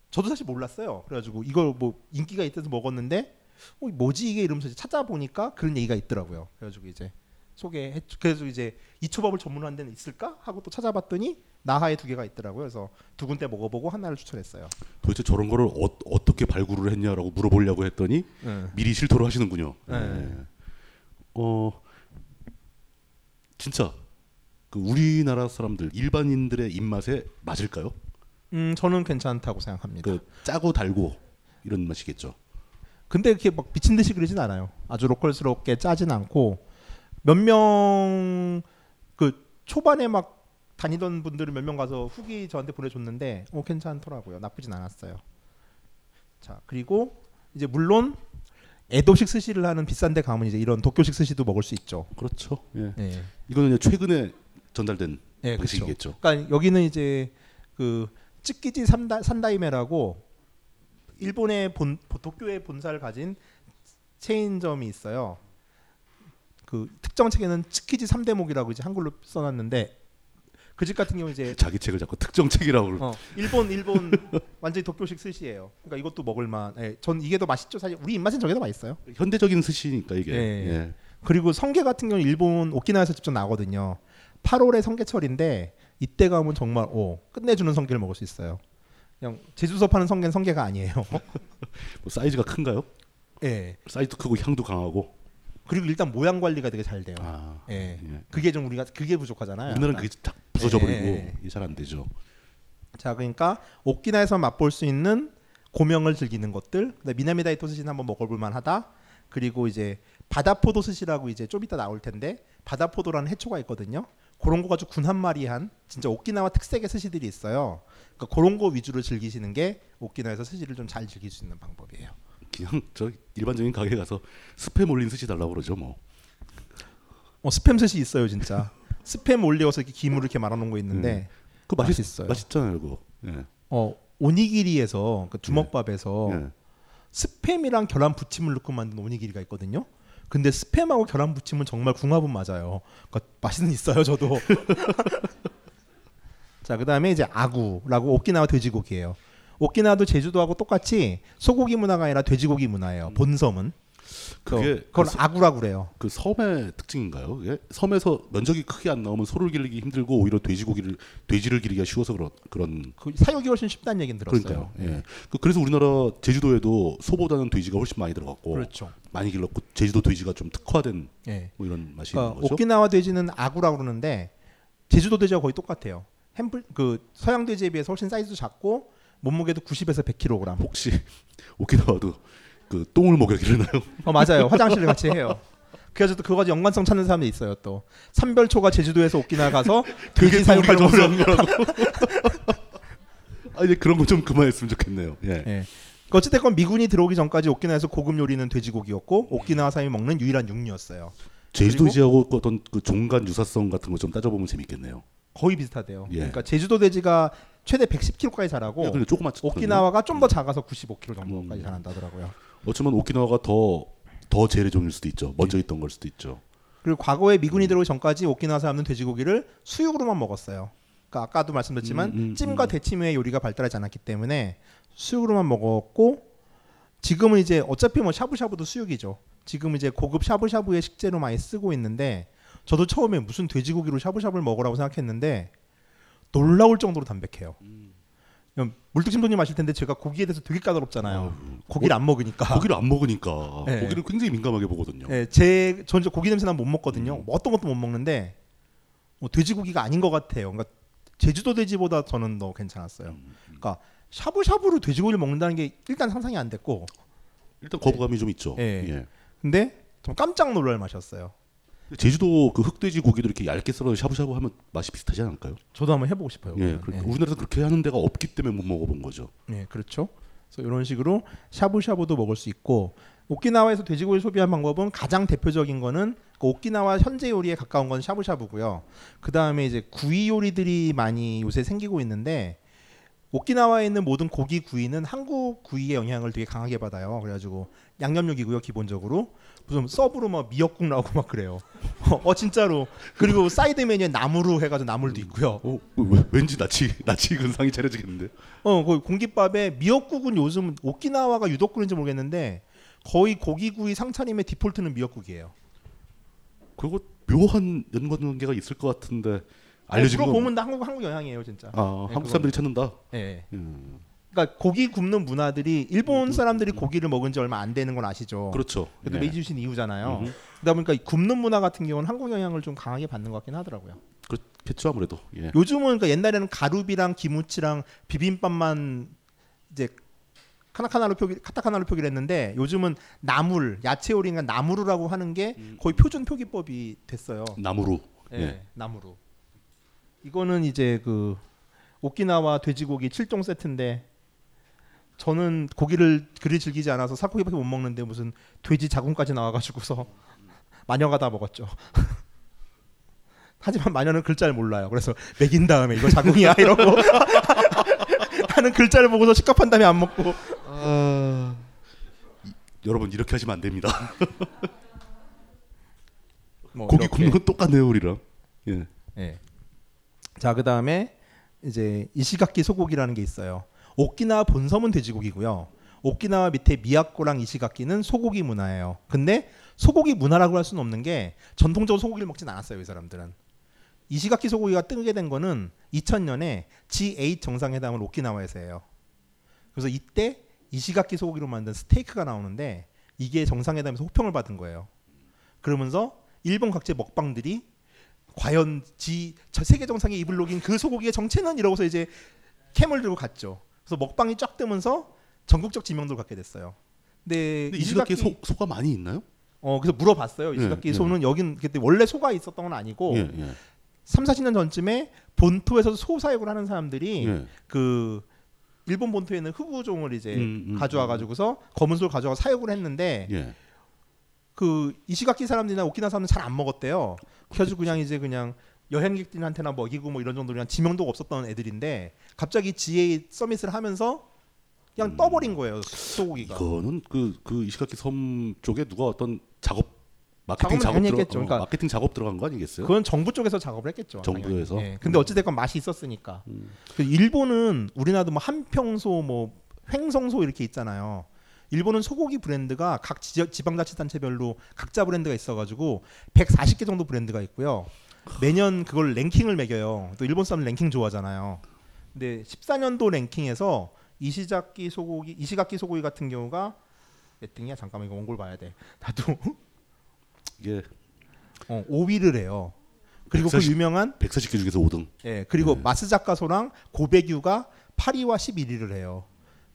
Speaker 6: 저도 사실 몰랐어요. 그래가지고 이걸 뭐 인기가 있어서 먹었는데 어, 뭐지 이게 이러면서 찾아보니까 그런 얘기가 있더라고요. 그래가지고 이제 소개해. 그래서 이제 이초밥을 전문하는 데는 있을까 하고 또 찾아봤더니 나하에 두 개가 있더라고요. 그래서 두 군데 먹어보고 하나를 추천했어요.
Speaker 5: 도대체 저런 거를 어, 떻게 발굴을 했냐라고 물어보려고 했더니
Speaker 6: 네.
Speaker 5: 미리 실토를 하시는군요.
Speaker 6: 네.
Speaker 5: 네. 어 진짜 그 우리나라 사람들 일반인들의 입맛에 맞을까요?
Speaker 6: 음, 저는 괜찮다고 생각합니다.
Speaker 5: 그 짜고 달고 이런 맛이겠죠.
Speaker 6: 근데 이렇게 막 미친 듯이 그러진 않아요. 아주 로컬스럽게 짜진 않고 몇 명 그 초반에 막 다니던 분들은 몇 명 가서 후기 저한테 보내줬는데 어 괜찮더라고요. 나쁘진 않았어요. 자 그리고 이제 물론 애도식 스시를 하는 비싼데 가면 이제 이런 도쿄식 스시도 먹을 수 있죠.
Speaker 5: 그렇죠. 예.
Speaker 6: 네.
Speaker 5: 이거는 최근에 전달된
Speaker 6: 예,
Speaker 5: 방식이겠죠.
Speaker 6: 그러니까 여기는 이제 그 찌끼지 산다, 산다이메라고 일본의 본 도쿄의 본사를 가진 체인점이 있어요. 그 특정 책에는 찌끼지 3대목이라고 이제 한글로 써놨는데 그 집 같은 경우 이제
Speaker 5: 자기 책을 자꾸 특정 책이라고
Speaker 6: 어, 일본 일본 완전히 도쿄식 스시예요. 그러니까 이것도 먹을만. 예, 전 이게 더 맛있죠. 사실 우리 입맛엔 저게 더 맛있어요.
Speaker 5: 현대적인 스시니까 이게.
Speaker 6: 예.
Speaker 5: 예.
Speaker 6: 그리고 성게 같은 경우 는 일본 오키나와에서 직접 나거든요. 8월에 성게철인데 이때 가면 정말 오 끝내주는 성게를 먹을 수 있어요. 그냥 제주서 파는 성게는 성게가 아니에요.
Speaker 5: 뭐 사이즈가 큰가요?
Speaker 6: 예.
Speaker 5: 사이즈도 크고 향도 강하고.
Speaker 6: 그리고 일단 모양 관리가 되게 잘 돼요.
Speaker 5: 아,
Speaker 6: 예.
Speaker 5: 예.
Speaker 6: 그게 좀 우리가 그게 부족하잖아요.
Speaker 5: 우리나라는 그게 딱 부서져 버리고
Speaker 6: 예, 예.
Speaker 5: 이게 잘안 되죠.
Speaker 6: 자, 그러니까 오키나에서 맛볼 수 있는 고명을 즐기는 것들. 미나미다이토 스시는 한번 먹어볼 만하다. 그리고 이제 바다포도 스시라고 이제 좀 이따 나올 텐데 바다포도라는 해초가 있거든요. 그런 거 가지고 군함말이 한 진짜 오키나와 특색의 스시들이 있어요. 그러니까 그런 거 위주로 즐기시는 게 오키나와에서 스시를 좀 잘 즐길 수 있는 방법이에요.
Speaker 5: 그냥 저 일반적인 가게 가서 스팸 올린 스시 달라고 그러죠 뭐.
Speaker 6: 어, 스팸 스시 있어요, 진짜. 스팸 올려서 이렇게 김으로 이렇게 말아놓은 거 있는데
Speaker 5: 그 맛있,
Speaker 6: 맛있어요.
Speaker 5: 맛있잖아요, 그거. 예.
Speaker 6: 어 오니기리에서 그 주먹밥에서
Speaker 5: 예.
Speaker 6: 스팸이랑 계란 부침을 넣고 만든 오니기리가 있거든요. 근데 스팸하고 계란 부침은 정말 궁합은 맞아요. 그러니까 맛은 있어요, 저도. 자, 그다음에 이제 아구라고 오키나와 돼지고기예요. 오키나와도 제주도하고 똑같이 소고기 문화가 아니라 돼지고기 문화예요. 본섬은.
Speaker 5: 그게
Speaker 6: 그걸
Speaker 5: 그 서-
Speaker 6: 아구라고 그래요.
Speaker 5: 그 섬의 특징인가요? 그게? 섬에서 면적이 크게 안 나오면 소를 기르기 힘들고 오히려 돼지고기를 돼지를 기르기가 쉬워서 그런 그런
Speaker 6: 그 사육이 훨씬 쉽다는 얘기는 들었어요.
Speaker 5: 그러니까요. 예. 그- 그래서 우리나라 제주도에도 소보다는 돼지가 훨씬 많이 들어갔고
Speaker 6: 그렇죠.
Speaker 5: 많이 길렀고 제주도 돼지가 좀 특화된
Speaker 6: 예.
Speaker 5: 뭐 이런 맛이
Speaker 6: 그러니까
Speaker 5: 있는 거죠.
Speaker 6: 오키나와 돼지는 아구라고 그러는데 제주도 돼지와 거의 똑같아요. 햄플 그 서양 돼지에 비해서 훨씬 사이즈도 작고 몸무게도 90에서 100kg.
Speaker 5: 혹시 오키나와도 그 똥을 먹여 기르나요?
Speaker 6: 어 맞아요. 화장실을 같이 해요. 그래서 또 그거 가지고 연관성 찾는 사람이 있어요. 또 삼별초가 제주도에서 오키나와 가서 돼지 정도로
Speaker 5: 원하는 아 이제 그런 거 좀 그만했으면 좋겠네요. 예.
Speaker 6: 예. 그 어찌됐건 미군이 들어오기 전까지 오키나와에서 고급 요리는 돼지고기였고 오키나와 사람이 먹는 유일한 육류였어요.
Speaker 5: 제주도
Speaker 6: 그리고
Speaker 5: 지하고 그 어떤 그 종간 유사성 같은 거 좀 따져보면 재밌겠네요.
Speaker 6: 거의 비슷하대요.
Speaker 5: 예.
Speaker 6: 그러니까 제주도 돼지가 최대 110kg까지 자라고
Speaker 5: 예, 조그맣
Speaker 6: 오키나와가 좀 더 작아서 95kg 정도까지
Speaker 5: 음.
Speaker 6: 자란다더라고요.
Speaker 5: 어쩌면 오키나와가 더 더 재래종일 수도 있죠. 먼저 있던 걸 수도 있죠.
Speaker 6: 그리고 과거에 미군이 들어오기 전까지 오키나와 사람은 돼지고기를 수육으로만 먹었어요. 그러니까 아까도 말씀드렸지만
Speaker 5: 음, 음,
Speaker 6: 찜과
Speaker 5: 음.
Speaker 6: 데침의 요리가 발달하지 않았기 때문에 수육으로만 먹었고 지금은 이제 어차피 뭐 샤브샤브도 수육이죠. 지금 이제 고급 샤브샤브의 식재로 많이 쓰고 있는데 저도 처음에 무슨 돼지고기로 샤브샤브를 먹으라고 생각했는데 놀라울 정도로 담백해요. 그냥 물뚝심송님 아실 텐데 제가 고기에 대해서 되게 까다롭잖아요. 고기를 안 먹으니까.
Speaker 5: 고기를 안 먹으니까
Speaker 6: 네.
Speaker 5: 고기를 굉장히 민감하게 보거든요.
Speaker 6: 예, 제 전저 고기 냄새 나면 못 먹거든요.
Speaker 5: 음.
Speaker 6: 뭐 어떤 것도 못 먹는데 뭐 돼지고기가 아닌 것 같아요. 그러니까 제주도 돼지보다 저는 더 괜찮았어요.
Speaker 5: 음,
Speaker 6: 그러니까 샤브샤브로 돼지고기를 먹는다는 게 일단 상상이 안 됐고,
Speaker 5: 일단 거부감이 좀 있죠.
Speaker 6: 예.
Speaker 5: 예.
Speaker 6: 근데 좀 깜짝 놀랄 맛이었어요.
Speaker 5: 제주도 그 흑돼지 고기도 이렇게 얇게 썰어 샤브샤브 하면 맛이 비슷하지 않을까요?
Speaker 6: 저도 한번 해보고 싶어요.
Speaker 5: 예. 그러니까
Speaker 6: 예.
Speaker 5: 우리나라에서 그렇게 하는 데가 없기 때문에 못 먹어본 거죠.
Speaker 6: 예, 그렇죠. 그래서 이런 식으로 샤브샤브도 먹을 수 있고 오키나와에서 돼지고기 소비한 방법은 가장 대표적인 거는 그 오키나와 현재 요리에 가까운 건 샤브샤브고요. 그 다음에 이제 구이 요리들이 많이 요새 생기고 있는데 오키나와에 있는 모든 고기 구이는 한국 구이의 영향을 되게 강하게 받아요. 그래가지고 양념육이고요, 기본적으로 무슨 서브로 막 미역국 나오고 막 그래요. 어 진짜로. 그리고 사이드 메뉴에 나무루 해가지고 나물도 있고요.
Speaker 5: 어, 왜- 왠지 낯이 낯익은 상이 차려지겠는데?
Speaker 6: 어, 그 공깃밥에 미역국은 요즘 오키나와가 유독 그런지 모르겠는데 거의 고기구이 상차림의 디폴트는 미역국이에요.
Speaker 5: 그거 묘한 연관관계가 있을 것 같은데 알려진 건
Speaker 6: 보면 다 한국 한국 영향이에요 진짜.
Speaker 5: 아
Speaker 6: 네,
Speaker 5: 한국. 사람들이 찾는다.
Speaker 6: 예.
Speaker 5: 음,
Speaker 6: 그러니까 고기 굽는 문화들이 일본 사람들이 고기를 먹은 지 얼마 안 되는 건 아시죠?
Speaker 5: 그렇죠.
Speaker 6: 그래도
Speaker 5: 예.
Speaker 6: 메이지 주신 이유잖아요.
Speaker 5: 음흠.
Speaker 6: 그러다 보니까 이 굽는 문화 같은 경우는 한국 영향을 좀 강하게 받는 것 같긴 하더라고요.
Speaker 5: 그렇겠죠 아무래도. 예.
Speaker 6: 요즘은 그러니까 옛날에는 가루비랑 기무치랑 비빔밥만 이제 카나카나로 표기 카타카나로 표기를 했는데 요즘은 나물 야채 요리가 나무루라고 하는 게 거의 표준 표기법이 됐어요.
Speaker 5: 나무로.
Speaker 6: 예,
Speaker 5: 예.
Speaker 6: 나무루. 이거는 이제 그 오키나와 돼지고기 7종 세트인데 저는 고기를 그리 즐기지 않아서 살코기밖에 못 먹는데 무슨 돼지 자궁까지 나와가지고서 마녀가 다 먹었죠. 하지만 마녀는 글자를 몰라요. 그래서 먹인 다음에 이거 자궁이야 이러고 나는 글자를 보고서 식겁한 다음에 안 먹고
Speaker 5: 아, 이- 여러분 이렇게 하시면 안 됩니다.
Speaker 6: 뭐
Speaker 5: 고기
Speaker 6: 이렇게.
Speaker 5: 굽는 건 똑같네요 우리랑. 예.
Speaker 6: 예. 자, 그다음에 이제 이시가키 소고기라는 게 있어요. 오키나와 본섬은 돼지고기고요. 오키나와 밑에 미야코랑 이시가키는 소고기 문화예요. 근데 소고기 문화라고 할 수는 없는 게 전통적으로 소고기를 먹진 않았어요, 이 사람들은. 이시가키 소고기가 뜨게 된 거는 2000년에 G8 정상회담을 오키나와에서 해요. 그래서 이때 이시가키 소고기로 만든 스테이크가 나오는데 이게 정상회담에서 호평을 받은 거예요. 그러면서 일본 각지 먹방들이 과연 지저 세계 정상에 입을 녹인 그 소고기의 정체는 이러고서 이제 캠을 들고 갔죠. 그래서 먹방이 쫙 뜨면서 전국적 지명도를 갖게 됐어요. 근데,
Speaker 5: 근데 소, 소가 많이 있나요?
Speaker 6: 어 그래서 물어봤어요.
Speaker 5: 예, 예.
Speaker 6: 소는 여긴 그때 원래 소가 있었던 건 아니고
Speaker 5: 예, 예.
Speaker 6: 3, 40년 전쯤에 본토에서 소 사육을 하는 사람들이
Speaker 5: 예.
Speaker 6: 그 일본 본토에 있는 흑우종을 이제
Speaker 5: 음, 음,
Speaker 6: 가져와 가지고서 검은 소를 가져와 사육을 했는데
Speaker 5: 예.
Speaker 6: 그 이시가키 사람들이나 오키나 사람들 은 잘 안 먹었대요. 그래가지고 그냥 이제 그냥 여행객들한테나 먹이고 뭐 이런 정도로 그냥 지명도가 없었던 애들인데 갑자기 GA 서밋을 하면서 그냥 떠버린 거예요 소고기가.
Speaker 5: 이거는 그, 그 이시가키 섬 쪽에 누가 어떤 작업 마케팅
Speaker 6: 작업
Speaker 5: 들어
Speaker 6: 했겠죠.
Speaker 5: 어,
Speaker 6: 그러니까
Speaker 5: 마케팅 작업 들어간 거 아니겠어요?
Speaker 6: 그건 정부 쪽에서 작업을 했겠죠.
Speaker 5: 정부에서?
Speaker 6: 예. 근데 어찌됐건 맛이 있었으니까.
Speaker 5: 음.
Speaker 6: 그 일본은 우리나라도 뭐 한평소 뭐 횡성소 이렇게 있잖아요. 일본은 소고기 브랜드가 각 지, 지방자치단체별로 각자 브랜드가 있어가지고 140개 정도 브랜드가 있고요. 매년 그걸 랭킹을 매겨요. 또 일본 사람 랭킹 좋아하잖아요. 근데 14년도 랭킹에서 이시자키 소고기, 이시가키 소고기 같은 경우가 몇 등이야? 잠깐만 이거 원고를 봐야 돼. 나도
Speaker 5: 이게
Speaker 6: 어, 5위를 해요. 그리고
Speaker 5: 그140
Speaker 6: 유명한
Speaker 5: 140개 중에서 5등.
Speaker 6: 예, 그리고 마스자카소랑 고베규가 8위와 11위를 해요.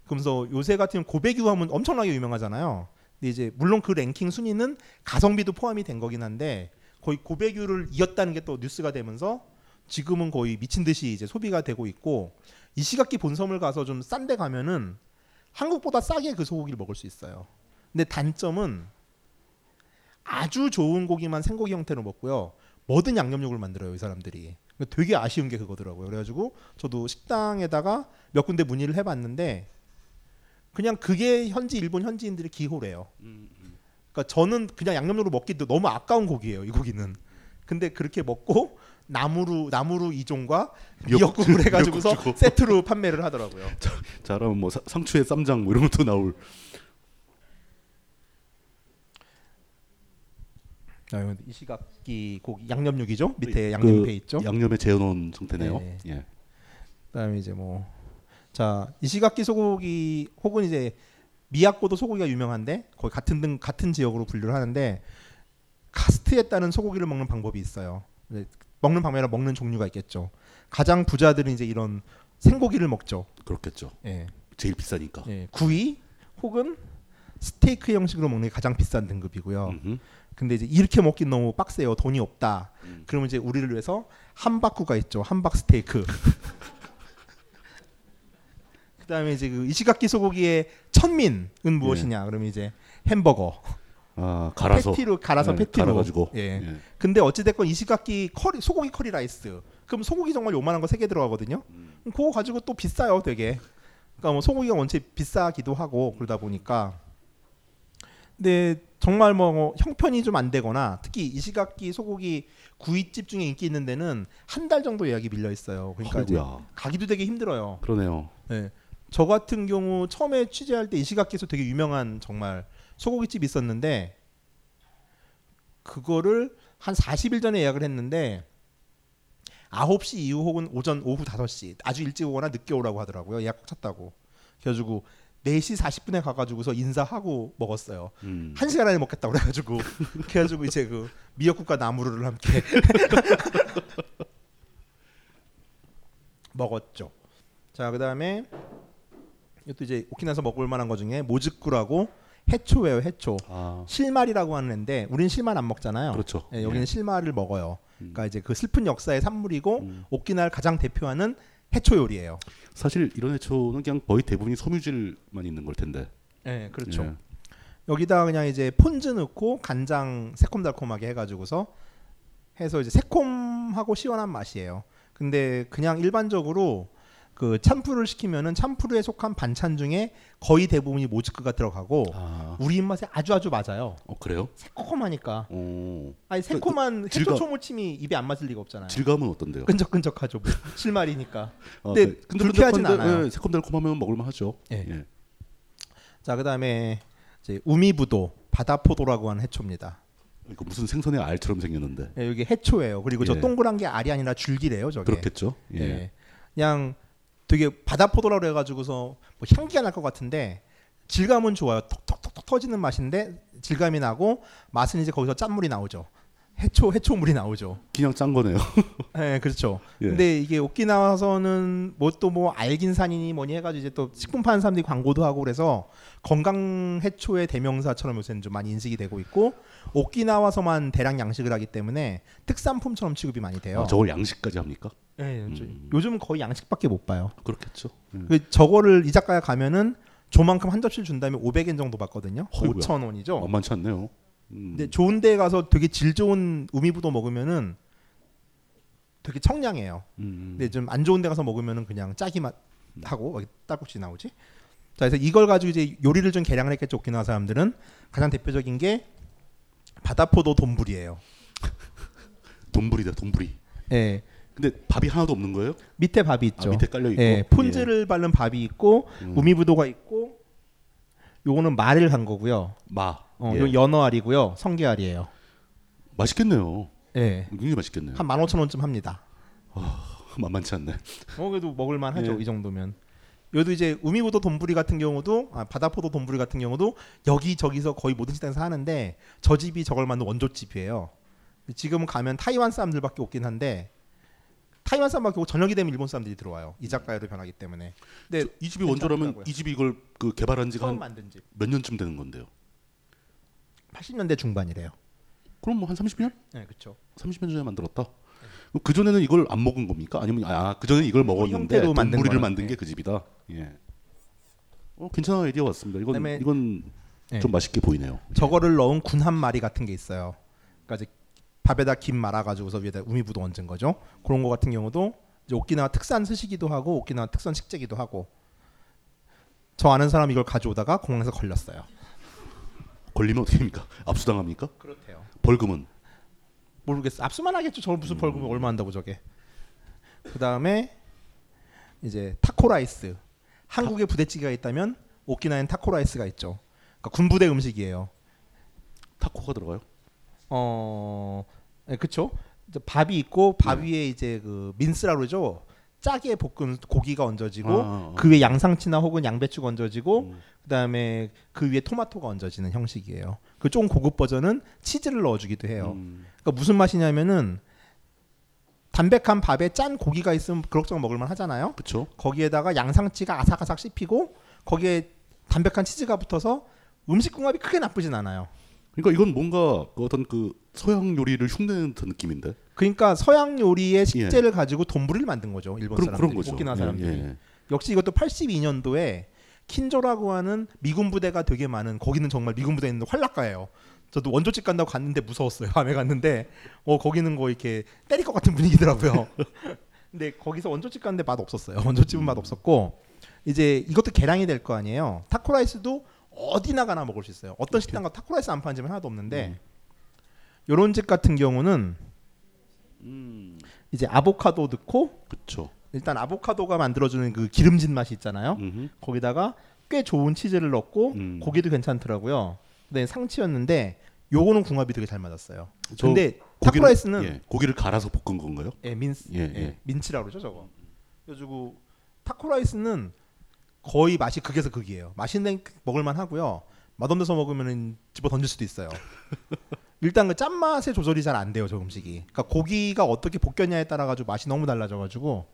Speaker 6: 그러면서 요새 같은 고베규 하면 엄청나게 유명하잖아요. 근데 이제 물론 그 랭킹 순위는 가성비도 포함이 된 거긴 한데 거의 고베규를 이겼다는 게 또 뉴스가 되면서 지금은 거의 미친 듯이 이제 소비가 되고 있고 이시가키 본섬을 가서 좀 싼 데 가면은 한국보다 싸게 그 소고기를 먹을 수 있어요. 근데 단점은 아주 좋은 고기만 생고기 형태로 먹고요. 뭐든 양념육을 만들어요, 이 사람들이. 되게 아쉬운 게 그거더라고요. 그래가지고 저도 식당에다가 몇 군데 문의를 해봤는데 그냥 그게 현지 일본 현지인들의 기호래요. 그러니까 저는 그냥 양념육으로 먹기도 너무 아까운 고기예요, 이 고기는. 근데 그렇게 먹고 나무루 나무루 이종과
Speaker 5: 미역국,
Speaker 6: 미역국을 해가지고서
Speaker 5: 미역국.
Speaker 6: 세트로 판매를 하더라고요.
Speaker 5: 자, 그러면 뭐 사- 상추에 쌈장 뭐 이런 것도 나올.
Speaker 6: 자, 이건 이시가키 고기 양념육이죠. 밑에
Speaker 5: 그
Speaker 6: 양념배 있죠.
Speaker 5: 양념에 재워놓은 상태네요.
Speaker 6: 네.
Speaker 5: 예.
Speaker 6: 그다음에 이제 뭐 자 이시가키 소고기 혹은 이제 미야코도 소고기가 유명한데 거의 같은 등 같은 지역으로 분류를 하는데 카스트에 따른 소고기를 먹는 방법이 있어요. 이제 먹는 방법이나 먹는 종류가 있겠죠. 가장 부자들은 이제 이런 생고기를 먹죠.
Speaker 5: 그렇겠죠.
Speaker 6: 예.
Speaker 5: 제일 비싸니까.
Speaker 6: 예. 구이 혹은 스테이크 형식으로 먹는 게 가장 비싼 등급이고요.
Speaker 5: 음흠.
Speaker 6: 근데 이제 이렇게 먹긴 너무 빡세요. 돈이 없다.
Speaker 5: 음.
Speaker 6: 그러면 이제 우리를 위해서 함바그가 있죠. 함박 스테이크. 그다음에 이제 그 이시가키 소고기의 천민은 무엇이냐? 그러면 이제 햄버거.
Speaker 5: 아 갈아서
Speaker 6: 패티로 갈아서
Speaker 5: 네,
Speaker 6: 패티로.
Speaker 5: 갈아가지고.
Speaker 6: 예.
Speaker 5: 예.
Speaker 6: 근데 어찌 됐건 이시가키 커리 소고기 커리 라이스. 그럼 소고기 정말 요만한 거 세 개 들어가거든요.
Speaker 5: 음.
Speaker 6: 그거 가지고 또 비싸요, 되게. 그러니까 뭐 소고기가 원체 비싸기도 하고 그러다 보니까. 근데 정말 뭐 형편이 좀 안 되거나 특히 이시가키 소고기 구이집 중에 인기 있는 데는 한 달 정도 예약이 밀려 있어요. 그러니까. 가기도 되게 힘들어요.
Speaker 5: 그러네요.
Speaker 6: 네. 저 같은 경우 처음에 취재할 때 이시가키에서 되게 유명한 정말 소고기 집이 있었는데 그거를 한 40일 전에 예약을 했는데 9시 이후 혹은 오전 오후 5시 아주 일찍 오거나 늦게 오라고 하더라고요. 예약 꽉 찼다고. 그래가지고 4시 40분에 가가지고서 인사하고 먹었어요.
Speaker 5: 음.
Speaker 6: 한 시간 안에 먹겠다고 그래가지고 그래가지고 이제 그 미역국과 나무를 함께 먹었죠. 자 그다음에 이것도 이제 오키나와에서 먹을 만한 거 중에 모즈쿠라고 해초예요. 해초.
Speaker 5: 아,
Speaker 6: 실말이라고 하는 애인데 우리는 실말 안 먹잖아요.
Speaker 5: 그렇죠.
Speaker 6: 예, 여기는
Speaker 5: 예.
Speaker 6: 실말을 먹어요.
Speaker 5: 음.
Speaker 6: 그러니까 이제 그 슬픈 역사의 산물이고
Speaker 5: 음.
Speaker 6: 오키나와를 가장 대표하는 해초 요리예요.
Speaker 5: 사실 이런 해초는 그냥 거의 대부분이 섬유질만 있는 걸 텐데.
Speaker 6: 예, 그렇죠.
Speaker 5: 예.
Speaker 6: 여기다 그냥 이제 폰즈 넣고 간장 새콤달콤하게 해가지고서 해서 이제 새콤하고 시원한 맛이에요. 근데 그냥 일반적으로 그 참푸를 시키면은 참푸르에 속한 반찬 중에 거의 대부분이 모즈크가 들어가고
Speaker 5: 아,
Speaker 6: 우리 입맛에 아주 아주 맞아요.
Speaker 5: 어 그래요?
Speaker 6: 새콤하니까.
Speaker 5: 어,
Speaker 6: 아니 새콤한 해초
Speaker 5: 질감-
Speaker 6: 초무침이 입에 안 맞을 리가 없잖아요.
Speaker 5: 질감은 어떤데요?
Speaker 6: 끈적끈적하죠. 뭐. 실말이니까.
Speaker 5: 어,
Speaker 6: 근데
Speaker 5: 그-
Speaker 6: 불쾌하진
Speaker 5: 끈적끈적한데,
Speaker 6: 않아요.
Speaker 5: 예, 새콤달콤하면 먹을만 하죠.
Speaker 6: 예.
Speaker 5: 예.
Speaker 6: 자 그다음에 이제 우미부도 바다포도라고 하는 해초입니다.
Speaker 5: 이거 무슨 생선의 알처럼 생겼는데.
Speaker 6: 예, 여기 해초예요. 그리고 저
Speaker 5: 예.
Speaker 6: 동그란 게 알이 아니라 줄기래요. 저게.
Speaker 5: 그렇겠죠. 예.
Speaker 6: 예. 그냥 되게 바다 포도라고 해가지고서 뭐 향기가 날 것 같은데 질감은 좋아요. 톡톡톡톡 터지는 맛인데 질감이 나고 맛은 이제 거기서 짠물이 나오죠. 해초 해초물이 나오죠.
Speaker 5: 그냥 짠 거네요.
Speaker 6: 예, 그렇죠.
Speaker 5: 예.
Speaker 6: 근데 이게 오키나와서는 뭐 또 뭐 알긴 산이니 뭐니 해가지고 이제 또 식품 파는 사람들이 광고도 하고 그래서 건강 해초의 대명사처럼 요새는 좀 많이 인식이 되고 있고 오키나와서만 대량 양식을 하기 때문에 특산품처럼 취급이 많이 돼요.
Speaker 5: 아, 저걸 양식까지 합니까?
Speaker 6: 예,
Speaker 5: 음.
Speaker 6: 요즘은 거의 양식밖에 못 봐요.
Speaker 5: 그렇겠죠. 예.
Speaker 6: 그 저거를 이 작가에 가면은 조만큼 한 접시를 준 다음에 500엔 정도 받거든요.
Speaker 5: 어이구야.
Speaker 6: 5천 원이죠.
Speaker 5: 만만치 않네요. 음.
Speaker 6: 근데 좋은 데 가서 되게 질 좋은 우미부도 먹으면은 되게 청량해요.
Speaker 5: 음.
Speaker 6: 근데 좀 안 좋은 데 가서 먹으면은 그냥 짜기 맛 하고 여기 딸꾹질 나오지. 자, 그래서 이걸 가지고 이제 요리를 좀 개량을 했겠죠. 오키나와 사람들은 가장 대표적인 게 바다포도 돈불이에요.
Speaker 5: 돈부리다 돈부리.
Speaker 6: 예.
Speaker 5: 근데 밥이 하나도 없는 거예요?
Speaker 6: 밑에 밥이 있죠.
Speaker 5: 아, 밑에 깔려 있고.
Speaker 6: 예, 폰즈를 바른 밥이 있고
Speaker 5: 음.
Speaker 6: 우미부도가 있고 요거는 말을 한 거고요.
Speaker 5: 마.
Speaker 6: 어,
Speaker 5: 예.
Speaker 6: 요 연어알이고요. 성게알이에요.
Speaker 5: 맛있겠네요.
Speaker 6: 예.
Speaker 5: 굉장히 맛있겠네요.
Speaker 6: 한 15,000원쯤 합니다.
Speaker 5: 만만치 않네.
Speaker 6: 어, 그래도 먹을 만 하죠.
Speaker 5: 예.
Speaker 6: 이 정도면. 여기도 이제 우미부도 돈부리 같은 경우도 아, 바다포도 돈부리 같은 경우도 여기 저기서 거의 모든 식당에서 하는데 저 집이 저걸 만든 원조 집이에요. 지금은 가면 타이완 사람들밖에 없긴 한데 타이완 사람밖에 없고 저녁이 되면 일본 사람들이 들어와요. 이 작가로 변하기 때문에. 근데
Speaker 5: 저- 이 집이 원조라면. 이 집이 이걸 그 개발한 지가. 몇 년쯤 되는 건데요.
Speaker 6: 80년대 중반이래요.
Speaker 5: 그럼 뭐 한 30년?
Speaker 6: 네, 그렇죠.
Speaker 5: 30년 전에 만들었다. 그 전에는 이걸 안 먹은 겁니까? 아니면 아, 그 전에 이걸 먹었는데
Speaker 6: 형태로 만든
Speaker 5: 돈부리를
Speaker 6: 거는,
Speaker 5: 만든
Speaker 6: 예.
Speaker 5: 게그 집이다. 예. 어, 괜찮은 아이디어 같습니다. 이건 이건
Speaker 6: 예.
Speaker 5: 좀 맛있게 보이네요.
Speaker 6: 저거를 넣은 군 한 마리 같은 게 있어요. 그러니까 이제 밥에다 김 말아 가지고서 위에다 우미부도 얹은 거죠. 그런 거 같은 경우도 오키나와 특산 스시기도 하고 오키나와 특산 식재기도 하고 저 아는 사람 이걸 가져오다가 공항에서 걸렸어요.
Speaker 5: 걸리면 어떻게 합니까? 압수당합니까?
Speaker 6: 그렇대요.
Speaker 5: 벌금은
Speaker 6: 모르겠어. 압수만 하겠죠. 저 무슨 벌금 을 얼마 한다고 저게. 그 다음에 이제 타코라이스. 한국에 부대찌개가 있다면 오키나와엔 타코라이스가 있죠. 그러니까 군부대 음식이에요.
Speaker 5: 타코가 들어가요?
Speaker 6: 어, 네, 그쵸. 이제 밥이 있고 밥
Speaker 5: 네.
Speaker 6: 위에 이제 그 민스라 그러죠. 짜게 볶은 고기가 얹어지고
Speaker 5: 아, 아.
Speaker 6: 그 위에 양상치나 혹은 양배추가 얹어지고
Speaker 5: 음.
Speaker 6: 그다음에 그 위에 토마토가 얹어지는 형식이에요. 그좀 고급 버전은 치즈를 넣어주기도 해요.
Speaker 5: 음.
Speaker 6: 그러니까 무슨 맛이냐면은 담백한 밥에 짠 고기가 있으면 그럭저럭 먹을만 하잖아요.
Speaker 5: 그렇죠.
Speaker 6: 거기에다가 양상치가 아삭아삭 씹히고 거기에 담백한 치즈가 붙어서 음식 궁합이 크게 나쁘진 않아요.
Speaker 5: 그러니까 이건 뭔가 그 어떤 그 서양 요리를 흉내내는 듯한 느낌인데.
Speaker 6: 그러니까 서양 요리의 식재를 가지고 돈부리를 만든 거죠. 일본
Speaker 5: 그럼
Speaker 6: 사람들이,
Speaker 5: 그런.
Speaker 6: 오키나와
Speaker 5: 예,
Speaker 6: 사람들이.
Speaker 5: 예.
Speaker 6: 역시 이것도 82년도에 킨조라고 하는 미군 부대가 되게 많은 거기는 정말 미군 부대 있는 활락가예요. 저도 원조집 간다고 갔는데 무서웠어요. 밤에 갔는데 어 거기는 거 이렇게 때릴 것 같은 분위기더라고요. 근데 거기서 원조집 갔는데 맛 없었어요. 원조집은 맛 없었고 이제 이것도 개량이 될 거 아니에요. 타코라이스도 어디나 가나 먹을 수 있어요. 어떤 식당 가 타코라이스 안 파는 집은 하나도 없는데 요런 집 같은 경우는
Speaker 5: 음.
Speaker 6: 이제 아보카도 넣고
Speaker 5: 그렇죠.
Speaker 6: 일단 아보카도가 만들어주는 그 기름진 맛이 있잖아요.
Speaker 5: 음흠.
Speaker 6: 거기다가 꽤 좋은 치즈를 넣고
Speaker 5: 음.
Speaker 6: 고기도 괜찮더라고요. 근데 상치였는데 요거는 궁합이 되게 잘 맞았어요.
Speaker 5: 저-
Speaker 6: 근데 타코라이스는
Speaker 5: 예, 고기를 갈아서 볶은 건가요?
Speaker 6: 예, mince,
Speaker 5: 예,
Speaker 6: 예,
Speaker 5: 예.
Speaker 6: 민치라고 그러죠 저거. 그래가지고 타코라이스는 거의 맛이 극에서 극이에요. 맛있는 먹을만 하고요. 맛없는 데서 먹으면 집어 던질 수도 있어요. 일단 그 짠맛의 조절이 잘 안 돼요 저 음식이. 그러니까 고기가 어떻게 볶였냐에 따라 가지고 맛이 너무 달라져가지고.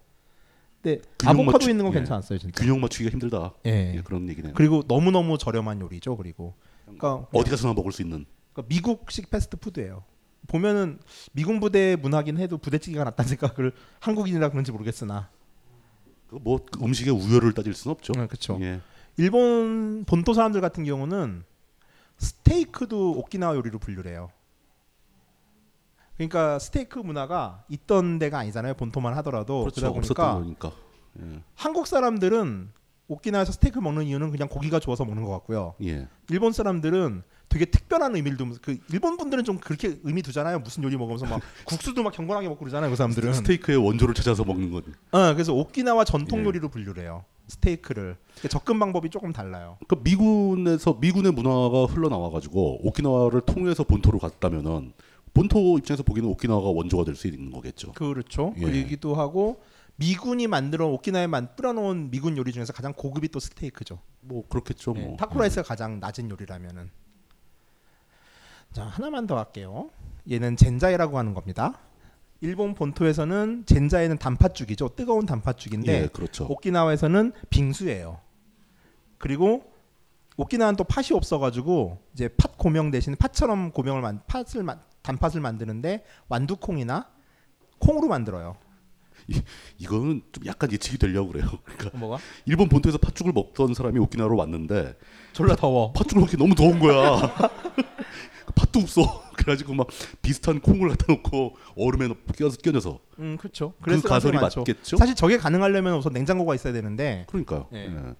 Speaker 6: 근데 아보카도
Speaker 5: 맞추-
Speaker 6: 있는 건
Speaker 5: 예.
Speaker 6: 괜찮았어요 진짜.
Speaker 5: 균형 맞추기가 힘들다.
Speaker 6: 예.
Speaker 5: 예, 그런 얘기네요.
Speaker 6: 그리고 너무 너무 저렴한 요리죠. 그리고 그러니까
Speaker 5: 어디 가서나 먹을 수 있는.
Speaker 6: 그러니까 미국식 패스트푸드예요. 보면은 미군 부대 문화긴 해도 부대찌개가 낫다는 생각을 한국인이라 그런지 모르겠으나
Speaker 5: 그 뭐 음식의 우열을 따질 수는 없죠.
Speaker 6: 그렇죠.
Speaker 5: 예.
Speaker 6: 일본 본토 사람들 같은 경우는 스테이크도 오키나와 요리로 분류를 해요. 그러니까 스테이크 문화가 있던 데가 아니잖아요. 본토만 하더라도
Speaker 5: 그렇죠.
Speaker 6: 그러다
Speaker 5: 없었던
Speaker 6: 보니까
Speaker 5: 거니까. 예.
Speaker 6: 한국 사람들은 오키나와에서 스테이크 먹는 이유는 그냥 고기가 좋아서 먹는 것 같고요.
Speaker 5: 예.
Speaker 6: 일본 사람들은 되게 특별한 의미를 두면서 그 일본 분들은 좀 그렇게 의미 두잖아요. 무슨 요리 먹으면서 막 국수도 막 경건하게 먹고 그러잖아요. 그 사람들은.
Speaker 5: 스테이크의 원조를 찾아서 먹는 건.
Speaker 6: 어, 그래서 오키나와 전통
Speaker 5: 예.
Speaker 6: 요리로 분류를 해요. 스테이크를. 그러니까 접근 방법이 조금 달라요.
Speaker 5: 그러니까 미군에서 미군의 문화가 흘러나와 가지고 오키나와를 통해서 본토로 갔다면은 본토 입장에서 보기에는 오키나와가 원조가 될 수 있는 거겠죠.
Speaker 6: 그렇죠.
Speaker 5: 예.
Speaker 6: 그러기도 하고 미군이 만들어 오키나와에 만 뿌려놓은 미군 요리 중에서 가장 고급이 또 스테이크죠.
Speaker 5: 뭐 그렇겠죠.
Speaker 6: 예,
Speaker 5: 뭐.
Speaker 6: 타코라이스가 가장 낮은 요리라면은. 자 하나만 더 할게요. 얘는 젠자이라고 하는 겁니다. 일본 본토에서는 젠자이는 단팥죽이죠. 뜨거운 단팥죽인데
Speaker 5: 예, 그렇죠.
Speaker 6: 오키나와에서는 빙수예요. 그리고 오키나와는 또 팥이 없어가지고 이제 팥 고명 대신 팥처럼 고명을 만 팥을 만 단팥을 만드는데 완두콩이나 콩으로 만들어요.
Speaker 5: 이거는 좀 약간 예측이 되려고 그래요. 그러니까
Speaker 6: 뭐가?
Speaker 5: 일본 본토에서 팥죽을 먹던 사람이 오키나와로 왔는데
Speaker 6: 졸라 더워.
Speaker 5: 팥죽을 먹기 너무 더운 거야. 팥도 없어. 그래가지고 막 비슷한 콩을 갖다 놓고 얼음에 넣- 끼워서 끼얹어서.
Speaker 6: 음, 그렇죠.
Speaker 5: 그
Speaker 6: 그랬을
Speaker 5: 가설이. 맞겠죠?
Speaker 6: 사실 저게 가능하려면 우선 냉장고가 있어야 되는데
Speaker 5: 그러니까요.
Speaker 6: 예.
Speaker 5: 예.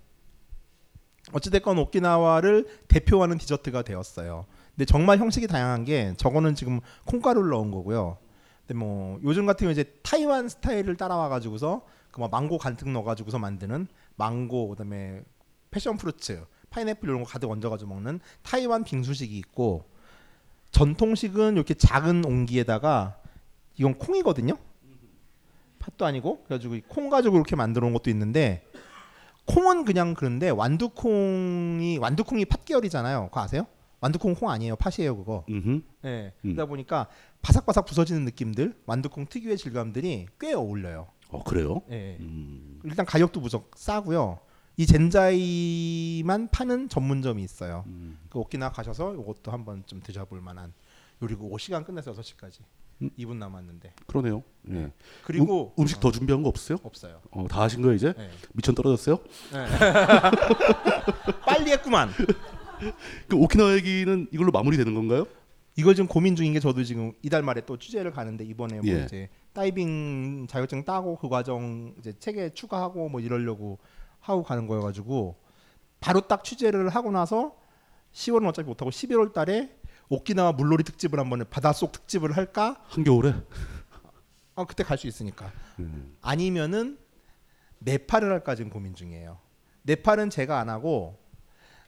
Speaker 6: 어찌됐건 오키나와를 대표하는 디저트가 되었어요. 근데 정말 형식이 다양한 게 저거는 지금 콩가루를 넣은 거고요. 근데 뭐 요즘 같은 경우 이제 타이완 스타일을 따라와 가지고서 그막 망고 간뜩 넣어 가지고서 만드는 망고 그다음에 패션 프루츠, 파인애플 이런 거 가득 얹어 가지고 먹는 타이완 빙수식이 있고 전통식은 이렇게 작은 옹기에다가 이건 콩이거든요. 팥도 아니고 그래가지고 이콩 가지고 이렇게 만들어 온 것도 있는데 콩은 그냥 그런데 완두콩이 완두콩이 팥 계열이잖아요. 그거 아세요? 완두콩 콩 아니에요. 팥이에요 그거.
Speaker 5: 음흠.
Speaker 6: 네.
Speaker 5: 음.
Speaker 6: 그러다 보니까 바삭바삭 부서지는 느낌들, 완두콩 특유의 질감들이 꽤 어울려요.
Speaker 5: 어 그래요?
Speaker 6: 예.
Speaker 5: 음.
Speaker 6: 일단 가격도 무척 싸고요. 이 젠자이만 파는 전문점이 있어요.
Speaker 5: 음.
Speaker 6: 그 오키나와 가셔서 이것도 한번 좀 드셔볼 만한 요리고 5시간 끝내서 6시까지
Speaker 5: 음.
Speaker 6: 2분 남았는데
Speaker 5: 그러네요. 예.
Speaker 6: 그리고
Speaker 5: 음, 음식 더 준비한 거 없어요?
Speaker 6: 없어요.
Speaker 5: 어, 다 하신 거예요 이제?
Speaker 6: 네.
Speaker 5: 미천 떨어졌어요?
Speaker 6: 빨리 했구만.
Speaker 5: 그 오키나와 얘기는 이걸로 마무리되는 건가요?
Speaker 6: 이걸 지금 고민 중인 게 저도 지금 이달 말에 또 취재를 가는데 이번에 뭐
Speaker 5: 예.
Speaker 6: 이제 다이빙 자격증 따고 그 과정 이제 책에 추가하고 뭐 이러려고 하고 가는 거여가지고 바로 딱 취재를 하고 나서 10월은 어차피 못하고 11월 달에 오키나와 물놀이 특집을 한번 바닷속 특집을 할까?
Speaker 5: 한겨울에?
Speaker 6: 아 그때 갈 수 있으니까.
Speaker 5: 음.
Speaker 6: 아니면은 네팔을 할까 지금 고민 중이에요. 네팔은 제가 안 하고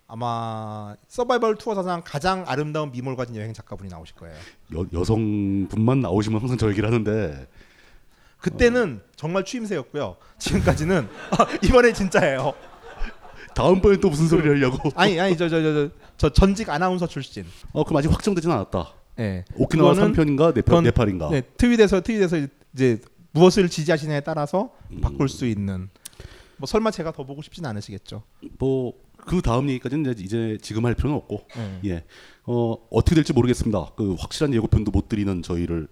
Speaker 6: 아마 서바이벌 투어 사상 가장 아름다운 미모를 가진 여행 작가분이 나오실 거예요.
Speaker 5: 여, 여성분만 나오시면 항상 저 얘기를 하는데
Speaker 6: 그때는 정말 추임새였고요. 지금까지는 아, 이번에 진짜예요.
Speaker 5: 다음번에 또 무슨 소리를 하려고?
Speaker 6: 아니 아니 저 저 저 저 전직 아나운서 출신.
Speaker 5: 어 그럼 아직 확정되진 않았다.
Speaker 6: 예.
Speaker 5: 오키나와
Speaker 6: 그거는
Speaker 5: 3편인가 네팔,
Speaker 6: 그건-
Speaker 5: 네팔인가?
Speaker 6: 네, 트윗에서 트윗에서 이제 무엇을 지지하시냐에 따라서
Speaker 5: 음.
Speaker 6: 바꿀 수 있는. 뭐 설마 제가 더 보고 싶진 않으시겠죠.
Speaker 5: 뭐 그 다음 얘기까지는 이제, 이제 지금 할 필요는 없고
Speaker 6: 네.
Speaker 5: 예. 어 어떻게 될지 모르겠습니다. 그 확실한 예고편도 못 드리는 저희를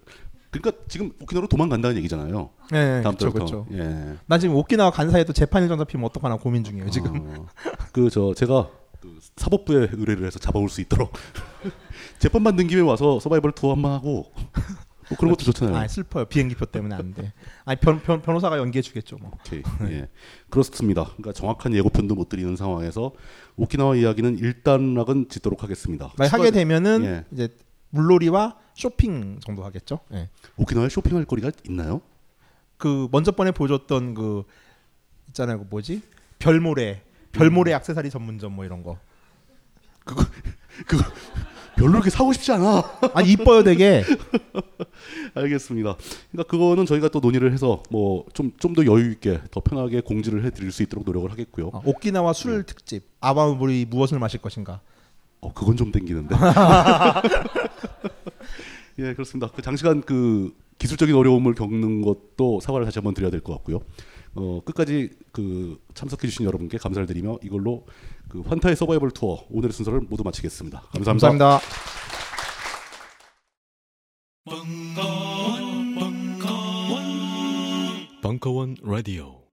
Speaker 5: 그러니까 지금 오키나와로 도망간다는 얘기잖아요.
Speaker 6: 네,
Speaker 5: 다음
Speaker 6: 그쵸,
Speaker 5: 달부터.
Speaker 6: 그쵸.
Speaker 5: 예.
Speaker 6: 난 지금 오키나와 간사에도 재판 일정 잡히면 어떡하나 고민 중이에요 지금.
Speaker 5: 어, 그저 제가 그 사법부에 의뢰를 해서 잡아올 수 있도록 재판 받는 김에 와서 서바이벌 투어 한번 하고 뭐 그런 것도 좋잖아요.
Speaker 6: 아 슬퍼요 비행기표 때문에 안 돼. 아니 변, 변 변호사가 연기해 주겠죠 뭐.
Speaker 5: 오케이. 예. 그렇습니다. 그러니까 정확한 예고편도 못 드리는 상황에서 오키나와 이야기는 일단락은 짓도록 하겠습니다.
Speaker 6: 만약 하게 되면은
Speaker 5: 예.
Speaker 6: 이제 물놀이와 쇼핑 정도 하겠죠. 예.
Speaker 5: 오키나와에 쇼핑할 거리가 있나요?
Speaker 6: 그 먼저 번에 보여줬던 그 있잖아요. 그 뭐지? 별모래 별모래 액세서리 전문점 뭐 이런 거.
Speaker 5: 별로 그렇게 사고 싶지 않아.
Speaker 6: 아 이뻐요 되게.
Speaker 5: 알겠습니다. 그러니까 그거는 저희가 또 논의를 해서 뭐 좀 좀 더 여유 있게 더 편하게 공지를 해드릴 수 있도록 노력을 하겠고요.
Speaker 6: 어, 오키나와 술 특집. 아바물이 무엇을 마실 것인가.
Speaker 5: 어 그건 좀 땡기는데. 예 그렇습니다. 그 장시간 그 기술적인 어려움을 겪는 것도 사과를 다시 한번 드려야 될 것 같고요. 어 끝까지 그 참석해 주신 여러분께 감사를 드리며 이걸로 그 환타의 서바이벌 투어 오늘의 순서를 모두 마치겠습니다. 감사합니다.
Speaker 6: 감사합니다.
Speaker 11: 벙커원 라디오